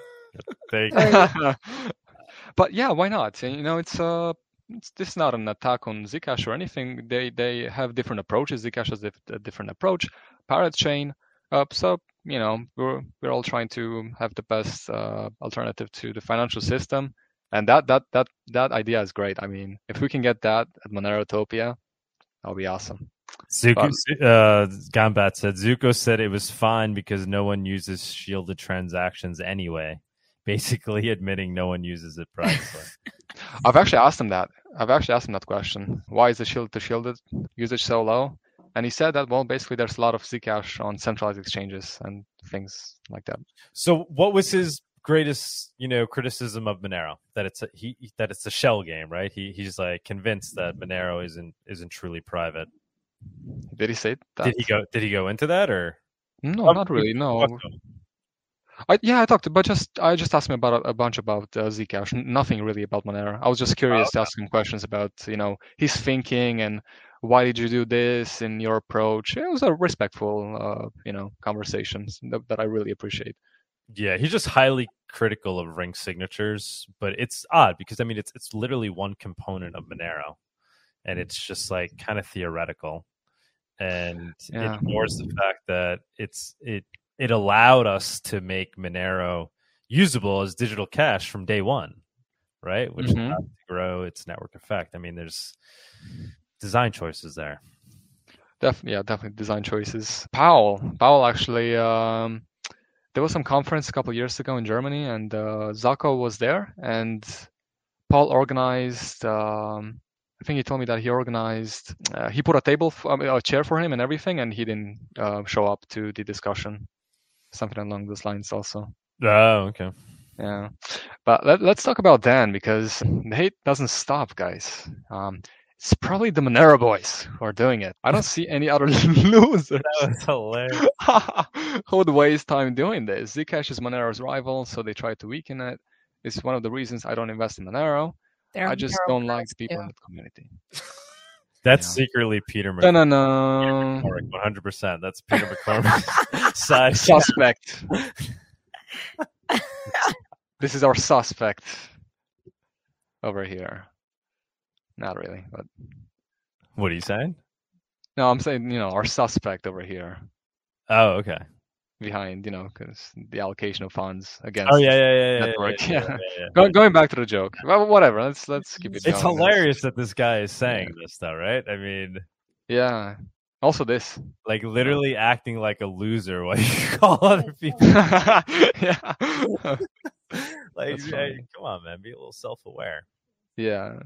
There you go. but yeah, why not? You know, it's uh it's, this is not an attack on Zcash or anything. They they have different approaches. Zcash has a different approach. Pirate Chain. Uh, so you know, we're we're all trying to have the best uh, alternative to the financial system, and that that that that idea is great. I mean, if we can get that at Monerotopia, that'll be awesome. Zooko, uh, Gombat said Zooko said it was fine because no one uses shielded transactions anyway. Basically, admitting no one uses it privately. I've actually asked him that. I've actually asked him that question. Why is the shield to shielded usage so low? And he said that well, basically, there's a lot of Zcash on centralized exchanges and things like that. so, what was his greatest, you know, criticism of Monero? That it's a, he that it's a shell game, right? He he's like convinced that Monero isn't isn't truly private. Did he say that? Did he go? Did he go into that or? No, not really. No. I, yeah, I talked, but just I just asked him about a, a bunch about uh, Zcash. Nothing really about Monero. I was just curious to ask him questions about you know his thinking and why did you do this in your approach. It was a respectful, uh, you know, conversations that, that I really appreciate. Yeah, he's just highly critical of ring signatures, but it's odd because I mean it's it's literally one component of Monero, and it's just like kind of theoretical, and Yeah. it ignores the fact that it's it it allowed us to make Monero usable as digital cash from day one, right? Which Mhm. to grow its network effect. I mean, there's design choices there. Definitely, yeah, definitely design choices. Powell, Powell actually, um, there was some conference a couple years ago in Germany, and uh, Zooko was there, and Paul organized. Um, I think he told me that he organized. Uh, he put a table, f- I mean, a chair for him, and everything, and he didn't uh, show up to the discussion. Something along those lines, also. Oh, okay. Yeah, but let, let's talk about Dan because the hate doesn't stop, guys. Um, it's probably the Monero boys who are doing it. I don't see any other losers That was hilarious. who would waste time doing this. Zcash is Monero's rival, so they try to weaken it. It's one of the reasons I don't invest in Monero. They're I just Monero don't like the people too. in the community. That's Yeah. secretly Peter No, no, no. One hundred percent. That's Peter McCormack's side. Suspect. this is our suspect over here. Not really, but What are you saying? No, I'm saying you know our suspect over here Oh, okay. behind you know because the allocation of funds oh, against. Oh yeah, yeah, yeah, yeah. Network, yeah, yeah. yeah, yeah, yeah. Going back to the joke. Well, whatever. Let's let's keep it. It's hilarious that this guy is saying this, though, right? I mean, Yeah. Also, this. like literally acting like a loser while you call other people. yeah. Like, hey, come on, man, be a little self-aware. yeah.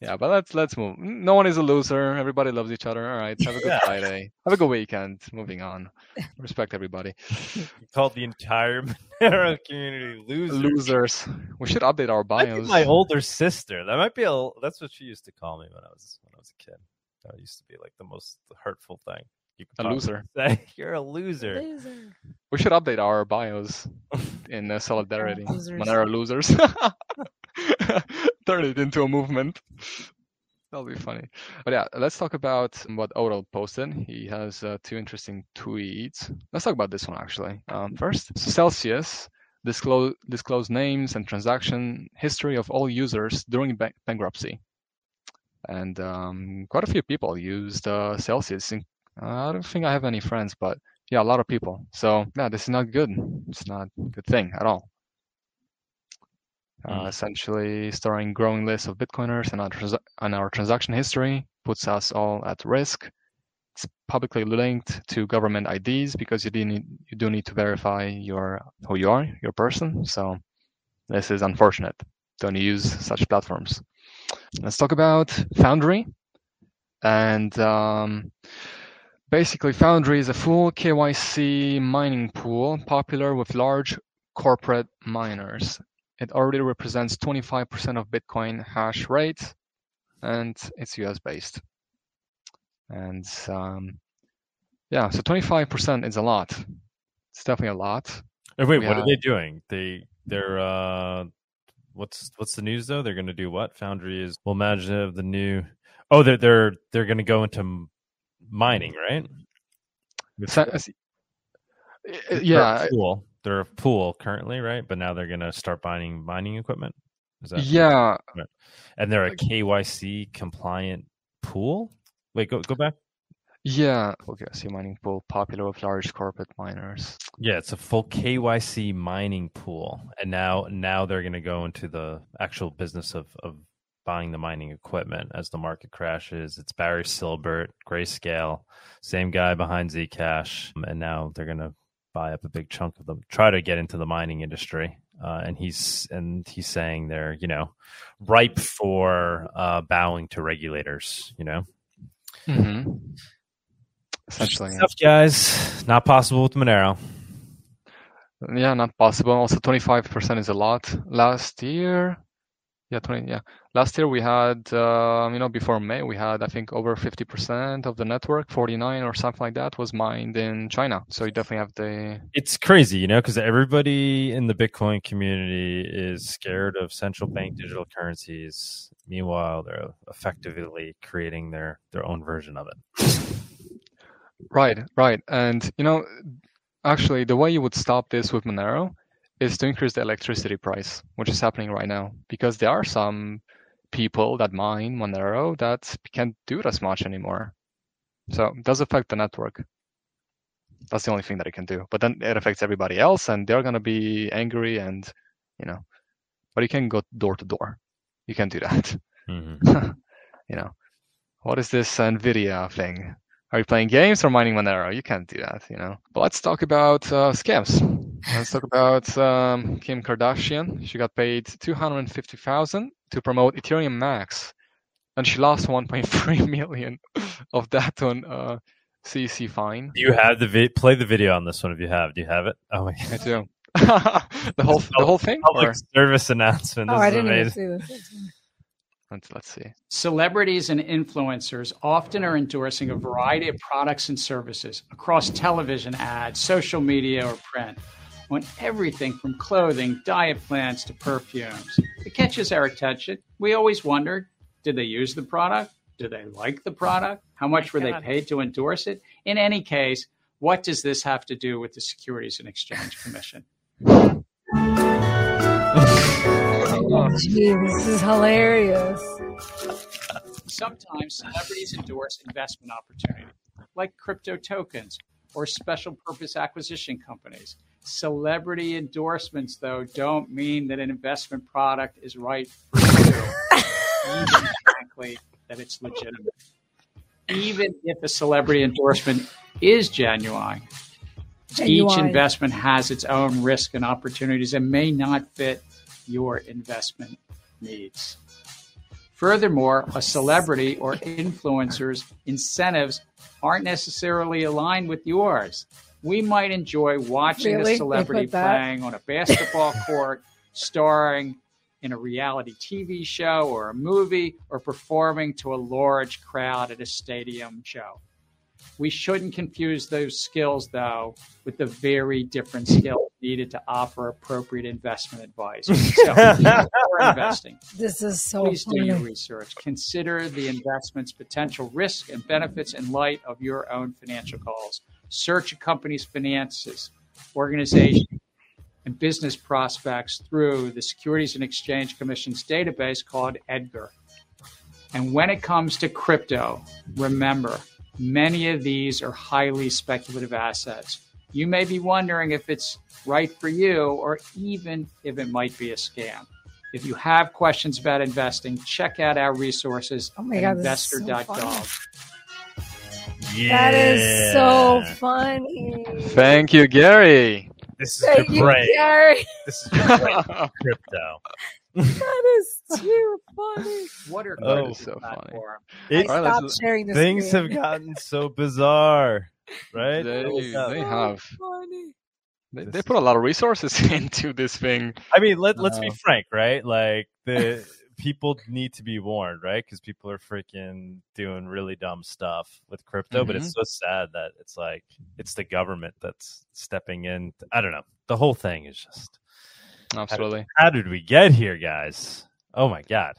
Yeah, but let's let's move. No one is a loser. Everybody loves each other. All right. Have a good Yeah. Friday. Have a good weekend. Moving on. Respect everybody. You called the entire Monero community loser. Losers. We should update our Might be bios. my older sister. That might be a. That's what she used to call me when I was when I was a kid. That used to be like the most hurtful thing. You A loser. Say you're a loser. Loser. We should update our bios in uh, solidarity. Losers. Monero losers. Turn it into a movement. That'll be funny. But yeah, let's talk about what Odell posted. He has uh, two interesting tweets. Let's talk about this one actually. Um, first, Celsius disclose disclose names and transaction history of all users during ba- bankruptcy. And um, quite a few people used uh, Celsius. I don't think I have any friends, but yeah, a lot of people. So yeah, this is not good. It's not a good thing at all. Mm. essentially, storing growing lists of Bitcoiners and our, trans- and our transaction history puts us all at risk. It's publicly linked to government IDs because you do need you do need to verify your who you are, your person. So this is unfortunate. Don't use such platforms. Let's talk about Foundry. And um, basically, Foundry is a full KYC mining pool popular with large corporate miners. It already represents 25% of Bitcoin hash rate, and it's US based. And um, yeah, so 25% is a lot. It's definitely a lot. Oh, wait, We what are they doing? They they're uh, what's what's the news though? They're going to do what? Foundry is manage uh, the new. Oh, they're they're they're going to go into mining, right? With- So- they're a yeah, pool. They're a pool currently, right? But now they're going to start buying mining equipment. Is that yeah. And they're a KYC compliant pool. Wait, go go back. Yeah, okay, see mining pool popular with large corporate miners. Yeah, it's a full KYC mining pool, and now now they're going to go into the actual business of of buying the mining equipment as the market crashes. It's Barry Silbert, Grayscale, same guy behind Zcash, and now they're going to buy up a big chunk of them, try to get into the mining industry. Uh, and he's and he's saying they're you know ripe for uh, bowing to regulators. You know, Mm-hmm. Essentially, tough guys, not possible with Monero. Yeah, not possible. Also, 25% is a lot. Last year, yeah, 20, yeah. Last year we had, um, you know, before May, we had, I think, over 50% of the network, 49 or something like that, was mined in China. So you definitely have the, it's crazy, you know, because everybody in the Bitcoin community is scared of central bank digital currencies. Meanwhile, they're effectively creating their their own version of it. right, right. And, you know, actually, the way you would stop this with Monero is to increase the electricity price, which is happening right now, because there are some people that mine Monero that can't do it as much anymore. So it does affect the network. That's the only thing that it can do. But then it affects everybody else, and they're gonna be angry, and you know. But you can go door to door. You can do that. Mhm. you know, what is this Nvidia thing? Are you playing games or mining Monero? You can't do that, you know. But let's talk about uh, scams. Let's talk about um, Kim Kardashian. She got paid two hundred fifty thousand to promote Ethereum Max, and she lost one point three million of that on uh, SEC fine. Do you have the vi- play the video on this one if you have? Do you have it? Oh, wait. I do. the whole the whole thing. public Or- service announcement. This Oh, I didn't even amazing. see this. Let's, let's see. Celebrities and influencers often are endorsing a variety of products and services across television ads, social media, or print on everything from clothing, diet plans to perfumes. It catches our attention. We always wondered did they use the product? Do they like the product? How much were they paid to endorse it? In any case, what does this have to do with the Securities and Exchange Commission? Gee, this is hilarious. Sometimes celebrities endorse investment opportunities like crypto tokens or special purpose acquisition companies. Celebrity endorsements, though, don't mean that an investment product is right for you, even frankly, that it's legitimate. Even if a celebrity endorsement is genuine, each investment has its own risk and opportunities and may not fit your investment needs. Furthermore, a celebrity or influencer's incentives aren't necessarily aligned with yours. We might enjoy watching Really? A celebrity playing on a basketball court, starring in a reality TV show or a movie, or performing to a large crowd at a stadium show. We shouldn't confuse those skills, though, with the very different skills needed to offer appropriate investment advice. So, investing, This is so please do your research. Consider the investment's potential risks and benefits in light of your own financial goals. Search a company's finances, organization, and business prospects through the Securities and Exchange Commission's database called EDGAR. And when it comes to crypto, remember, many of these are highly speculative assets. You may be wondering if it's right for you or even if it might be a scam. If you have questions about investing, check out our resources Oh at God, is so investor.gov. Yeah. That is so funny. Thank you, Gary. This is Thank your you. Gary. This is your. Crypto. That is too funny. What are Oh, crypto so funny. platform? It- I stop let's- sharing this. things have gotten so bizarre, right? They, Yeah. they have. funny. They, they put a lot of resources into this thing. I mean, let let's be Uh, frank, right? Like the people need to be warned, right? Because people are freaking doing really dumb stuff with crypto. But it's so sad that it's like it's the government that's stepping in. I don't know. The whole thing is just Absolutely. how did we get here, guys? Oh my god,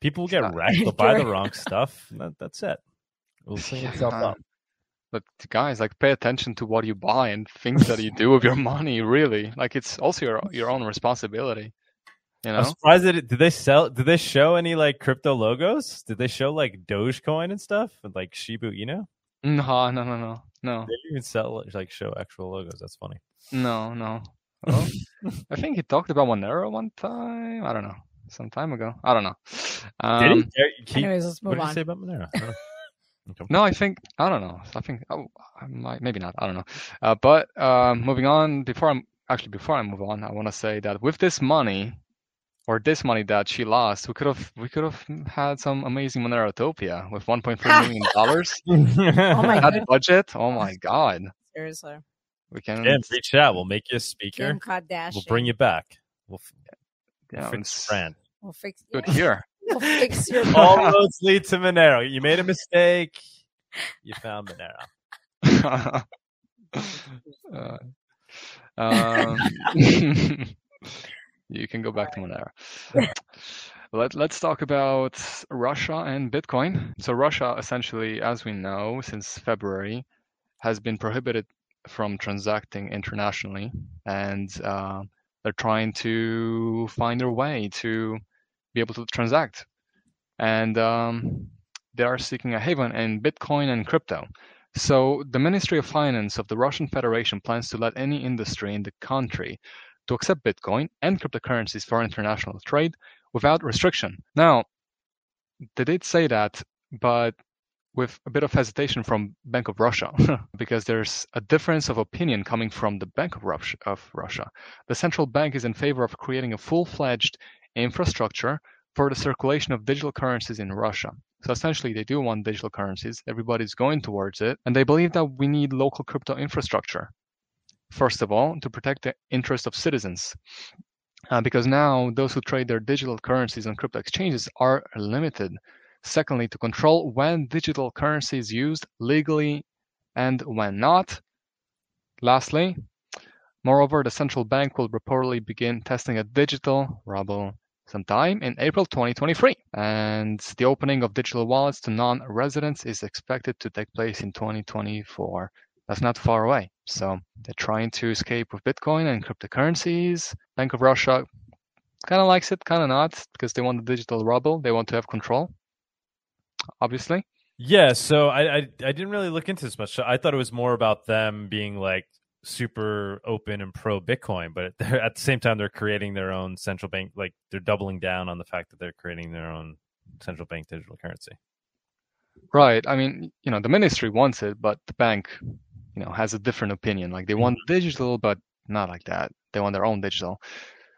people get Uh, wrecked. They'll buy the wrong stuff. That, that's it. It'll clean itself Yeah. up. But guys, like, pay attention to what you buy and things that you do with your money. Really, like, it's also your your own responsibility. You I'm surprised that it, did they sell? Did they show any like crypto logos? Did they show like Dogecoin and stuff and like Shiba Inu? No, no, no, no, no, They didn't even sell like show actual logos. That's funny. no, no. Well, I think he talked about Monero one time. I don't know, some time ago. I don't know. Did he? Um, he- Anyways, let's move what move did he say about Monero? I. Okay. No, I think I don't know. I think oh, I might maybe not. I don't know. Uh, but um, moving on, before I'm actually before I move on, I want to say that with this money, or this money that she lost, we could have we could have had some amazing Monero Monerotopia with 1.3 million dollars. Oh my god. budget, oh my god, Seriously. we can Again, reach out. We'll make you a speaker. Kim Kardashian. We'll bring you back. We'll, f- yeah, we'll fix it's your brand. We'll fix good yeah. here. We'll fix your All roads lead to Monero. You made a mistake. You found Monero. Uh, um, you can go back to Monero. Let, let's talk about Russia and Bitcoin. So, Russia, essentially, as we know, since February, has been prohibited from transacting internationally, and uh, they're trying to find their way to be able to transact. And um, they are seeking a haven in Bitcoin and crypto. So the Ministry of Finance of the Russian Federation plans to let any industry in the country to accept Bitcoin and cryptocurrencies for international trade without restriction. Now, they did say that, but with a bit of hesitation from Bank of Russia, because there's a difference of opinion coming from the Bank of Russia, of Russia. The central bank is in favor of creating a full-fledged infrastructure for the circulation of digital currencies in Russia. So essentially, they do want digital currencies. Everybody's going towards it. And they believe that we need local crypto infrastructure. First of all, to protect the interest of citizens. Uh, because now those who trade their digital currencies on crypto exchanges are limited. Secondly, to control when digital currency is used legally and when not. Lastly, moreover, the central bank will reportedly begin testing a digital ruble sometime in April 2023. And the opening of digital wallets to non residents is expected to take place in 2024. That's not far away. So they're trying to escape with Bitcoin and cryptocurrencies. Bank of Russia kind of likes it, kind of not, because they want the digital ruble. They want to have control. obviously. Yeah, so I, I I didn't really look into this much. I thought it was more about them being like super open and pro Bitcoin, but at the same time they're creating their own central bank. Like they're doubling down on the fact that they're creating their own central bank digital currency. Right. I mean, you know, the ministry wants it, but the bank, you know, has a different opinion. Like they want Mm-hmm. digital, but not like that. They want their own digital.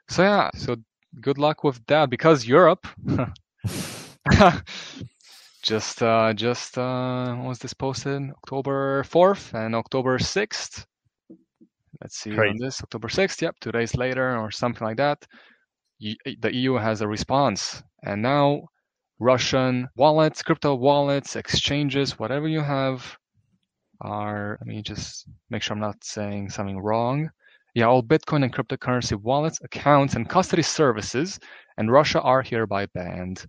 So yeah. So good luck with that because Europe. just uh just uh when was this posted october 4th and october 6th let's see on this october 6th yep two days later or something like that the eu has a response and now russian wallets crypto wallets exchanges whatever you have are let me just make sure i'm not saying something wrong yeah all bitcoin and cryptocurrency wallets accounts and custody services and russia are hereby banned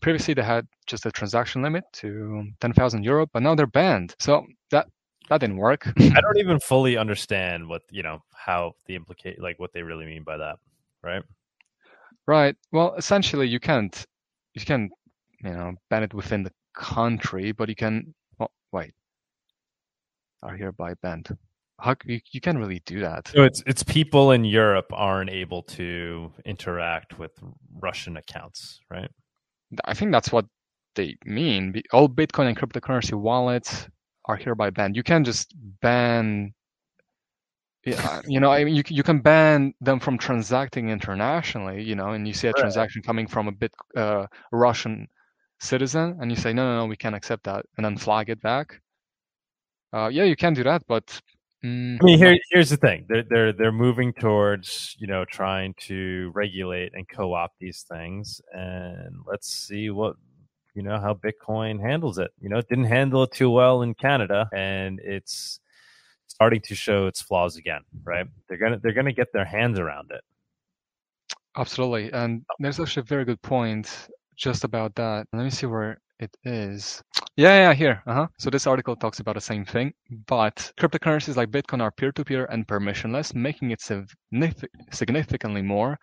previously they had just a transaction limit to 10,000 euro, but now they're banned. So that that didn't work. I don't even fully understand what you know how the implicate like what they really mean by that, right? right. Well, essentially, you can't you can you know ban it within the country, but you can. Well, wait, are hereby banned. How you, you can't really do that. So it's it's people in Europe aren't able to interact with Russian accounts, right? I think that's what they mean. All Bitcoin and cryptocurrency wallets are hereby banned. You can't just ban. Yeah, you know, I mean, you you can ban them from transacting internationally. You know, and you see a Right. transaction coming from a bit uh, Russian citizen, and you say, no, no, no, we can't accept that, and then flag it back. Uh, yeah, you can do that, but mm, I mean, here, here's the thing: they're they're they're moving towards you know trying to regulate and co-opt these things, and let's see what you know how Bitcoin handles it. You know, it didn't handle it too well in Canada, and it's starting to show its flaws again. Right? They're gonna they're gonna get their hands around it. Absolutely. And there's actually a very good point just about that. Let me see where it is. Yeah, yeah, here. Uh-huh. So this article talks about the same thing, but cryptocurrencies like Bitcoin are peer-to-peer and permissionless, making it significantly more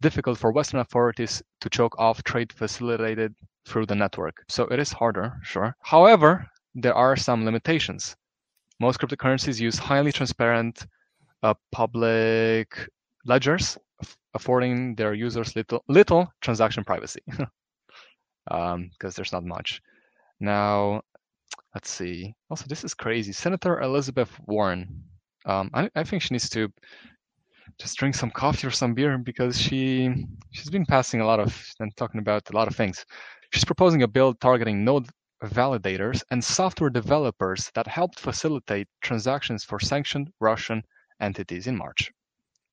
difficult for Western authorities to choke off trade facilitated through the network. So it is harder, sure. However, there are some limitations. Most cryptocurrencies use highly transparent uh, public ledgers, affording their users little little transaction privacy, because there's not much. Now, let's see. Also, this is crazy. Senator Elizabeth Warren. Um, I, I think she needs to just drink some coffee or some beer because she she's been passing a lot of and talking about a lot of things. She's proposing a bill targeting node validators and software developers that helped facilitate transactions for sanctioned Russian entities in March.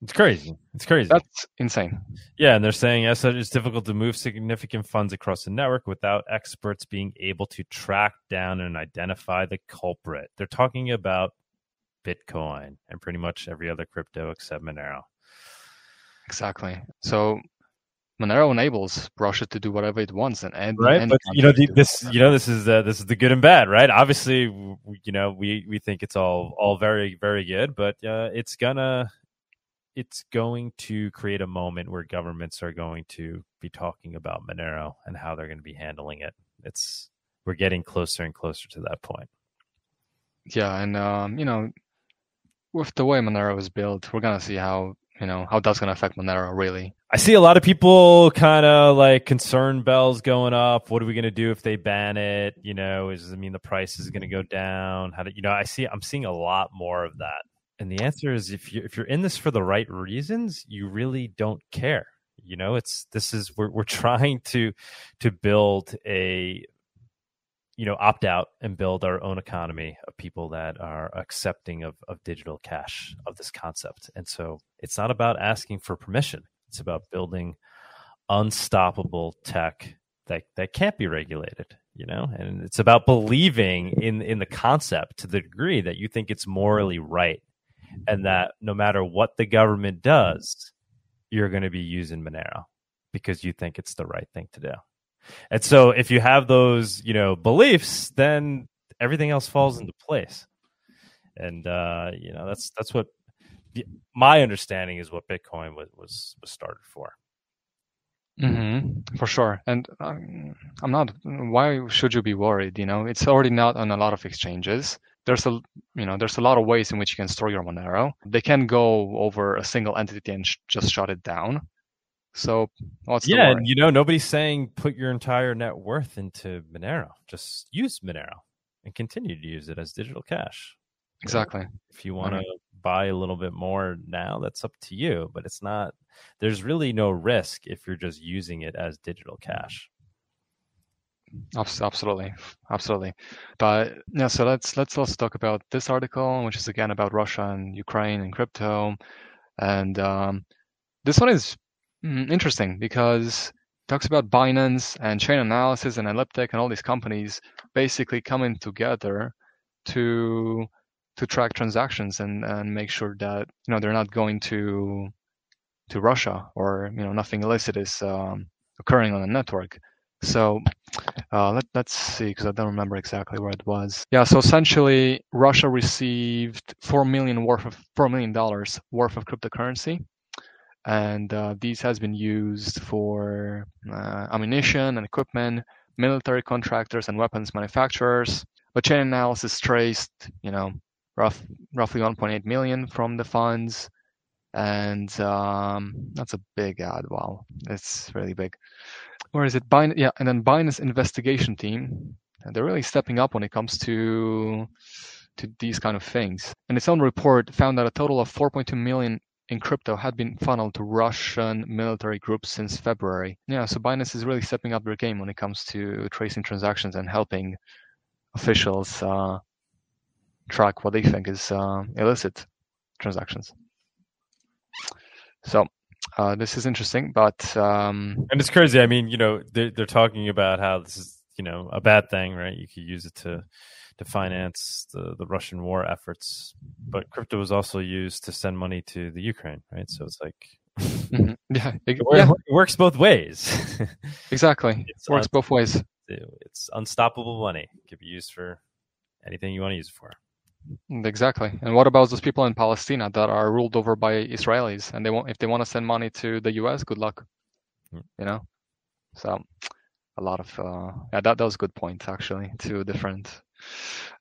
It's crazy. It's crazy. That's insane. Yeah, and they're saying as such, it's difficult to move significant funds across the network without experts being able to track down and identify the culprit. They're talking about Bitcoin and pretty much every other crypto except Monero. Exactly. So Monero enables Russia to do whatever it wants and any, Right, any but you know the, this. You know this is uh, this is the good and bad, right? Obviously, you know we we think it's all all very very good, but uh, it's gonna it's going to create a moment where governments are going to be talking about Monero and how they're going to be handling it. It's we're getting closer and closer to that point. Yeah, and um, you know, with the way Monero is built, we're gonna see how you know how that's gonna affect Monero really. I see a lot of people kind of like concern bells going up. What are we going to do if they ban it? You know, is I mean the price is going to go down? How do you know? I see I'm seeing a lot more of that. And the answer is if you if you're in this for the right reasons, you really don't care. You know, it's this is we're we're trying to to build a you know opt out and build our own economy of people that are accepting of of digital cash of this concept. And so it's not about asking for permission. It's about building unstoppable tech that that can't be regulated you know and it's about believing in in the concept to the degree that you think it's morally right and that no matter what the government does you're going to be using monero because you think it's the right thing to do and so if you have those you know beliefs then everything else falls into place and uh you know that's that's what my understanding is what bitcoin was was, was started for Mm-hmm, for sure. And um, I'm not. Why should you be worried? You know, it's already not on a lot of exchanges. There's a you know there's a lot of ways in which you can store your Monero. They can go over a single entity and sh- just shut it down. So what's yeah, and you know nobody's saying put your entire net worth into Monero. Just use Monero and continue to use it as digital cash. exactly. If you want to mm-hmm. buy a little bit more now, that's up to you. But it's not. There's really no risk if you're just using it as digital cash. Abs- Absolutely, absolutely. But yeah, so let's let's also talk about this article, which is again about Russia and Ukraine and crypto. And um, this one is mm, interesting because it talks about Binance and Chainalysis and Elliptic and all these companies basically coming together to to track transactions and and make sure that you know they're not going to to Russia or you know nothing illicit is um, occurring on the network. So uh, let, let's see, because I don't remember exactly where it was. Yeah, so essentially, Russia received four million worth of four million dollars worth of cryptocurrency, and uh, these has been used for uh, ammunition and equipment, military contractors and weapons manufacturers. But Chainalysis traced, you know, rough, roughly 1.8 million from the funds, and um, that's a big ad. Wow, it's really big where is it? Bin- yeah, and then Binance investigation team. And they're really stepping up when it comes to to these kind of things. And its own report found that a total of 4.2 million in crypto had been funneled to Russian military groups since February. Yeah, so Binance is really stepping up their game when it comes to tracing transactions and helping officials uh, track what they think is uh, illicit transactions. So uh, this is interesting, but um, And it's crazy. I mean, you know, they're, they're talking about how this is, you know, a bad thing, right? You could use it to to finance the, the Russian war efforts, but crypto was also used to send money to the Ukraine, right? So it's like mhm, yeah, it, it, yeah, it works both ways. exactly. It's Works un- both ways. it's unstoppable money. It could be used for anything you want to use it for. Exactly. And what about those people in Palestina that are ruled over by Israelis and they want if they want to send money to the US, good luck. Hmm. You know? So a lot of uh yeah, that, that was a good point actually. Two different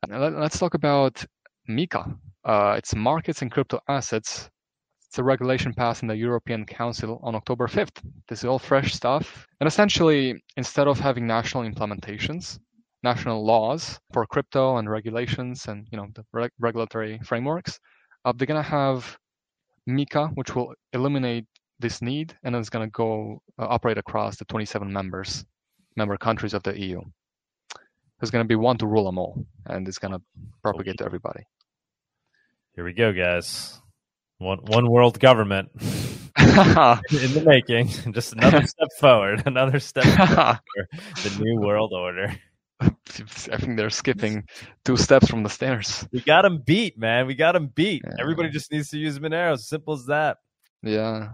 and let, let's talk about MiCA. Uh it's markets and crypto assets. It's a regulation passed in the European Council on October 5th. This is all fresh stuff. And essentially, instead of having national implementations, national laws for crypto and regulations and you know the reg- regulatory frameworks. Uh, they're gonna have MiCA, which will eliminate this need, and it's gonna go uh, operate across the 27 members, member countries of the EU. There's gonna be one to rule them all, and it's gonna propagate to everybody. Here we go, guys. One one world government in the making. Just another step forward. Another step forward for the new world order. I think they're skipping two steps from the stairs. We got them beat, man. We got them beat. Yeah. Everybody just needs to use Monero. Simple as that. Yeah,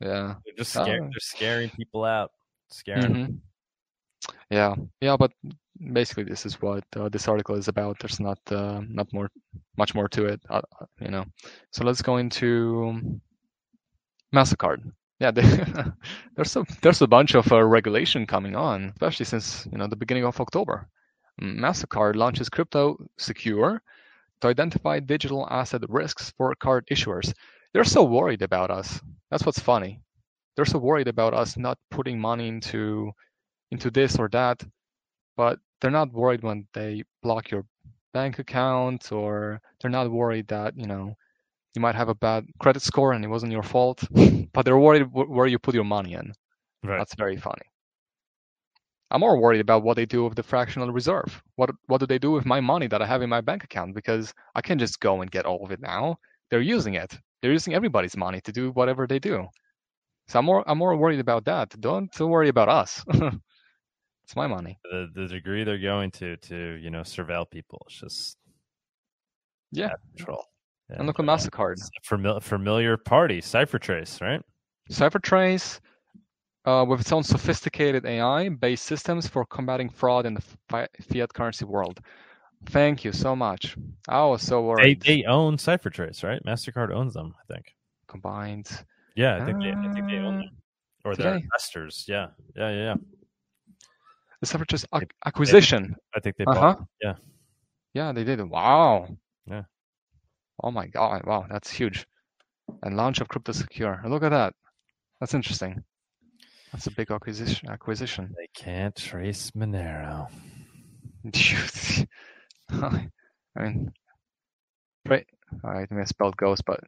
yeah. They're just scaring. Oh. They're scaring people out. Scaring. them. Mhm. Yeah, yeah, but basically this is what uh, this article is about. There's not uh, not more much more to it, uh, uh, you know. So let's go into Mastercard. Yeah, they, there's a there's a bunch of uh, regulation coming on, especially since you know the beginning of October. Mm, Mastercard launches crypto secure to identify digital asset risks for card issuers. They're so worried about us. That's what's funny. They're so worried about us not putting money into into this or that, but they're not worried when they block your bank account or they're not worried that, you know, you might have a bad credit score and it wasn't your fault, but they're worried where you put your money in. Right. That's very funny. I'm more worried about what they do with the fractional reserve. What what do they do with my money that I have in my bank account? Because I can just go and get all of it now. They're using it. They're using everybody's money to do whatever they do. So I'm more I'm more worried about that. Don't don't worry about us. it's my money. The the degree they're going to to you know surveil people. It's just Yeah. control. Yeah. And look at Mastercard. A familiar party, CipherTrace, right? CipherTrace, uh, with its own sophisticated AI-based systems for combating fraud in the fi- fiat currency world. Thank you so much. I was so They worried. they own CipherTrace, right? Mastercard owns them, I think. Combined. Yeah, I think they I think they own Uh, them. or Today. investors. Yeah, yeah, yeah. yeah. The separatist ac- acquisition. I think they Uh bought. huh. Yeah. Yeah, they did. Wow. Yeah. Oh my god! Wow, that's huge. And launch of Crypto Secure. Look at that. That's interesting. That's a big acquisition. Acquisition. They can't trace Monero. I mean, right? I misspelled ghost, but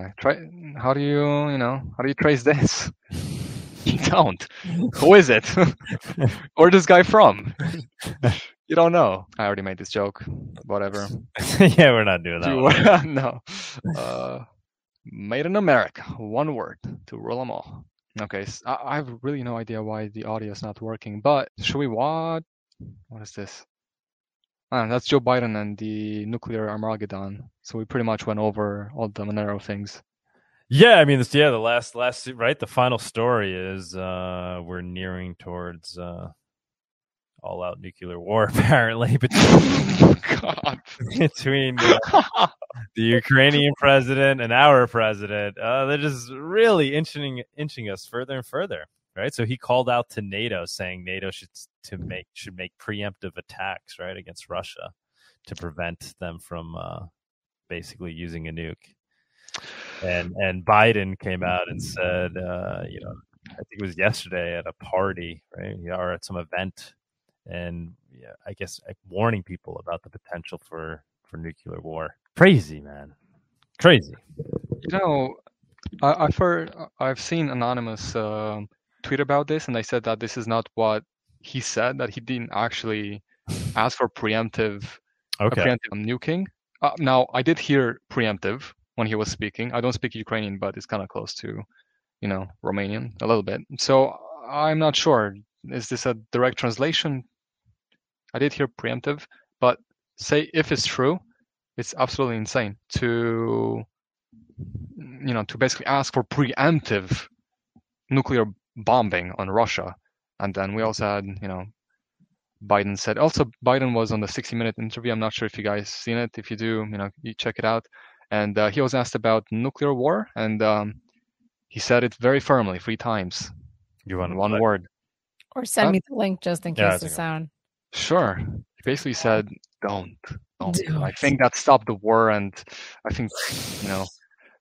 uh, try. How do you, you know, how do you trace this? you don't. Who is it? Where this guy from? you don't know. I already made this joke. Whatever. yeah, we're not doing that. No. Uh, made in America. One word to rule them all. Okay, I have really no idea why the audio is not working. But should we what? What is this? That's Joe Biden and the nuclear Armageddon. So we pretty much went over all the Monero things. Yeah, I mean, this, yeah, the last, last, right. The final story is uh we're nearing towards uh all-out nuclear war, apparently between God. between uh, the Ukrainian president and our president. Uh, they're just really inching inching us further and further, right? So he called out to NATO, saying NATO should to make should make preemptive attacks, right, against Russia to prevent them from uh, basically using a nuke. And and Biden came out and said, uh, you know, I think it was yesterday at a party, right, or at some event, and yeah, I guess warning people about the potential for for nuclear war. Crazy, man. Crazy. You know, I, I've heard, I've seen anonymous um tweet about this, and they said that this is not what he said. That he didn't actually ask for preemptive, Okay. preemptive nuking. Uh, now, I did hear preemptive when he was speaking. I don't speak Ukrainian, but it's kind of close to, you know, Romanian a little bit. So I'm not sure. Is this a direct translation? I did hear preemptive, but say if it's true, it's absolutely insane to you know, to basically ask for preemptive nuclear bombing on Russia. And then we also had, you know, Biden said. Also, Biden was on the 60-minute interview. I'm not sure if you guys seen it. If you do, you know, you check it out. And uh, he was asked about nuclear war, and um, he said it very firmly, three times, You want one play? word. Or send Uh, me the link just in Yeah, case that's the sound. Sure. He basically said, "Don't, don't." Don't. I think that stopped the war, and I think, you know,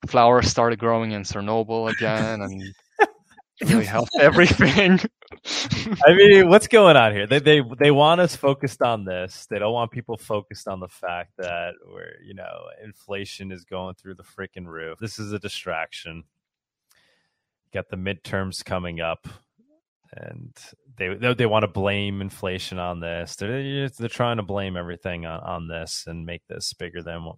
flowers started growing in Chernobyl again, and really helped everything. I mean, what's going on here? They they they want us focused on this. They don't want people focused on the fact that we're you know inflation is going through the freaking roof. This is a distraction. Got the midterms coming up, and they they, they want to blame inflation on this. They're they're trying to blame everything on, on this and make this bigger than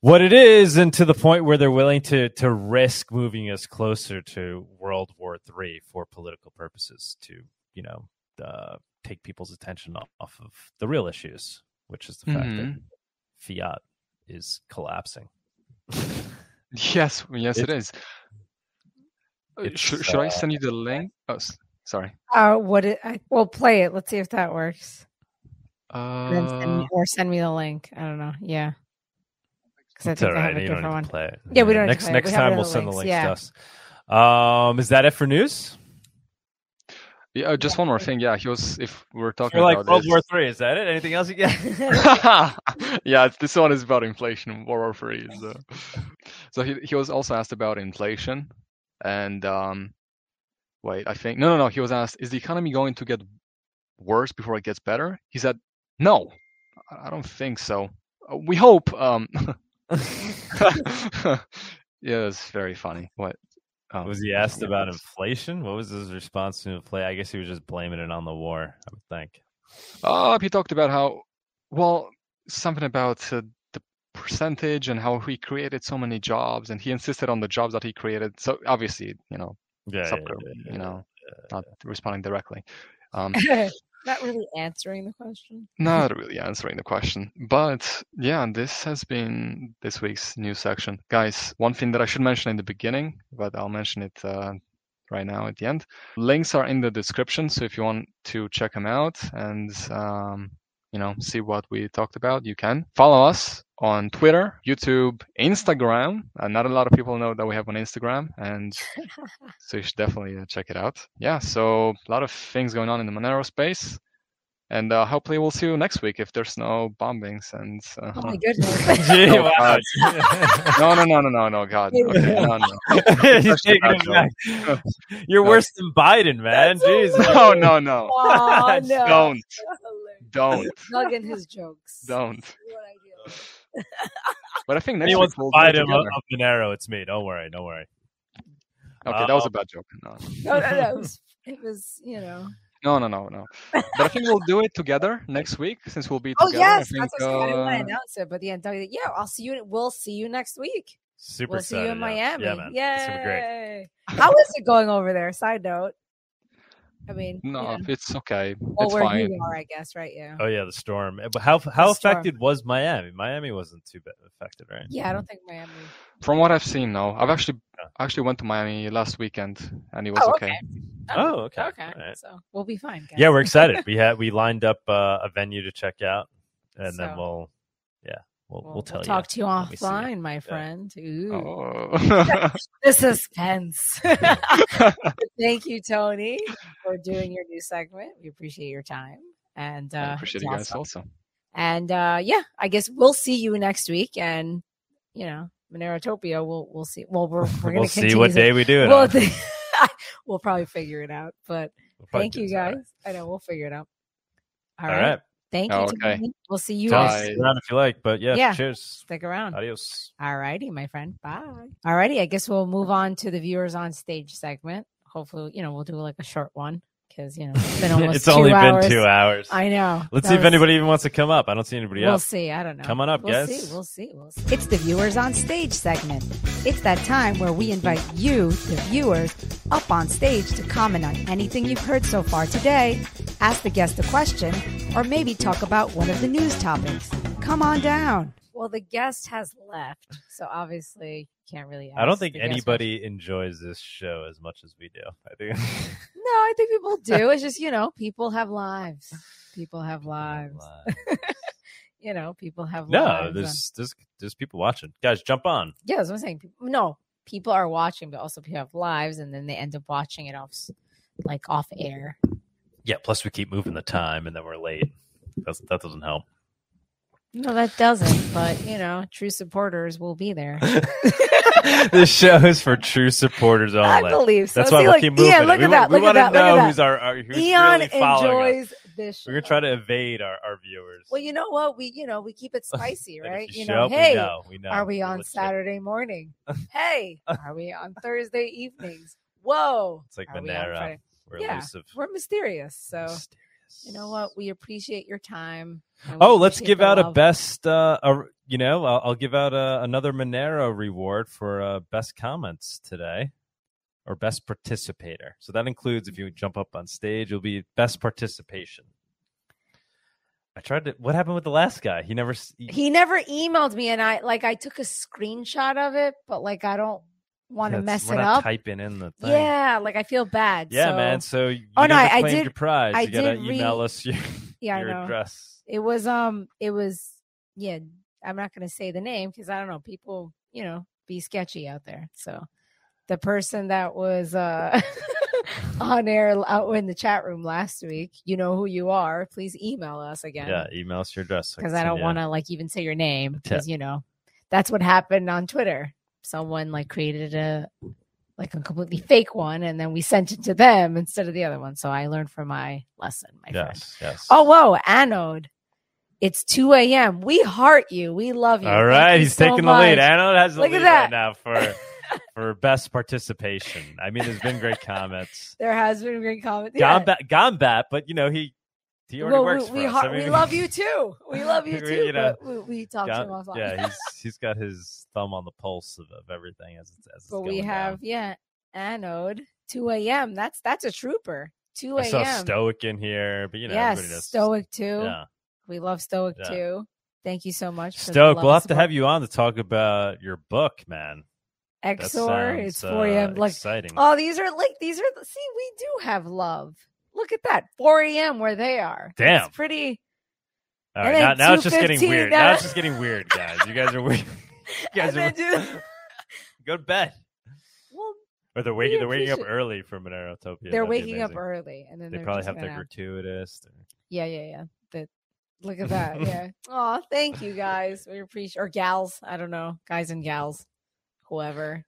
what it is, and to the point where they're willing to to risk moving us closer to World War Three for political purposes, to you know uh, take people's attention off, of the real issues, which is the fact that Mhm. fiat is collapsing. yes, yes, it It's- is. Uh, it's, Should, should I uh, send you the link? Oh, s- sorry. Uh, what it, I, well, play it. Let's see if that works. And then send Uh, me, or send me the link. I don't know. Yeah. Because I It's think all I have a You don't different need one. to play it. Yeah, we don't Next next We time we'll the send the links, links yeah. to us. Um, is that it for news? yeah, uh, just one more thing. Yeah, he was. If we're talking You're like about World this, War Three. Is that it? Anything else you get? yeah, it's- this one is about inflation. World War Three. So, so he he was also asked about inflation, and um, wait, I think no, no, no. He was asked, is the economy going to get worse before it gets better? He said, no, I I don't think so. Uh, We hope. Um, yeah, it's very funny. What? Oh, was he asked yeah, about inflation? What was his response to inflation? I guess he was just blaming it on the war. I would think. Uh, he talked about how, well, something about uh, the percentage and how he created so many jobs, and he insisted on the jobs that he created. So obviously, you know, Yeah, sub- yeah, yeah, you know, not responding directly. Um, Not really answering the question. not really answering the question, but yeah, this has been this week's news section, guys. One thing that I should mention in the beginning, but I'll mention it uh, right now at the end. Links are in the description, so if you want to check them out and um, you know see what we talked about, you can follow us on Twitter, YouTube, Instagram. Uh, not a lot of people know that we have on Instagram, and so you should definitely uh, check it out. Yeah, so a lot of things going on in the Monero space, and uh, hopefully we'll see you next week if there's no bombings and. Uh, Oh my goodness. Gee, Oh, wow. no, no, no, no, no, no, God. Okay, no, no. He's That's taking bad it back. You're No. worse than Biden, man. Jeez. No, no, no. Oh, no. Don't, don't, Plug in his jokes. don't. What I do. But I think next He week wants we'll do fight it him together. up Monero. It's me. Don't worry. Don't worry. Okay, that was a bad joke. No, No, no, no. It was, it was you know. no, no, no, no. But I think we'll do it together next week since we'll be Oh together. I yes, think, that's what I was- I didn't want to uh, announce it, but the end, yeah, I'll see you. We'll see you next week. Super we'll see excited. you in yeah. Miami. Yeah, man. Yay! It's great. How is it going over there? Side note. I mean, No, yeah. it's okay. well, it's where fine. you are, I guess, right? Yeah. Oh yeah, the storm. But how how The storm. affected was Miami? Miami wasn't too bad affected, right? Yeah, I don't think Miami. From what I've seen, no. I've actually actually went to Miami last weekend, and it was Oh, okay. okay. Oh, okay. Okay, All right. so we'll be fine. Guys. Yeah, we're excited. we had we lined up uh, a venue to check out, and then we'll yeah we'll We'll, we'll tell we'll you. talk to you when we see you. offline, my friend. Ooh, Oh. the suspense. Thank you, Tony, for doing your new segment. We appreciate your time, and uh, I appreciate it's you guys awesome. also. And uh, yeah, I guess we'll see you next week. And you know, Monerotopia, we'll we'll see. Well, we're we're gonna We'll see what day we do it. We'll, th- we'll probably figure it out. But We'll thank you guys. right. I know we'll figure it out. All right. Thank you. Oh, okay. Tony. We'll see you. Tell next us Bye. week. around if you like, but yeah, Yeah. cheers. Stick around. Adios. All righty, my friend. Bye. All righty. I guess we'll move on to the viewers on stage segment. Hopefully, you know, we'll do like a short one because you know it's been almost it's only hours. been two hours. I know. Let's That see if anybody even wants to come up. I don't see anybody else. We'll see. I don't know. Come on up, we'll guys. See. We'll see. We'll see. It's the viewers on stage segment. It's that time where we invite you, the viewers, up on stage to comment on anything you've heard so far today, ask the guest a question, or maybe talk about one of the news topics. Come on down. Well, the guest has left, so obviously you can't really. I don't think anybody enjoys this show as much as we do. I think. No, I think people do. It's just you know, people have lives. People have lives. you know, people have no, lives. there's there's there's people watching. Guys, jump on. Yeah, that's what I'm saying. No, people are watching, but also people have lives, and then they end up watching it off, like off air. Yeah. Plus, we keep moving the time, and then we're late. That's, that doesn't help. No, that doesn't. But you know, true supporters will be there. this show is for true supporters only. I believe so. That's See, why we'll look, keep moving. It. look we at that. We Look at want to know who's our, our who's Eon really enjoys us. this. We're gonna try to evade our, our viewers. Well, you know what? We you know we keep it spicy, right? you know, up, we hey, know, we know. are we on legit. Saturday morning? hey, are we on Thursday evenings? Whoa, It's like are we on Monero. Friday? We're yeah, elusive. we're mysterious. So Mysterious. You know what? We appreciate your time. Oh, let's give out a best. Uh, a, you know, I'll, I'll give out a, another Monero reward for uh, best comments today, or best participator. So that includes if you jump up on stage, it'll be best participation. I tried to. What happened with the last guy? He never. He, He never emailed me, and I like I took a screenshot of it, but like I don't want to mess it up. Typing in the thing. Yeah, like I feel bad. Yeah, so- man. So you Oh, no, I- I did- your prize. I you gotta did email us your, Yeah, I your know. address. It was um it was yeah, I'm not going to say the name cuz I don't know, people, you know, be sketchy out there. So the person that was uh on air out in the chat room last week, you know who you are. Please email us again. Yeah, email us your address so can I don't you- want to like even say your name cuz you know, that's what happened on Twitter. Someone like created a like a completely fake one and then we sent it to them instead of the other one. So I learned from my lesson, my friend. Yes, yes. Oh, whoa, Anode. It's 2 a.m. We heart you. We love you. All Thank right, you he's so taking the lead. Anode has the Look at lead that. right now for for best participation. I mean, there's been great comments. There has been great comment. Gone Yeah. bat, gone bat, but you know he he already Well, works we, we, us. I mean, we love you too. We love you too. you know, but we, we talk to him offline. yeah, he's he's got his thumb on the pulse of, of everything as it's, as it's but we have down. yeah, Anode 2 a.m. That's that's a trooper. 2 I saw a.m. Stoic in here, but you know yes, Stoic too. Yeah, We love Stoic Yeah. too. Thank you so much. for Stoic. We'll have to have you on to talk about your book, man. Exor. It's sounds, 4 a.m. uh, Like exciting. Oh, these are like these are see, we do have love. Look at that. 4 a.m. where they are. Damn. It's pretty All right, now, now it's just getting weird. now- Now it's just getting weird, guys. You guys are weird. You guys are just- go to bed. well, Or they're waking. They're waking up early for Monerotopia. they're waking up early, and then They probably have their gratuitous. Yeah, yeah, yeah. The, look at that. Yeah. Oh, thank you guys. We appreciate or gals. I don't know, guys and gals, whoever,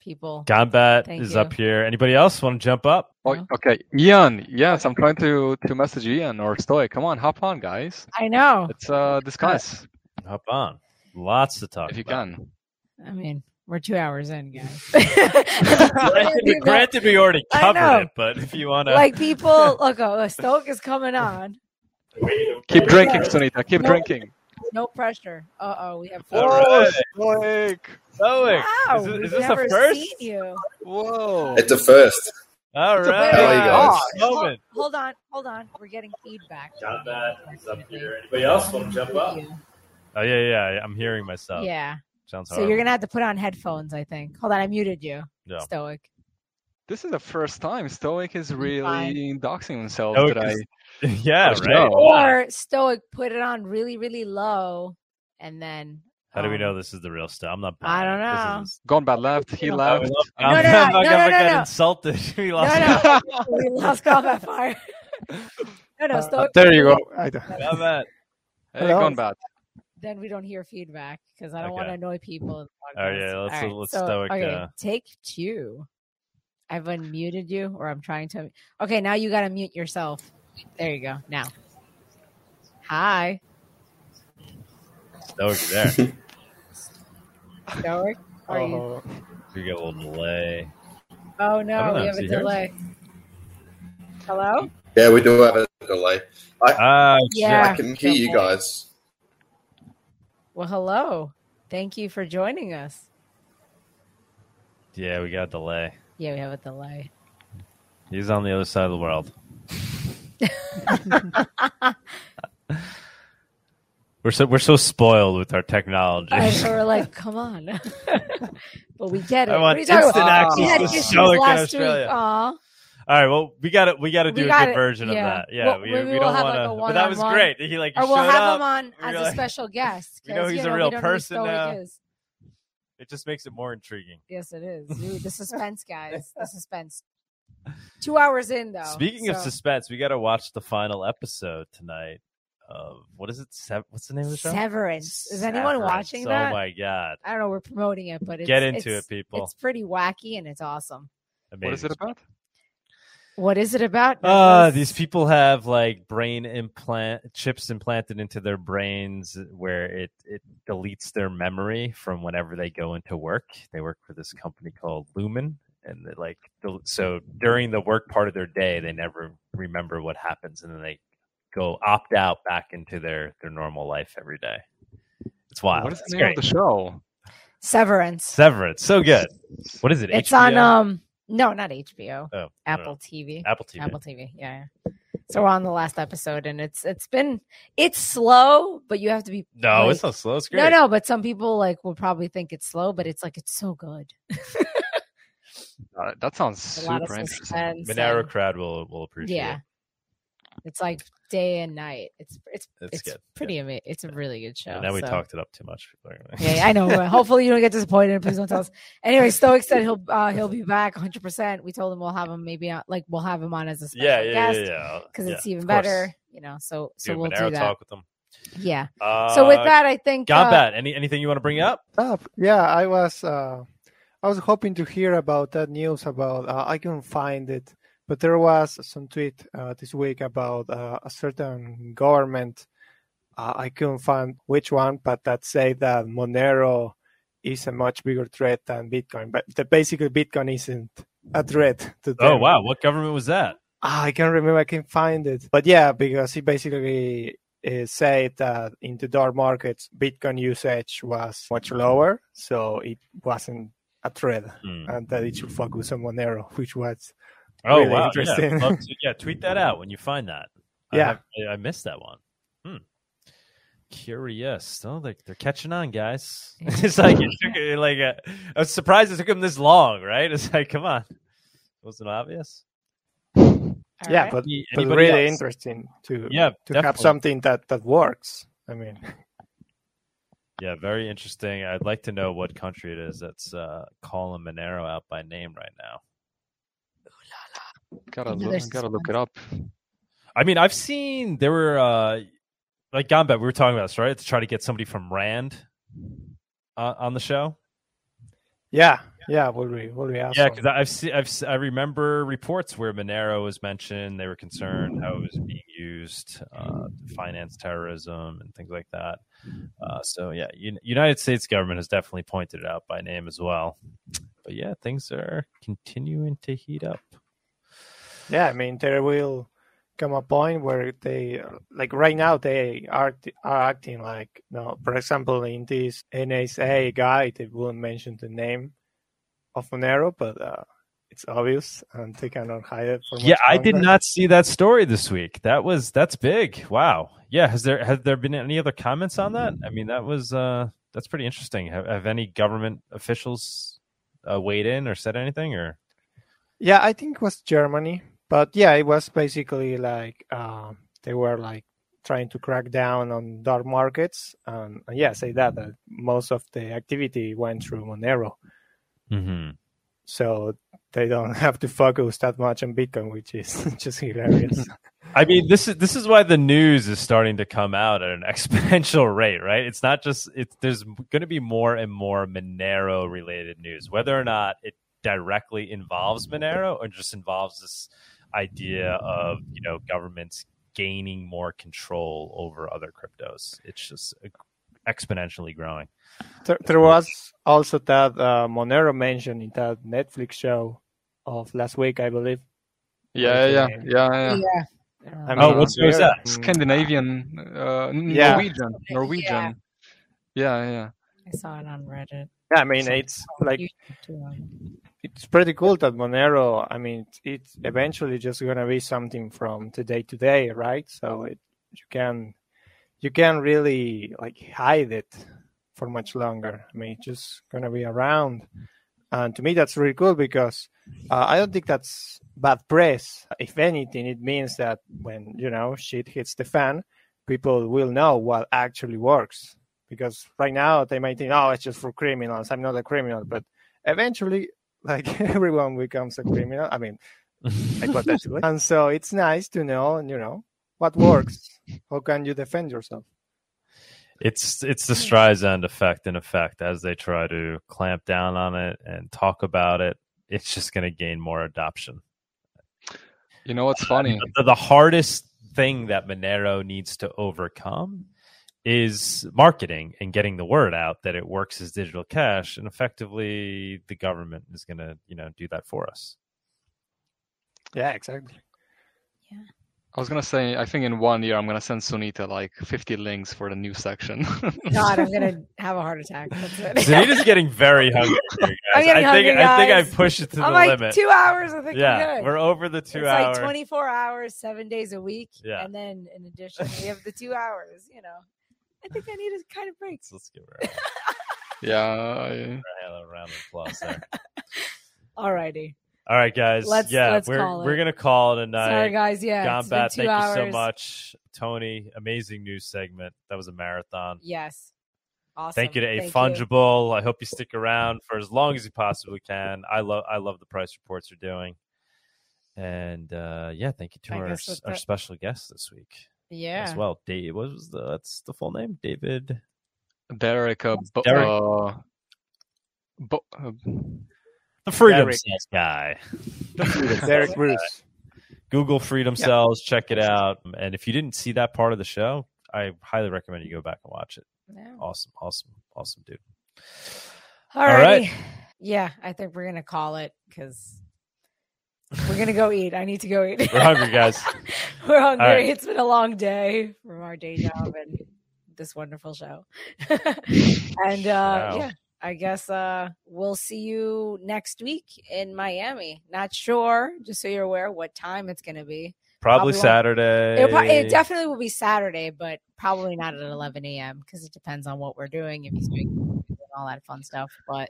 people. Combat Thank is you. up here. Anybody else want to jump up? Oh, okay, Ian. Yes, I'm trying to to message Ian or Stoic. Come on, hop on, guys. I know. Let's uh discuss Hop on. Lots to talk if you about. can. I mean, we're two hours in, guys. granted, we, granted, we already covered it, but if you want to, like people, look, oh, Stoic is coming on. Keep drinking, Sunita. Keep No. drinking. No pressure. Uh oh, we have. All Whoa, right. Stoic. Stoic. Wow, is, this- we've is this never the first? seen you. Whoa. It's a first. All It's right. How are you guys? Hold, hold on, hold on. We're getting feedback. Combat is up here. Anybody else want to jump up? Oh yeah, yeah. I'm hearing myself. Yeah. Sounds So horrible. you're gonna have to put on headphones, I think. Hold on, I muted you. Yeah. Stoic. This is the first time Stoic is really fine. doxing himself Stoic today. is- yeah, right. sure. Or Stoic put it on really, really low, and then. How do we um, know this is the real stuff? I'm not. I don't know. is- Gone bad left. He left. I'm, No, no, I'm no, not no, gonna no, get no. insulted. we lost. No, no. we lost combat fire. no, no, Stoic. There you go. I don't- Combat. Hey, Hello? gone bad. Then we don't hear feedback because I don't want to annoy people. In the Oh, podcast. yeah, let's- All right, let's so, Stoic, Okay, uh, take two. I've unmuted you, or I'm trying to. Okay, now you got to mute yourself. There you go. Now. Hi, Stoic there. Stoic. Are you? Oh, we get a little delay. Oh I no, don't know, we have is a he here? delay. Hello. Yeah, we do have a delay. Ah, Yeah. I can hear you guys. Well, hello. Thank you for joining us. yeah, we got a delay. Yeah, we have a delay. He's on the other side of the world. We're so we're so spoiled with our technology. I know, we're like, come on. but we get it. I want you instant about? We access had issues last week. Australia. Aw. All right, well, we got to we got to do a gotta- good version yeah. of that. Yeah, Well, we, we we'll don't want to. a but that was great. He like Or we'll have up. him on as were a special guest. We know he's you a real know person now. It just makes it more intriguing. Yes, it is. Ooh, the suspense, guys. The suspense. Two hours in, though. Speaking of suspense, we got to watch the final episode tonight of what is it? Sev- what's the name of the show? Severance. Is anyone watching Oh that? Oh my god! I don't know. We're promoting it, but it's, Get into it's- it, people. It's pretty wacky and it's awesome. What is it about? What is it about? Uh, these people have like brain implant chips implanted into their brains where it, it deletes their memory from whenever they go into work. They work for this company called Lumon, and they like the- so during the work part of their day, they never remember what happens, and then they go opt out back into their their normal life every day. It's wild. What is It's the name great. of the show? Severance. Severance, so good. What is it? It's HBO? on um no, not HBO. oh, Apple know. TV. Apple TV. Apple TV. Yeah. yeah. So we're on the last episode, and it's it's been it's slow, but you have to be No, like- it's not slow. It's great. no no. But some people like will probably think it's slow, but it's like it's so good. Uh, that sounds A lot of super interesting. suspense. Monero and- crowd will will appreciate. yeah, it. it's like day and night. It's it's It's it's, good, pretty amazing. It's a really good show. And now we so- talked it up too much. People are gonna- Yeah, yeah, I know. but Hopefully, you don't get disappointed. Please don't tell us. Anyway, Stoic said he'll uh, he'll be back 100. percent We told him we'll have him maybe on, like we'll have him on as a special yeah, yeah, guest yeah, yeah. because Yeah, it's even of course. better. You know, so so Do we'll Monero do that. talk with them. Yeah. Uh, so with that, I think uh, Gombat, any anything you want to bring up? Uh, yeah, I was uh, I was hoping to hear about that news about uh, I couldn't find it, but there was some tweet uh, this week about uh, a certain government. Uh, I couldn't find which one, but that say that Monero is a much bigger threat than Bitcoin. But the, basically, Bitcoin isn't a threat to them. Oh wow, what government was that? Ah, I can't remember. I can't find it. But yeah, because he basically uh, said that in the dark markets, Bitcoin usage was much lower, so it wasn't a thread Hmm. and that it should focus on Monero, which was Oh really wow, interesting. yeah, to- yeah. Tweet that out when you find that. I Yeah. have- I, I missed that one. Hmm. Curious. Oh, they, they're catching on, guys. it's like it took it like a, I was surprised it took them this long. Right? It's like, come on, wasn't obvious. All yeah, right. but, Any- but really else? interesting to Yeah, to have something that that works. I mean, Yeah, very interesting. I'd like to know what country it is that's uh, calling Monero out by name right now. Gotta Another look, gotta look it up. I mean, I've seen there were uh, like Gombat. We were talking about this, right? To try to get somebody from Rand uh, on the show. yeah, yeah, will be will be awesome. Yeah, because I've seen, I've I remember reports where Monero was mentioned. They were concerned how it was being used uh, to finance terrorism and things like that. Uh, so yeah, Un- United States government has definitely pointed it out by name as well. But yeah, things are continuing to heat up. Yeah, I mean there will come a point where they like right now they are are acting like you no. For example, in this NSA guide, they won't mention the name of Monero, but uh, it's obvious and they cannot hide it for. Yeah, much I did not see that story this week. That was that's big. Wow. Yeah, has there has there been any other comments on that? I mean, that was uh that's pretty interesting. Have, have any government officials uh, weighed in or said anything or Yeah, I think it was Germany, but yeah, it was basically like uh, they were like trying to crack down on dark markets, and, and yeah, say that that most of the activity went through Monero, mm-hmm. so they don't have to focus that much on Bitcoin, which is just hilarious. I mean, this is this is why the news is starting to come out at an exponential rate, right? It's not just it's there's going to be more and more Monero related news, whether or not it directly involves Monero or just involves this idea of you know governments gaining more control over other cryptos. It's just uh, exponentially growing. there, there was also that uh, Monero mentioned in that Netflix show of last week, I believe. Yeah, yeah, yeah, yeah. Yeah. I Oh, mean, what show is weird. that? Mm, Scandinavian, uh, Yeah. Norwegian, Norwegian. Yeah, yeah. I saw it on Reddit. Yeah, I mean, it's like YouTube too. it's pretty cool that Monero. I mean, it's, it's eventually just gonna be something from today to day, right? So it you can you can't really like hide it for much longer. I mean, it's just gonna be around, and to me, that's really cool because uh, I don't think that's bad press. If anything, it means that when you know shit hits the fan, people will know what actually works. Because right now they might think, oh, it's just for criminals. I'm not a criminal, but eventually like everyone becomes a criminal. I mean, hypothetically. and so it's nice to know, you know, what works. How can you defend yourself? It's it's the Streisand effect in effect as they try to clamp down on it and talk about it. It's just going to gain more adoption. You know what's funny? the, the hardest thing that Monero needs to overcome is marketing and getting the word out that it works as digital cash and effectively the government is going to you know do that for us Yeah, exactly. I was gonna say, I think in one year I'm gonna send Sunita like 50 links for the new section. God, I'm gonna have a heart attack. That's it. Zanita's getting very hungry here. I'm getting I think hungry, I think. I've pushed it to I'm the like limit two hours. I think yeah we're good. we're over the two it's hours like 24 hours, seven days a week. Yeah. And then in addition, we have the two hours. You know, I think I need a kind of break. let's give her yeah, I- a round of applause there Alrighty. All right guys Let's- yeah let's we're call we're gonna call it a night Sorry, guys. Yeah. it's been Gombat, two thank you so much. Tony, amazing news segment. That was a marathon. Yes. Awesome. Thank you to A Thank Fungible. I hope you stick around for as long as you possibly can. I love I love the price reports you're doing. And uh, yeah, thank you to I our our that- special guest this week Yeah. as well. Dave, what was the that's the full name? David. Derrick, uh, Derrick. uh, bo- uh, The Freedom Derrick. Cells guy. Derrick Broze. Google Freedom Yeah. Cells, check it out. And if you didn't see that part of the show, I highly recommend you go back and watch it. Yeah. Awesome, awesome, awesome dude. All right. right. Yeah, I think we're gonna call it because we're gonna go eat. I need to go eat. We're hungry, guys. we're hungry. right. It's been a long day from our day job and this wonderful show. and uh Wow. yeah, I guess uh we'll see you next week in Miami. Not sure, just so you're aware what time it's gonna be. Probably Probably Saturday. It, it definitely will be Saturday, but probably not at 11 a.m. because it depends on what we're doing, if he's doing all that fun stuff. But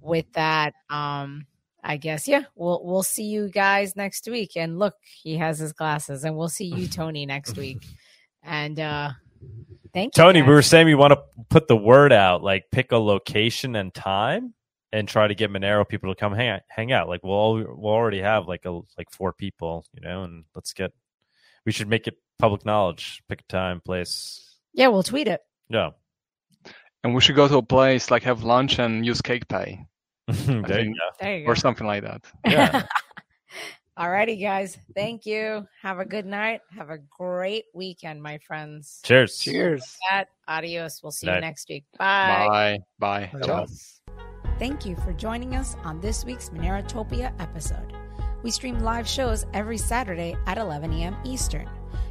with that, um, I guess yeah. We'll we'll see you guys next week. And look, he has his glasses, and we'll see you, Tony, next week. And uh thank you, Tony, we were saying we want to put the word out, like pick a location and time, and try to get Monero people to come hang out. Hang out. Like we'll all, we'll already have like a like four people, you know, and let's get. We should make it public knowledge. Pick a time, place. yeah, we'll tweet it. Yeah, And we should go to a place like have lunch and use CakePay there you think- go. There you or something like that. Yeah. Alrighty, guys. Thank you. Have a good night. Have a great weekend, my friends. Cheers. Cheers. That adios. We'll see you next week. Bye. Bye. Bye. Ciao. Thank you for joining us on this week's Monerotopia episode. We stream live shows every Saturday at 11 a.m. Eastern.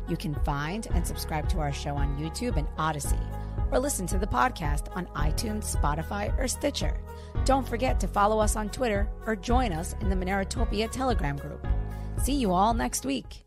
You can find and subscribe to our show on YouTube and Odysee, or listen to the podcast on iTunes, Spotify, or Stitcher. Don't forget to follow us on Twitter or join us in the Monerotopia Telegram group. See you all next week.